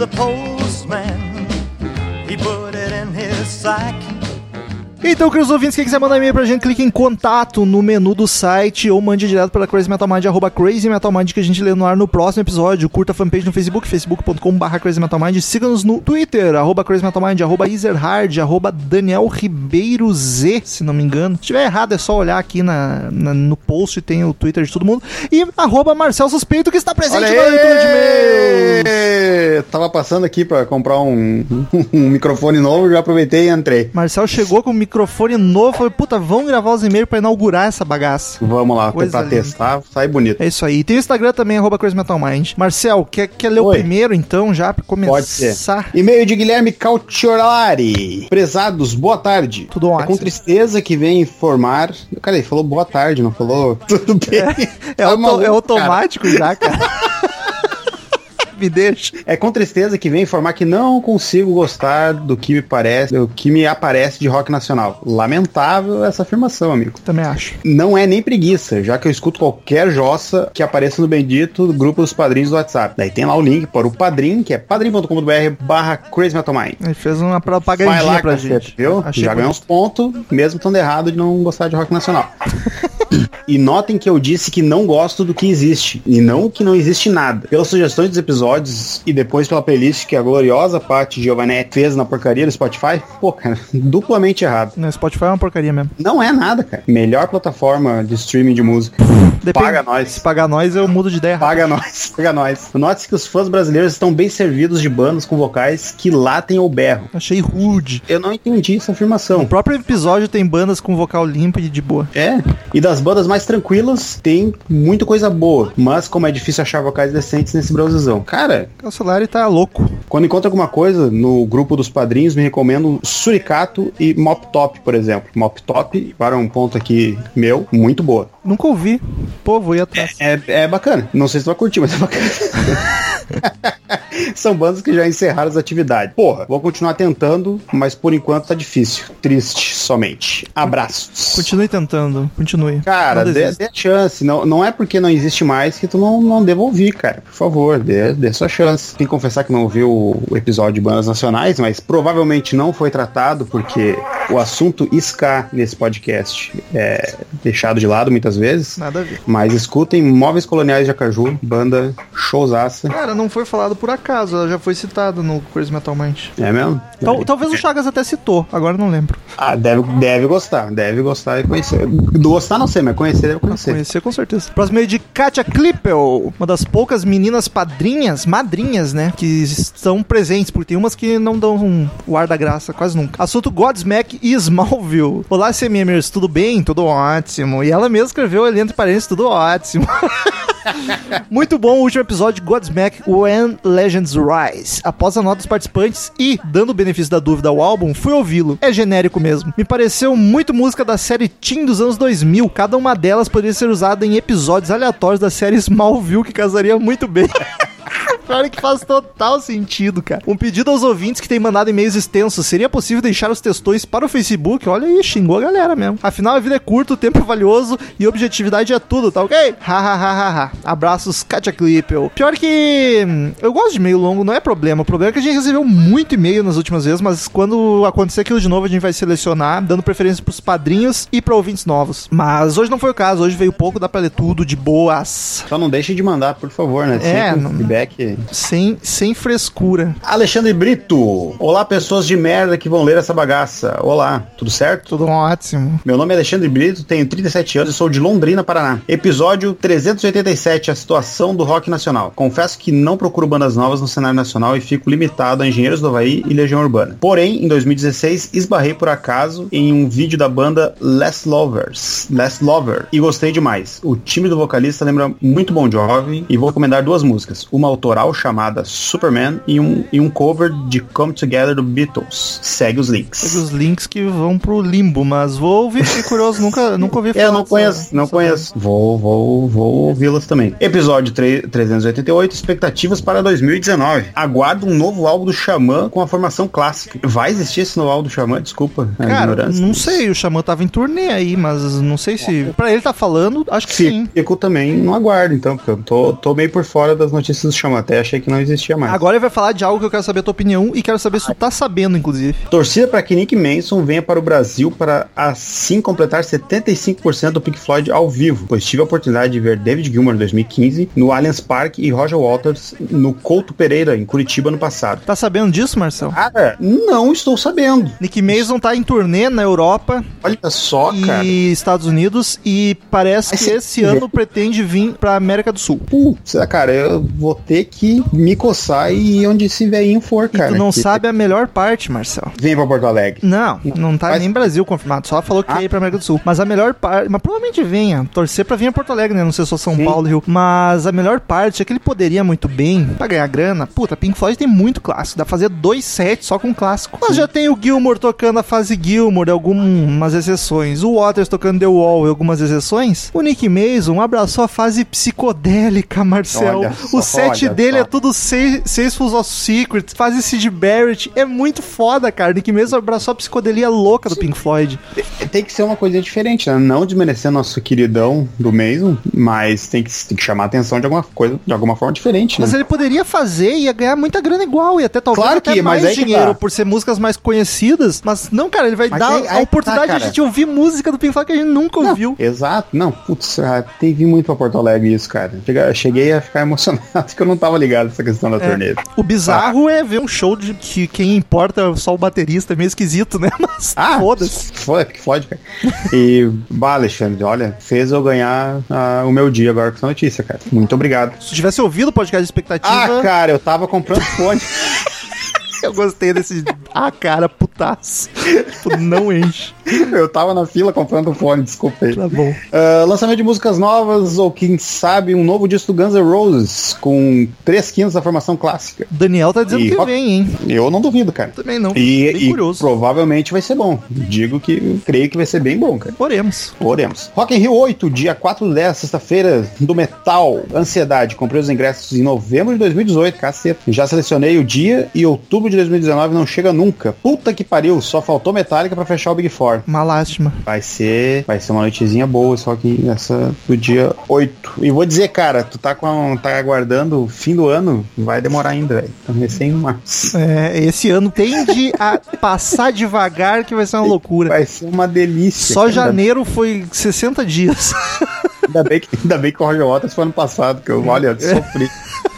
Speaker 10: The postman. He put it in his sack.
Speaker 2: Então, queridos ouvintes, quem quiser mandar e-mail pra gente, clique em contato no menu do site ou mande direto para crazymetalmind, arroba crazymetalmind, que a gente lê no ar no próximo episódio. Curta a fanpage no Facebook, facebook.com.br crazymetalmind. Siga-nos no Twitter, arroba crazymetalmind, arroba Ezerhard, arroba Daniel Ribeiro Z, se não me engano. Se tiver errado, é só olhar aqui na, na- no post, tem o Twitter de todo mundo. E arroba Marcel Suspeito, que está presente
Speaker 11: Olha
Speaker 2: na leitura de e-mails.
Speaker 11: aí! Tava passando aqui pra comprar um, um microfone novo, já aproveitei e entrei.
Speaker 2: Marcel chegou com o microfone novo, falou, puta, vamos gravar os e-mails pra inaugurar essa bagaça.
Speaker 11: Vamos lá,
Speaker 2: Coisa
Speaker 11: tentar
Speaker 2: linda.
Speaker 11: testar, sai bonito.
Speaker 2: É isso aí. Tem o Instagram também, arroba Crazy Metal Mind. Marcel, quer, quer ler o
Speaker 11: Oi.
Speaker 2: primeiro então, já, pra começar?
Speaker 11: Pode ser. E-mail de Guilherme Cautiolari. Prezados, boa tarde.
Speaker 2: Tudo
Speaker 11: É
Speaker 2: ótimo.
Speaker 11: com tristeza que vem informar. Cara, ele falou boa tarde, não falou tudo bem.
Speaker 2: É,
Speaker 11: Tá
Speaker 2: auto-
Speaker 11: maluco,
Speaker 2: é automático já, cara. Me deixa.
Speaker 11: É com tristeza que vem informar que não consigo gostar do que me parece, do que me aparece de rock nacional. Lamentável essa afirmação, amigo.
Speaker 2: Também acho.
Speaker 11: Não é nem preguiça, já que eu escuto qualquer jossa que apareça no bendito do grupo dos padrinhos do WhatsApp. Daí tem lá o link para o padrim, que é padrim.com.br barra Crazy Metal Mind.
Speaker 2: Ele fez uma
Speaker 11: Vai
Speaker 2: propagandinha
Speaker 11: lá,
Speaker 2: pra
Speaker 11: cacete,
Speaker 2: gente.
Speaker 11: viu?
Speaker 2: Achei
Speaker 11: Já ganhou uns pontos, mesmo estando errado de não gostar de rock nacional. e notem que eu disse que não gosto do que existe, e não que não existe nada. Pelas sugestões dos episódios e depois pela playlist que a gloriosa Paty Giovanetti fez na porcaria do Spotify, pô, cara, duplamente errado.
Speaker 2: No Spotify é uma porcaria mesmo.
Speaker 11: Não é nada, cara. Melhor plataforma de streaming de música.
Speaker 2: Depende-
Speaker 11: Paga nós.
Speaker 2: Se pagar nós, eu mudo de ideia.
Speaker 11: Paga nós, paga nós. Note-se que os fãs brasileiros estão bem servidos de bandas com vocais que latem ou berram.
Speaker 2: Achei rude.
Speaker 11: Eu não entendi essa afirmação.
Speaker 2: O próprio episódio tem bandas com vocal limpo e de boa.
Speaker 11: É, e das bandas mais tranquilas tem muita coisa boa, mas como é difícil achar vocais decentes nesse Brasilzão. Cara,
Speaker 2: O celular tá louco.
Speaker 11: quando encontra alguma coisa no grupo dos padrinhos, me recomendo Suricato e Mop Top, por exemplo. Mop Top, para um ponto aqui meu, muito boa.
Speaker 2: Nunca ouvi. Pô, vou ir atrás.
Speaker 11: É, é bacana. Não sei se tu vai curtir, mas é bacana. São bandas que já encerraram as atividades. Porra, vou continuar tentando, mas por enquanto tá difícil. Triste somente. Abraços.
Speaker 2: Continue tentando. Continue.
Speaker 11: Cara, dê, dê chance. Não, não é porque não existe mais que tu não, não deva ouvir, cara. Por favor, dê, dê sua chance. Tem que confessar que não ouviu o, o episódio de bandas nacionais, mas provavelmente não foi tratado porque o assunto ska nesse podcast é deixado de lado muitas vezes.
Speaker 2: Nada a ver.
Speaker 11: Mas escutem Móveis Coloniais de Acaju, banda showzaça.
Speaker 2: Cara, não foi falado por acaso. Ela já foi citada no Crazy Metal Mind.
Speaker 11: É mesmo?
Speaker 2: Tal- talvez o Chagas até citou. Agora não lembro.
Speaker 11: Ah, deve, deve gostar, deve gostar e conhecer. Gostar não sei, mas conhecer deve conhecer.
Speaker 2: Conhecer com certeza. Próximo é de Katia Klippel, uma das poucas meninas padrinhas, madrinhas, né? Que estão presentes, porque tem umas que não dão um, o ar da graça, quase nunca. Assunto Godsmack e Smallville. Olá, CMMers, tudo bem? Tudo ótimo. E ela mesma escreveu ali entre parênteses, tudo ótimo. Muito bom o último episódio de Godsmack When Legends Rise. Após a nota dos participantes e, dando o benefício da dúvida ao álbum, fui ouvi-lo. É genérico mesmo. Me pareceu muito música da série Teen dos anos 2000. Cada uma delas poderia ser usada em episódios aleatórios da série Smallville, que casaria muito bem. Pior que faz total sentido, cara. Um pedido aos ouvintes que têm mandado e-mails extensos. Seria possível deixar os textões para o Facebook? Olha aí, xingou a galera mesmo. Afinal, a vida é curta, o tempo é valioso e objetividade é tudo, tá ok? Hahaha. Abraços, Katia Klippel. Pior que hum, eu gosto de e-mail longo, não é problema. O problema é que a gente recebeu muito e-mail nas últimas vezes, mas quando acontecer aquilo de novo, a gente vai selecionar, dando preferência pros padrinhos e para ouvintes novos. Mas hoje não foi o caso, hoje veio pouco, dá pra ler tudo de boas.
Speaker 11: Só não deixe de mandar, por favor, né?
Speaker 2: É,
Speaker 11: Sempre
Speaker 2: não-
Speaker 11: feedback.
Speaker 2: Sem, sem frescura.
Speaker 11: Alexandre Brito. Olá, pessoas de merda que vão ler essa bagaça. Olá, tudo certo?
Speaker 2: Tudo ótimo.
Speaker 11: Meu nome é Alexandre Brito, tenho 37 anos e sou de Londrina, Paraná. Episódio 387, a situação do rock nacional. Confesso que não procuro bandas novas no cenário nacional e fico limitado a Engenheiros do Havaí e Legião Urbana. Porém, em 2016, esbarrei por acaso em um vídeo da banda Last Lovers, Last Lover, e gostei demais. O time do vocalista lembra muito Bon Jovi e vou recomendar duas músicas, uma autoral chamada Superman e um, e um cover de Come Together do Beatles. Segue os links.
Speaker 2: Segue os links que vão pro limbo, mas vou ouvir, fiquei curioso, nunca, nunca ouvi falar.
Speaker 11: Eu não conheço, não conheço. Vou, vou, vou ouvi-las também. Episódio tre- 388, expectativas para 2019. Aguardo um novo álbum do Xamã com a formação clássica. Vai existir esse novo álbum do Xamã? Desculpa a
Speaker 2: Cara,
Speaker 11: ignorância.
Speaker 2: não sei, o Xamã tava em turnê aí, mas não sei se. Pra ele tá falando, acho que sim.
Speaker 11: Fico também não aguardo, então, porque eu tô, tô meio por fora das notícias do Xamã. Até achei que não existia mais.
Speaker 2: Agora ele vai falar de algo que eu quero saber a tua opinião e quero saber se tu tá sabendo, inclusive.
Speaker 11: Torcida para que Nick Manson venha para o Brasil para assim completar 75% do Pink Floyd ao vivo, pois tive a oportunidade de ver David Gilmour em 2015 no Allianz Parque e Roger Waters no Couto Pereira em Curitiba no passado.
Speaker 2: Tá sabendo disso, Marcel?
Speaker 11: Cara, não estou sabendo.
Speaker 2: Nick Mason tá em turnê na Europa
Speaker 11: Olha só,
Speaker 2: e
Speaker 11: cara.
Speaker 2: Estados Unidos e parece
Speaker 11: Mas
Speaker 2: que
Speaker 11: se-
Speaker 2: esse ano pretende vir pra América do Sul.
Speaker 11: Putz, cara, eu vou ter que me coçar e ir onde esse velhinho for,
Speaker 2: E
Speaker 11: cara.
Speaker 2: tu não
Speaker 11: Que-
Speaker 2: sabe a melhor parte, Marcel.
Speaker 11: Vem pra Porto Alegre.
Speaker 2: Não, não tá
Speaker 11: Mas-
Speaker 2: nem Brasil confirmado, só falou que
Speaker 11: Ah.
Speaker 2: ia ir pra América do Sul. Mas a melhor parte, mas provavelmente venha, torcer pra vir a Porto Alegre, né? Não sei se sou São
Speaker 11: Sim.
Speaker 2: Paulo, Rio. Mas a melhor parte é que ele poderia muito bem, pra ganhar grana, puta, Pink Floyd tem muito clássico, dá pra fazer dois sets só com clássico. Mas já tem o Gilmour tocando a fase Gilmour, algumas exceções. O Waters tocando The Wall, algumas exceções. O Nick Mason abraçou a fase psicodélica, Marcel. O
Speaker 11: só, olha
Speaker 2: dele
Speaker 11: só.
Speaker 2: é tudo seis, seis Fools of Secrets, fase Sid Barrett. É muito foda, cara. Nick Mason abraçou a psicodelia louca do Pink Floyd.
Speaker 11: Tem que ser uma coisa diferente, né? Não desmerecer nosso queridão do Mason, mas tem que, tem que chamar a atenção de alguma coisa, de alguma forma diferente, né?
Speaker 2: Mas ele poderia fazer e ia ganhar muita grana igual, e até talvez
Speaker 11: Claro
Speaker 2: até
Speaker 11: que,
Speaker 2: mais
Speaker 11: que
Speaker 2: dinheiro
Speaker 11: tá.
Speaker 2: por ser músicas mais conhecidas. Mas não, cara, ele vai
Speaker 11: Mas
Speaker 2: dar
Speaker 11: aí- aí
Speaker 2: a
Speaker 11: que
Speaker 2: oportunidade
Speaker 11: tá,
Speaker 2: de a gente ouvir música do Pink Floyd que a gente nunca
Speaker 11: Não,
Speaker 2: ouviu.
Speaker 11: Exato. Não, putz, ah, tem vindo muito pra Porto Alegre isso, cara. Cheguei a ficar emocionado que eu não, tava ligado nessa questão da turnê.
Speaker 2: O bizarro é ver um show de que quem importa é só o baterista, é meio esquisito, né? Mas
Speaker 11: Ah,
Speaker 2: foda-se.
Speaker 11: Foi, que fode, cara. E, bah, Alexandre, olha, fez eu ganhar ah, o meu dia agora com essa notícia, cara. Muito obrigado.
Speaker 2: Se tivesse ouvido o podcast de expectativa,
Speaker 11: Ah, cara, eu tava comprando fone.
Speaker 2: eu gostei desse. Ah, cara, putaço. Tipo, não enche.
Speaker 11: eu tava na fila comprando fone, desculpa aí.
Speaker 2: Tá bom.
Speaker 11: Ah, lançamento de músicas novas, ou quem sabe, um novo disco do Guns N' Roses, com 3 quintos da formação clássica.
Speaker 2: Daniel tá dizendo
Speaker 11: E
Speaker 2: que
Speaker 11: rock-
Speaker 2: vem, hein?
Speaker 11: Eu não duvido, cara.
Speaker 2: Também não.
Speaker 11: E,
Speaker 2: Bem
Speaker 11: e
Speaker 2: curioso.
Speaker 11: provavelmente vai ser bom. Digo que creio que vai ser bem bom, cara.
Speaker 2: Oremos.
Speaker 11: Oremos. Rock in Rio 8, dia 4 de 10, sexta-feira, do Metal. Ansiedade. Comprei os ingressos em novembro de 2018, caceta. Já selecionei o dia e outubro de 2019 não chega nunca. Puta que pariu, só faltou Metallica pra fechar o Big Four.
Speaker 2: Uma lástima.
Speaker 11: Vai ser, vai ser uma noitezinha boa, só que essa do dia 8. E vou dizer, cara, tu tá com tá aguardando o fim do ano, vai demorar ainda, velho. Tá recém em março.
Speaker 2: É, esse ano tende a passar devagar que vai ser uma loucura.
Speaker 11: Vai ser uma delícia.
Speaker 2: Só
Speaker 11: cara.
Speaker 2: janeiro foi 60 dias.
Speaker 11: Ainda bem que, ainda bem que o Roger Waters foi ano passado, que eu, olha, sofri.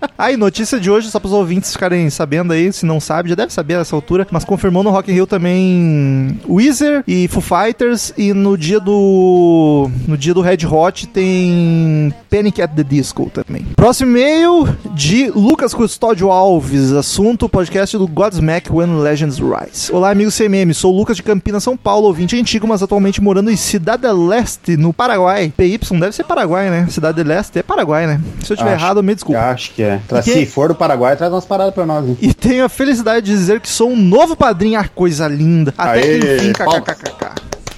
Speaker 2: Aí, notícia de hoje, só para os ouvintes ficarem sabendo aí, se não sabe, já deve saber nessa altura, mas confirmou no Rock in Rio também Weezer e Foo Fighters e no dia do no dia do Red Hot tem Panic at the Disco também. Próximo e-mail de Lucas Custódio Alves, assunto podcast do Godsmack When Legends Rise. Olá, amigo CMM, sou o Lucas de Campinas, São Paulo, ouvinte antigo, mas atualmente morando em Cidade Leste, no Paraguai. PY deve ser Paraguai, né? Cidade Leste é Paraguai, né? Se eu estiver
Speaker 11: Acho-
Speaker 2: errado, me desculpa.
Speaker 11: Acho que é. Tra-
Speaker 2: Que-
Speaker 11: Se for do Paraguai, traz umas paradas pra nós, hein?
Speaker 2: E tenho a felicidade de dizer que sou um novo padrinho. Ah, coisa linda. Até
Speaker 11: Aê,
Speaker 2: que enfim,
Speaker 11: palmas.
Speaker 2: kkkk.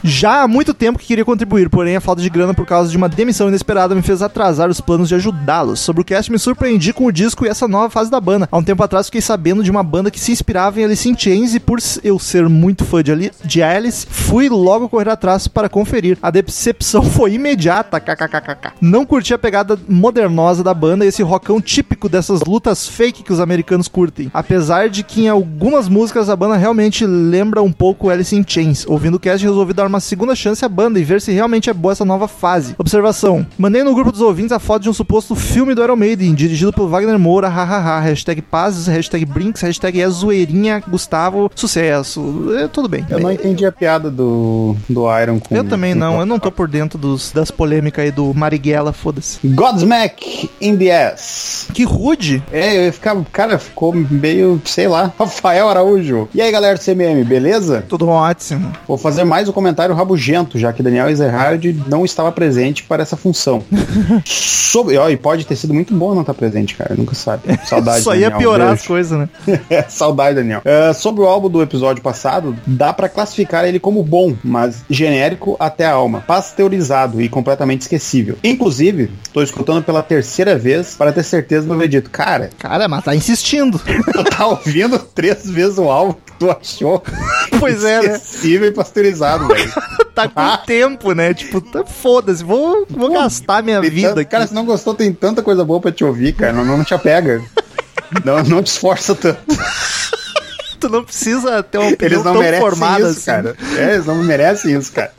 Speaker 2: Já há muito tempo que queria contribuir, porém a falta de grana por causa de uma demissão inesperada me fez atrasar os planos de ajudá-los. Sobre o cast, me surpreendi com o disco e essa nova fase da banda. Há um tempo atrás fiquei sabendo de uma banda que se inspirava em Alice in Chains e por eu ser muito fã de, Ali de Alice, fui logo correr atrás para conferir. A decepção foi imediata. Não curti a pegada modernosa da banda e esse rockão típico dessas lutas fake que os americanos curtem. Apesar de que em algumas músicas a banda realmente lembra um pouco Alice in Chains. Ouvindo o cast, resolvi dar uma segunda chance à banda e ver se realmente é boa essa nova fase. Observação. Mandei no grupo dos ouvintes a foto de um suposto filme do Iron Maiden, dirigido pelo Wagner Moura, hahaha, hashtag pazes, hashtag brinks, hashtag é zoeirinha, Gustavo, sucesso. É, tudo bem.
Speaker 11: Eu não entendi a piada do, do Iron com.
Speaker 2: Eu também não, eu não tô por dentro dos, das polêmicas aí do Marighella, foda-se.
Speaker 11: Godsmack in the ass.
Speaker 2: Que rude.
Speaker 11: É, eu ia ficar. Cara, ficou meio, sei lá. Rafael Araújo. E aí, galera do CMM, beleza?
Speaker 2: Tudo ótimo.
Speaker 11: Vou fazer mais um comentário rabugento, já que Daniel Ezerhard não estava presente para essa função. Sobre, ó, e pode ter sido muito bom não estar presente, cara. Nunca sabe. Saudade.
Speaker 2: Só ia
Speaker 11: Daniel.
Speaker 2: piorar as
Speaker 11: Beijo.
Speaker 2: coisas, né?
Speaker 11: É, Saudade, Daniel. É, sobre o álbum do episódio passado, dá pra classificar ele como bom, mas genérico até a alma, pasteurizado e completamente esquecível. Inclusive, tô escutando pela terceira vez para ter certeza do meu veredito. Cara,
Speaker 2: Cara, mas tá insistindo.
Speaker 11: tá ouvindo três vezes o álbum que tu achou
Speaker 2: Pois é, né?
Speaker 11: esquecível e pasteurizado, velho.
Speaker 2: Tá com tempo, né? Tipo, tá- foda-se, vou, vou gastar minha vida
Speaker 11: tanto-
Speaker 2: aqui.
Speaker 11: Cara, se não gostou, tem tanta coisa boa pra te ouvir, cara. Não, não te apega. Não, não te esforça tanto.
Speaker 2: Tu não precisa ter uma opinião
Speaker 11: Eles não
Speaker 2: tão
Speaker 11: merecem
Speaker 2: formada
Speaker 11: isso,
Speaker 2: assim.
Speaker 11: cara. É, eles não merecem isso, cara.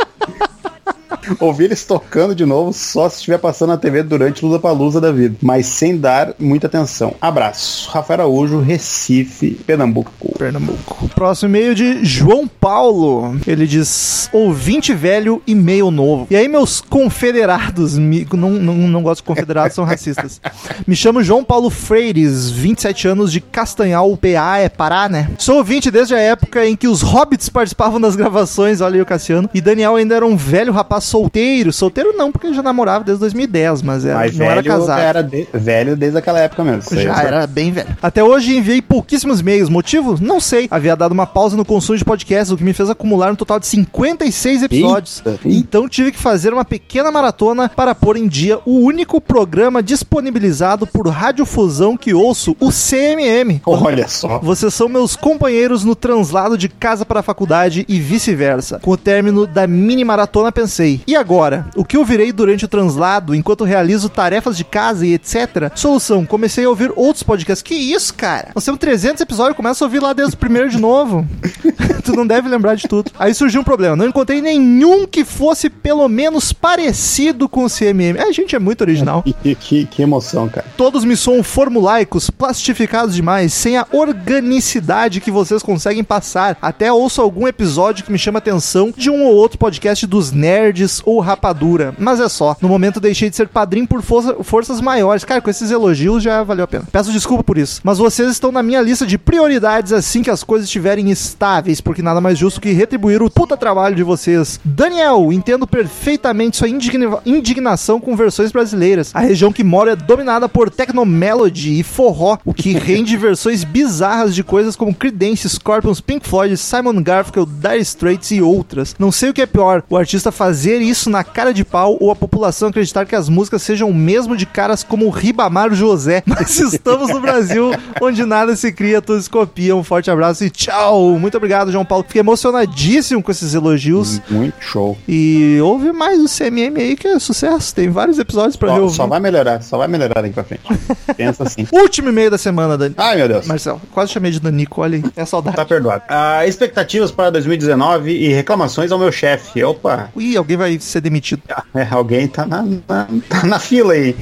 Speaker 11: Ouvir eles tocando de novo só se estiver passando na TV durante Lusa Palusa da vida, mas sem dar muita atenção. Abraço. Rafael Araújo, Recife, Pernambuco.
Speaker 2: Pernambuco. Próximo e-mail de João Paulo. Ele diz: ouvinte velho e meio novo. E aí, meus confederados, me- não, não, não gosto de confederados, são racistas. Me chamo João Paulo Freires, 27 anos de Castanhal, PA, é Pará, né? Sou ouvinte desde a época em que os hobbits participavam das gravações, olha aí o Cassiano. E Daniel ainda era um velho rapaz solteiro. Solteiro não, porque ele já namorava desde 2010, mas era,
Speaker 11: Mas
Speaker 2: não
Speaker 11: velho
Speaker 2: era casado.
Speaker 11: era de- velho desde aquela época mesmo.
Speaker 2: Já
Speaker 11: sei.
Speaker 2: era bem velho. Até hoje enviei pouquíssimos e-mails. Motivo? Não sei. Havia dado uma pausa no consumo de podcasts, o que me fez acumular um total de 56 episódios.
Speaker 11: Eita.
Speaker 2: Então tive que fazer uma pequena maratona para pôr em dia o único programa disponibilizado por radiofusão que ouço, o CMM.
Speaker 11: Olha só.
Speaker 2: Vocês são meus companheiros no translado de casa para a faculdade e vice-versa. Com o término da mini maratona, pensei: e agora? O que eu virei durante o translado enquanto realizo tarefas de casa e etc? Solução: comecei a ouvir outros podcasts. Que isso, cara? Nós temos 300 episódios, começa a ouvir lá desde o primeiro de novo. tu não deve lembrar de tudo. Aí surgiu um problema. Não encontrei nenhum que fosse pelo menos parecido com o CMM. A gente é muito original.
Speaker 11: Que, que, que emoção, cara.
Speaker 2: Todos me soam formulaicos, plastificados demais, sem a organicidade que vocês conseguem passar. Até ouço algum episódio que me chama atenção de um ou outro podcast dos nerds ou rapadura. Mas é só. No momento deixei de ser padrinho por força- forças maiores. Cara, com esses elogios já valeu a pena. Peço desculpa por isso. Mas vocês estão na minha lista de prioridades assim que as coisas estiverem estáveis, porque nada mais justo que retribuir o puta trabalho de vocês. Daniel, entendo perfeitamente sua indigna- indignação com versões brasileiras. A região que moro é dominada por technomelody e forró, o que rende versões bizarras de coisas como Creedence, Scorpions, Pink Floyd, Simon Garfunkel, Dire Straits e outras. Não sei o que é pior, o artista fazer isso na cara de pau ou a população acreditar que as músicas sejam mesmo de caras como o Ribamar José. Mas estamos no Brasil, onde nada se cria, todos copiam. Um forte abraço e tchau! Muito obrigado, João Paulo. Fiquei emocionadíssimo com esses elogios.
Speaker 11: Muito show.
Speaker 2: E ouve mais o CMM aí, que é sucesso. Tem vários episódios pra reouvir.
Speaker 11: só vai melhorar, só vai melhorar daqui pra frente. Pensa assim.
Speaker 2: Último e-mail da semana, Dani.
Speaker 11: Ai, meu Deus.
Speaker 2: Marcelo, quase chamei de Danico, olha aí. É saudade.
Speaker 11: Tá perdoado. Ah, expectativas para 2019 e reclamações ao meu chefe. Opa,
Speaker 2: Ih, alguém vai ser demitido.
Speaker 11: é, alguém tá na, na- tá na fila aí.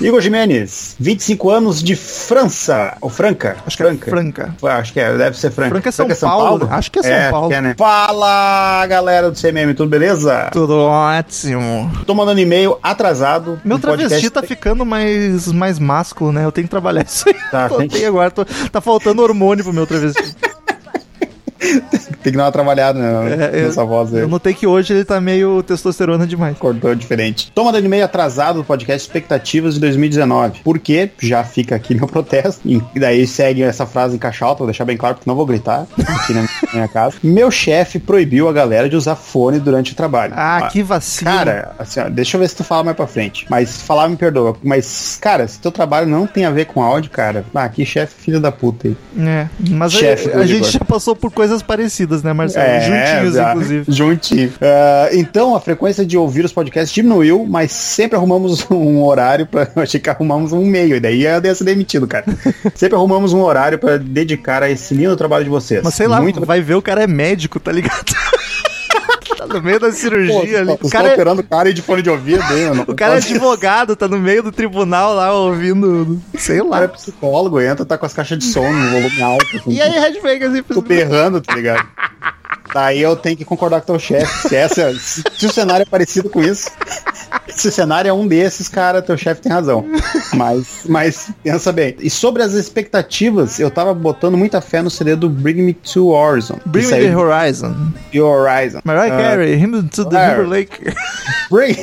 Speaker 11: Igor Jimenez, 25 anos de França. Ou Franca?
Speaker 2: Acho que
Speaker 11: Franca.
Speaker 2: é Franca.
Speaker 11: Acho que é, deve ser Franca.
Speaker 2: Franca é São Paulo, né? Acho que é São Paulo.
Speaker 11: né? Fala, galera do CMM, tudo beleza?
Speaker 2: Tudo ótimo.
Speaker 11: Tô mandando e-mail atrasado.
Speaker 2: Meu travesti
Speaker 11: podcast.
Speaker 2: tá ficando mais, mais másculo, né? Eu tenho que trabalhar isso aí.
Speaker 11: Tá,
Speaker 2: Tô-
Speaker 11: tem
Speaker 2: agora, tô- tá faltando hormônio pro meu travesti.
Speaker 11: Tem que dar uma trabalhada né,
Speaker 2: É,
Speaker 11: nessa voz aí.
Speaker 2: Eu notei que hoje ele tá meio testosterona demais.
Speaker 11: Acordou diferente. Tô mandando e-mail atrasado do podcast Expectativas de 2019. Porque já fica aqui meu protesto. E daí segue essa frase em caixa alta, vou deixar bem claro porque não vou gritar aqui na minha casa. Meu chefe proibiu a galera de usar fone durante o trabalho.
Speaker 2: Ah, que vacilo.
Speaker 11: Cara, assim, ó, deixa eu ver se tu fala mais pra frente. Mas falar, me perdoa. Mas, cara, se teu trabalho não tem a ver com áudio, cara, ah, que chefe filho da puta aí.
Speaker 2: É, mas a-
Speaker 11: Chefe do
Speaker 2: a, gente já passou por coisas parecidas, né, Marcelo? Juntinhos,
Speaker 11: já,
Speaker 2: inclusive.
Speaker 11: Juntinho. Ah, então, a frequência de ouvir os podcasts diminuiu, mas sempre arrumamos um horário pra. Eu achei que arrumamos um meio, e daí eu ia ser demitido, cara. sempre arrumamos um horário pra dedicar a esse lindo trabalho de vocês.
Speaker 2: Mas sei lá,
Speaker 11: Muito
Speaker 2: vai ver o cara é médico, tá ligado? tá no meio da
Speaker 11: Pô,
Speaker 2: cirurgia ali.
Speaker 11: Os
Speaker 2: O cara, é,
Speaker 11: operando o cara de fone de ouvido, hein, mano.
Speaker 2: o cara é advogado, tá no meio do tribunal lá ouvindo. Sei
Speaker 11: O cara é
Speaker 2: lá.
Speaker 11: psicólogo, entra, tá com as caixas de som no volume alto. assim,
Speaker 2: E aí, Redback, assim,
Speaker 11: Tô berrando, tá ligado? Daí eu tenho que concordar com o teu chefe. Se, essa- se- se o cenário é parecido com isso, se o cenário é um desses, cara, teu chefe tem razão. Mas, mas pensa bem. E sobre as expectativas, eu tava botando muita fé no CD do Bring Me to Horizon.
Speaker 2: Bring me the
Speaker 11: saiu
Speaker 2: horizon.
Speaker 11: de Horizon.
Speaker 2: Mariah
Speaker 11: Ah,
Speaker 2: Carey, him to the. River Lake.
Speaker 11: Bring...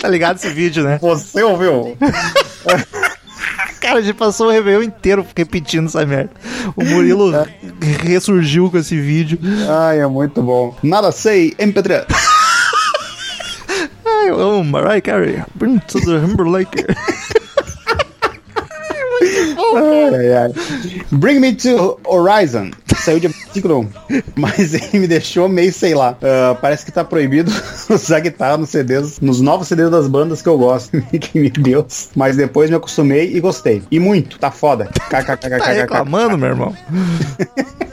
Speaker 2: tá ligado esse vídeo, né?
Speaker 11: Você ouviu?
Speaker 2: Cara, a gente passou o Réveillon inteiro repetindo essa merda. O Murilo ressurgiu com esse vídeo.
Speaker 11: Ai, é muito bom. Nada sei, MP3.
Speaker 2: Ai, eu amo Mariah Carey. Bring to the River Lake.
Speaker 11: Ai, ai, ai. Bring Me to Horizon. Saiu de 5 não. Mas ele me deixou meio, sei lá. Ah, parece que tá proibido usar guitarra nos CDs, nos novos CDs das bandas que eu gosto. meu Deus. Mas depois me acostumei e gostei. E muito. Tá foda.
Speaker 2: Tá reclamando, meu irmão?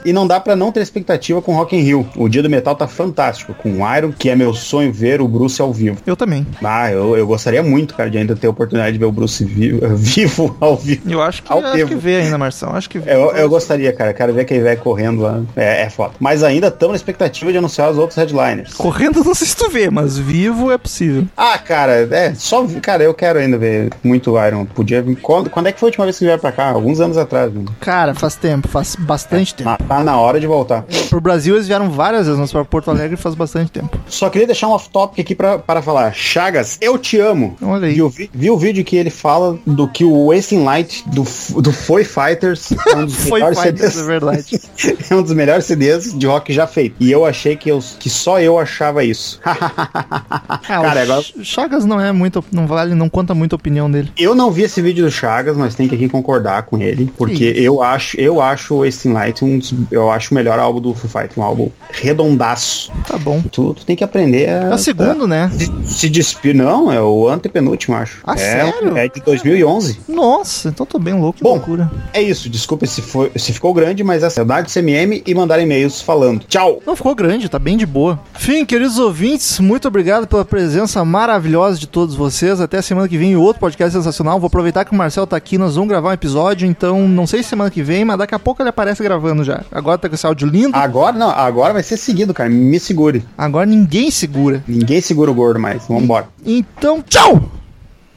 Speaker 11: E não dá pra não ter expectativa com Rock in Rio. O Dia do Metal tá fantástico. Com o Iron, que é meu sonho ver o Bruce ao vivo.
Speaker 2: Eu também.
Speaker 11: Ah, eu, eu gostaria muito, cara, de ainda ter a oportunidade de ver o Bruce vivo, vivo ao vivo.
Speaker 2: Eu acho que,
Speaker 11: Ao
Speaker 2: acho
Speaker 11: vivo.
Speaker 2: que vê ainda, Marção. Acho que vê.
Speaker 11: Eu, eu gostaria, cara. Quero ver aquele velho correndo lá. É, é foda. Mas ainda estamos na expectativa de anunciar os outros headliners.
Speaker 2: Correndo não sei se tu vê, mas vivo é possível.
Speaker 11: Ah, cara, é só. Cara, eu quero ainda ver muito Iron. Podia vir. Quando, quando é que foi a última vez que vieram pra cá? Alguns anos atrás. Né?
Speaker 2: Cara, faz tempo, faz bastante tempo.
Speaker 11: Tá, tá na hora de voltar.
Speaker 2: Pro Brasil eles vieram várias vezes, mas pra Porto Alegre faz bastante tempo.
Speaker 11: Só queria deixar um off-topic aqui pra, para falar. Chagas, eu te amo.
Speaker 2: Olha aí.
Speaker 11: Viu, vi, viu o vídeo que ele fala do que o Wasting Light do, do Foi Fighters é um dos
Speaker 2: Foi
Speaker 11: melhores
Speaker 2: Fighters,
Speaker 11: CDs.
Speaker 2: é verdade.
Speaker 11: é um dos melhores CDs de rock já feito. E eu achei que, eu, que só eu achava isso.
Speaker 2: Ah,
Speaker 11: Cara,
Speaker 2: o
Speaker 11: agora-
Speaker 2: Ch- Chagas não é muito. Não vale, não conta muito a opinião dele.
Speaker 11: Eu não vi esse vídeo do Chagas, mas tenho que aqui concordar com ele, porque
Speaker 2: Que
Speaker 11: eu acho, eu acho o Wasting Light um dos, eu acho o melhor álbum do Foo Fighters, um álbum redondaço.
Speaker 2: Tá bom.
Speaker 11: Tu, tu tem que aprender a
Speaker 2: É o segundo, né?
Speaker 11: se, se despir. Não, é o antepenúltimo, acho.
Speaker 2: Ah,
Speaker 11: é,
Speaker 2: sério?
Speaker 11: É de 2011.
Speaker 2: Nossa, então tô bem louco. Que
Speaker 11: Bom,
Speaker 2: loucura.
Speaker 11: É isso, desculpa se, foi, se ficou grande, mas essa é CMM e mandar e-mails falando. Tchau!
Speaker 2: Não ficou grande, tá bem de boa. Fim, queridos ouvintes, muito obrigado pela presença maravilhosa de todos vocês. Até semana que vem, outro podcast sensacional. Vou aproveitar que o Marcel tá aqui, nós vamos gravar um episódio, então não sei se semana que vem, mas daqui a pouco ele aparece gravando já. Agora tá com esse áudio lindo.
Speaker 11: Agora não, agora vai ser seguido, cara. Me segure.
Speaker 2: Agora ninguém segura.
Speaker 11: Ninguém segura o gordo mais. Vambora.
Speaker 2: Então, tchau!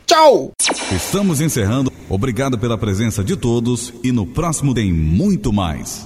Speaker 11: Tchau!
Speaker 12: Estamos encerrando. Obrigado pela presença de todos e no próximo tem muito mais.